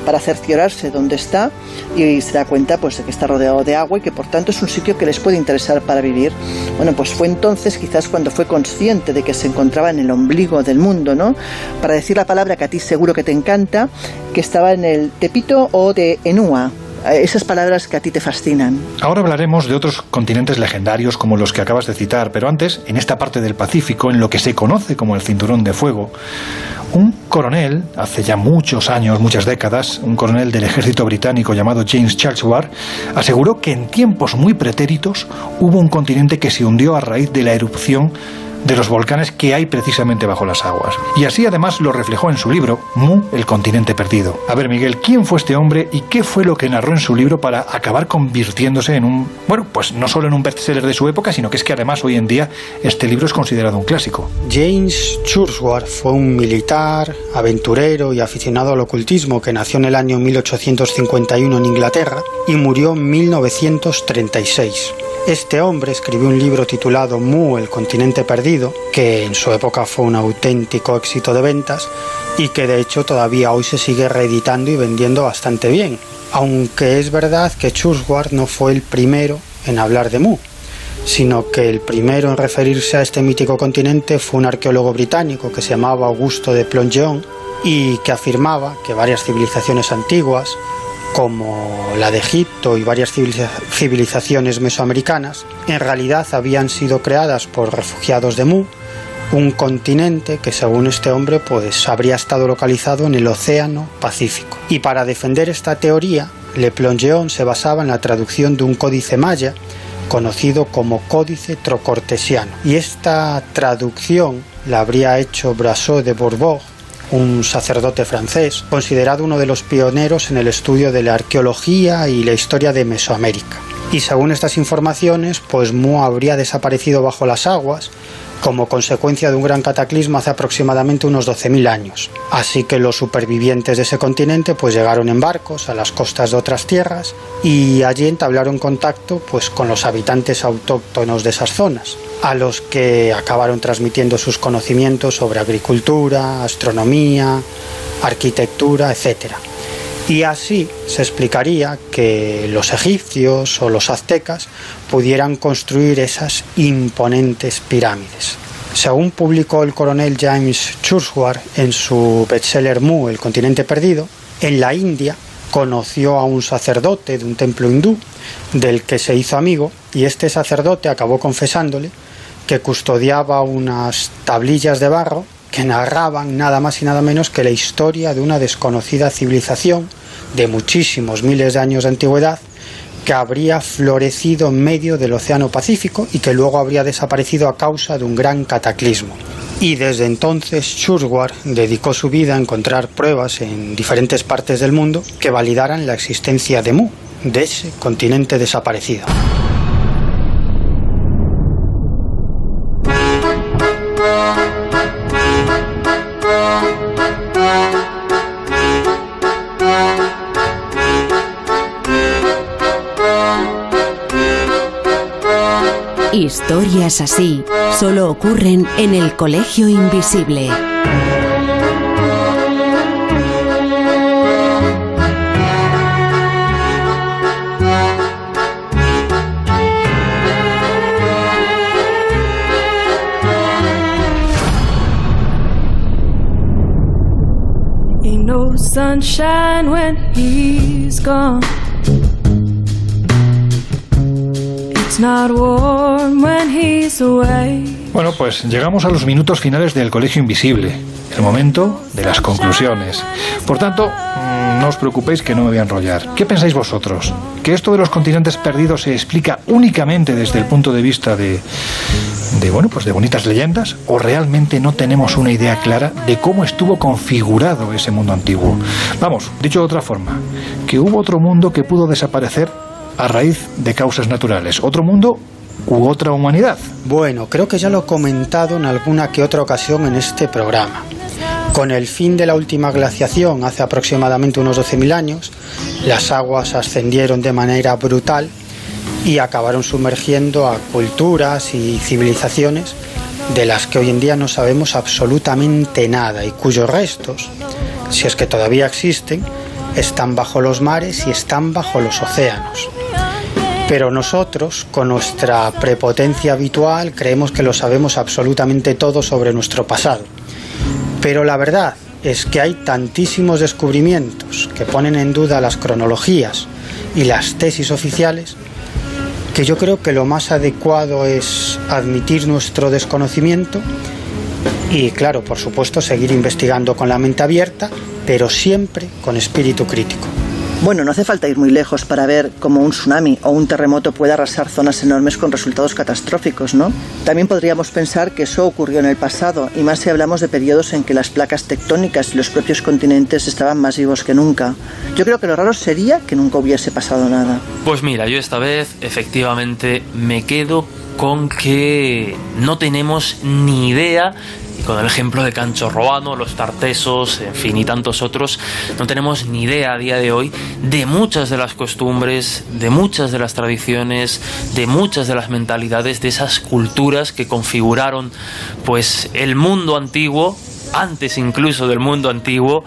para cerciorarse dónde está y se da cuenta pues de que está rodeado de agua y que por tanto es un sitio que les puede interesar para vivir. Bueno, pues fue entonces quizás cuando fue consciente de que se encontraba en el ombligo del mundo, ¿no? Para decir la palabra que a ti seguro que te encanta, que estaba en el Tepito o de Enua, esas palabras que a ti te fascinan. Ahora hablaremos de otros continentes legendarios como los que acabas de citar, pero antes, en esta parte del Pacífico, en lo que se conoce como el Cinturón de Fuego, un coronel, hace ya muchos años, muchas décadas, un coronel del ejército británico llamado James Chancellor, aseguró que en tiempos muy pretéritos hubo un continente que se hundió a raíz de la erupción de los volcanes que hay precisamente bajo las aguas. Y así además lo reflejó en su libro, Mu, el continente perdido. A ver, Miguel, ¿quién fue este hombre y qué fue lo que narró en su libro para acabar convirtiéndose en un, bueno, pues no solo en un bestseller de su época, sino que es que además hoy en día este libro es considerado un clásico? James Churchward fue un militar, aventurero y aficionado al ocultismo que nació en el año 1851 en Inglaterra y murió en 1936. Este hombre escribió un libro titulado Mu, el continente perdido, que en su época fue un auténtico éxito de ventas y que de hecho todavía hoy se sigue reeditando y vendiendo bastante bien. Aunque es verdad que Churchward no fue el primero en hablar de Mu, sino que el primero en referirse a este mítico continente fue un arqueólogo británico que se llamaba Augusto de Plongeon y que afirmaba que varias civilizaciones antiguas, como la de Egipto y varias civilizaciones mesoamericanas, en realidad habían sido creadas por refugiados de Mu, un continente que según este hombre pues habría estado localizado en el Océano Pacífico. Y para defender esta teoría, Le Plongeon se basaba en la traducción de un códice maya conocido como Códice Trocortesiano. Y esta traducción la habría hecho Brasseux de Bourbourg un sacerdote francés, considerado uno de los pioneros en el estudio de la arqueología y la historia de Mesoamérica. Y según estas informaciones, pues Mu habría desaparecido bajo las aguas como consecuencia de un gran cataclismo hace aproximadamente unos 12.000 años. Así que los supervivientes de ese continente pues llegaron en barcos a las costas de otras tierras y allí entablaron contacto pues con los habitantes autóctonos de esas zonas, a los que acabaron transmitiendo sus conocimientos sobre agricultura, astronomía, arquitectura, etc. Y así se explicaría que los egipcios o los aztecas pudieran construir esas imponentes pirámides. Según publicó el coronel James Churchward en su bestseller Mu, El continente perdido, en la India conoció a un sacerdote de un templo hindú del que se hizo amigo y este sacerdote acabó confesándole que custodiaba unas tablillas de barro que narraban nada más y nada menos que la historia de una desconocida civilización de muchísimos miles de años de antigüedad que habría florecido en medio del Océano Pacífico y que luego habría desaparecido a causa de un gran cataclismo. Y desde entonces Churchward dedicó su vida a encontrar pruebas en diferentes partes del mundo que validaran la existencia de Mu, de ese continente desaparecido. Historias así solo ocurren en el Colegio Invisible. Ain't no sunshine when he's gone. Bueno, pues llegamos a los minutos finales del Colegio Invisible, el momento de las conclusiones. Por tanto, mm, no os preocupéis que no me voy a enrollar. ¿Qué pensáis vosotros? ¿Que esto de los continentes perdidos se explica únicamente desde el punto de vista de, de bueno, pues de bonitas leyendas o realmente no tenemos una idea clara de cómo estuvo configurado ese mundo antiguo? Vamos, dicho de otra forma, que hubo otro mundo que pudo desaparecer a raíz de causas naturales, otro mundo u otra humanidad. Bueno, creo que ya lo he comentado en alguna que otra ocasión en este programa. Con el fin de la última glaciación hace aproximadamente unos 12.000 años, las aguas ascendieron de manera brutal y acabaron sumergiendo a culturas y civilizaciones de las que hoy en día no sabemos absolutamente nada y cuyos restos, si es que todavía existen, están bajo los mares y están bajo los océanos. Pero nosotros, con nuestra prepotencia habitual, creemos que lo sabemos absolutamente todo sobre nuestro pasado. Pero la verdad es que hay tantísimos descubrimientos que ponen en duda las cronologías y las tesis oficiales que yo creo que lo más adecuado es admitir nuestro desconocimiento y, claro, por supuesto, seguir investigando con la mente abierta, pero siempre con espíritu crítico. Bueno, no hace falta ir muy lejos para ver cómo un tsunami o un terremoto puede arrasar zonas enormes con resultados catastróficos, ¿no? También podríamos pensar que eso ocurrió en el pasado, y más si hablamos de periodos en que las placas tectónicas y los propios continentes estaban más vivos que nunca. Yo creo que lo raro sería que nunca hubiese pasado nada. Pues mira, yo esta vez efectivamente me quedo con que no tenemos ni idea con el ejemplo de Cancho Robano, los Tartesos, en fin, y tantos otros, no tenemos ni idea a día de hoy de muchas de las costumbres, de muchas de las tradiciones, de muchas de las mentalidades, de esas culturas que configuraron pues el mundo antiguo antes incluso del mundo antiguo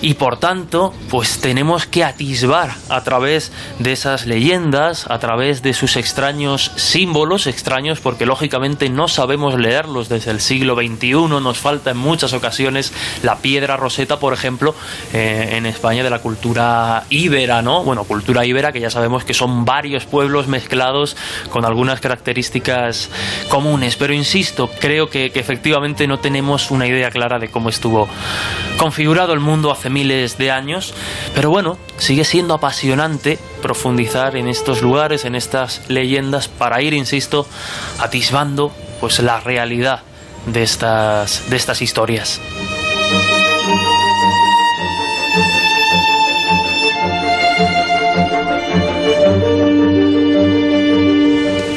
y por tanto pues tenemos que atisbar a través de esas leyendas, a través de sus extraños símbolos, extraños porque lógicamente no sabemos leerlos desde el siglo XXI, nos falta en muchas ocasiones la piedra roseta, por ejemplo, eh, en España de la cultura íbera, ¿no? Bueno, cultura íbera que ya sabemos que son varios pueblos mezclados con algunas características comunes, pero insisto, creo que, que efectivamente no tenemos una idea clara de cómo estuvo configurado el mundo hace miles de años, pero bueno, sigue siendo apasionante profundizar en estos lugares, en estas leyendas, para ir, insisto, atisbando pues la realidad de estas, de estas historias.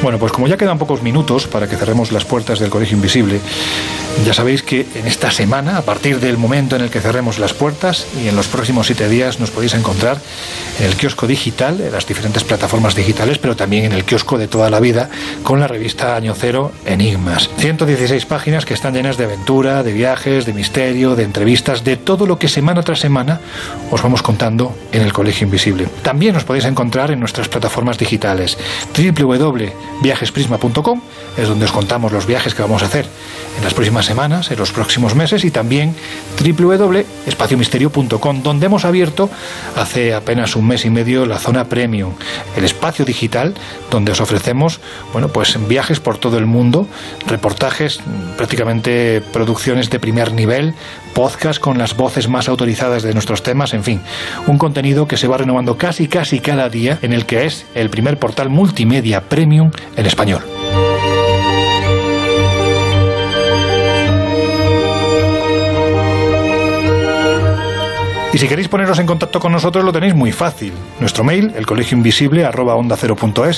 Bueno, pues como ya quedan pocos minutos para que cerremos las puertas del Colegio Invisible, ya sabéis que en esta semana, a partir del momento en el que cerremos las puertas y en los próximos siete días, nos podéis encontrar en el kiosco digital, en las diferentes plataformas digitales, pero también en el kiosco de toda la vida, con la revista Año Cero Enigmas. 116 páginas que están llenas de aventura, de viajes, de misterio, de entrevistas, de todo lo que semana tras semana os vamos contando en el Colegio Invisible. También os podéis encontrar en nuestras plataformas digitales www.viajesprisma.com es donde os contamos los viajes que vamos a hacer en las próximas semanas, en los próximos meses y también www.espaciomisterio.com donde hemos abierto hace apenas un mes y medio la zona premium, el espacio digital donde os ofrecemos, bueno, pues viajes por todo el mundo, reportajes, prácticamente producciones de primer nivel, podcast con las voces más autorizadas de nuestros temas, en fin, un contenido que se va renovando casi casi cada día en el que es el primer portal multimedia premium en español. Y si queréis poneros en contacto con nosotros lo tenéis muy fácil. Nuestro mail, el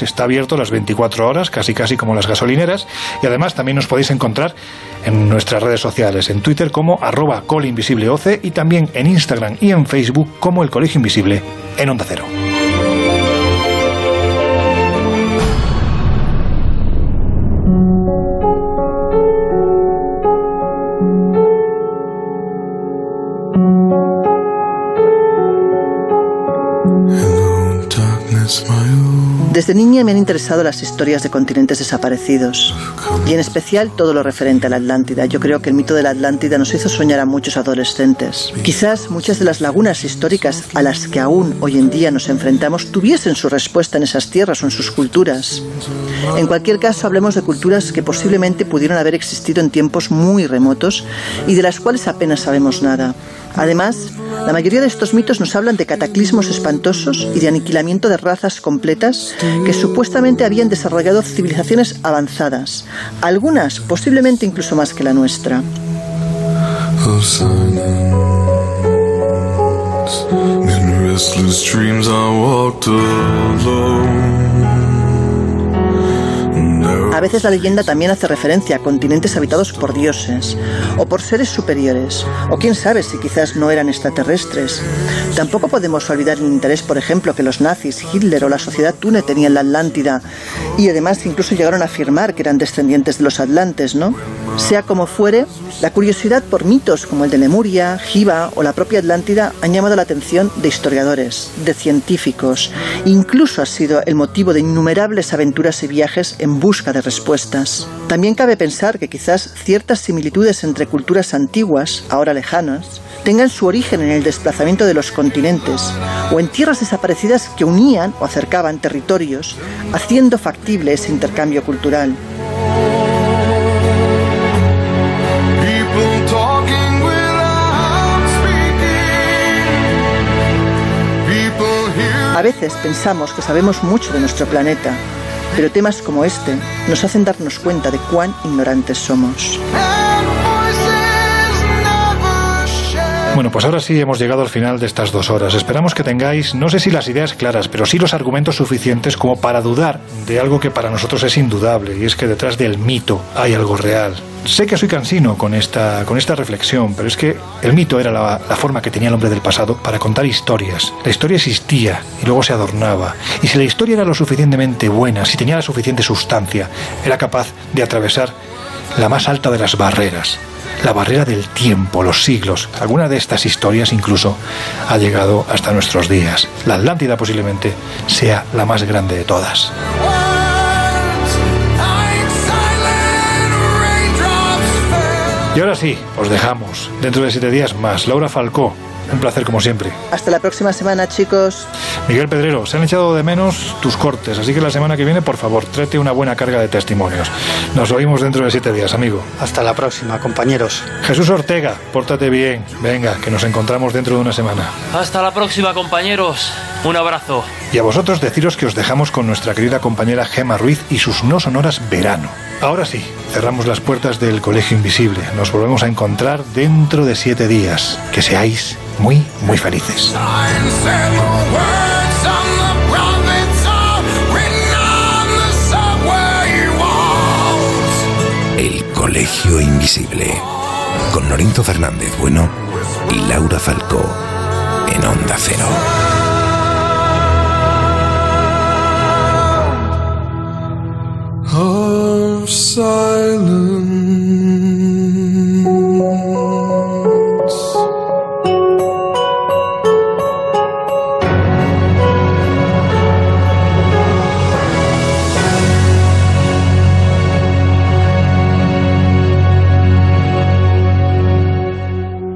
está abierto las 24 horas, casi casi como las gasolineras, y además también nos podéis encontrar en nuestras redes sociales, en Twitter como arroba colinvisibleoce y también en Instagram y en Facebook como el colegio invisible en Onda Cero. Desde niña me han interesado las historias de continentes desaparecidos y en especial todo lo referente a la Atlántida. Yo creo que el mito de la Atlántida nos hizo soñar a muchos adolescentes. Quizás muchas de las lagunas históricas a las que aún hoy en día nos enfrentamos tuviesen su respuesta en esas tierras o en sus culturas. En cualquier caso, hablemos de culturas que posiblemente pudieron haber existido en tiempos muy remotos y de las cuales apenas sabemos nada. Además, la mayoría de estos mitos nos hablan de cataclismos espantosos y de aniquilamiento de razas completas que supuestamente habían desarrollado civilizaciones avanzadas, algunas posiblemente incluso más que la nuestra. A veces la leyenda también hace referencia a continentes habitados por dioses o por seres superiores, o quién sabe si quizás no eran extraterrestres. Tampoco podemos olvidar el interés, por ejemplo, que los nazis, Hitler o la sociedad Tune tenían la Atlántida y además incluso llegaron a afirmar que eran descendientes de los atlantes, ¿no? Sea como fuere, la curiosidad por mitos como el de Lemuria, Jiva o la propia Atlántida han llamado la atención de historiadores, de científicos. Incluso ha sido el motivo de innumerables aventuras y viajes en busca de respuestas. También cabe pensar que quizás ciertas similitudes entre culturas antiguas, ahora lejanas, tengan su origen en el desplazamiento de los continentes o en tierras desaparecidas que unían o acercaban territorios, haciendo factible ese intercambio cultural. A veces pensamos que sabemos mucho de nuestro planeta, pero temas como este nos hacen darnos cuenta de cuán ignorantes somos. Bueno, pues ahora sí hemos llegado al final de estas dos horas. Esperamos que tengáis, no sé si las ideas claras, pero sí los argumentos suficientes como para dudar de algo que para nosotros es indudable, y es que detrás del mito hay algo real. Sé que soy cansino con esta, con esta reflexión, pero es que el mito era la, la forma que tenía el hombre del pasado para contar historias. La historia existía y luego se adornaba. Y si la historia era lo suficientemente buena, si tenía la suficiente sustancia, era capaz de atravesar la más alta de las barreras, la barrera del tiempo, los siglos. Alguna de estas historias incluso ha llegado hasta nuestros días. La Atlántida posiblemente sea la más grande de todas. Y ahora sí, os dejamos. Dentro de siete días más. Laura Falcó, un placer como siempre. Hasta la próxima semana, chicos. Miguel Pedrero, se han echado de menos tus cortes, así que la semana que viene, por favor, trate una buena carga de testimonios. Nos oímos dentro de siete días, amigo. Hasta la próxima, compañeros. Jesús Ortega, pórtate bien. Venga, que nos encontramos dentro de una semana. Hasta la próxima, compañeros. Un abrazo. Y a vosotros deciros que os dejamos con nuestra querida compañera Gema Ruiz y sus no sonoras Verano. Ahora sí, cerramos las puertas del Colegio Invisible. Nos volvemos volvemos a encontrar dentro de siete días. Que seáis muy, muy felices. El Colegio Invisible. Con Norinto Fernández Bueno y Laura Falcó. En Onda Cero. Mm-hmm.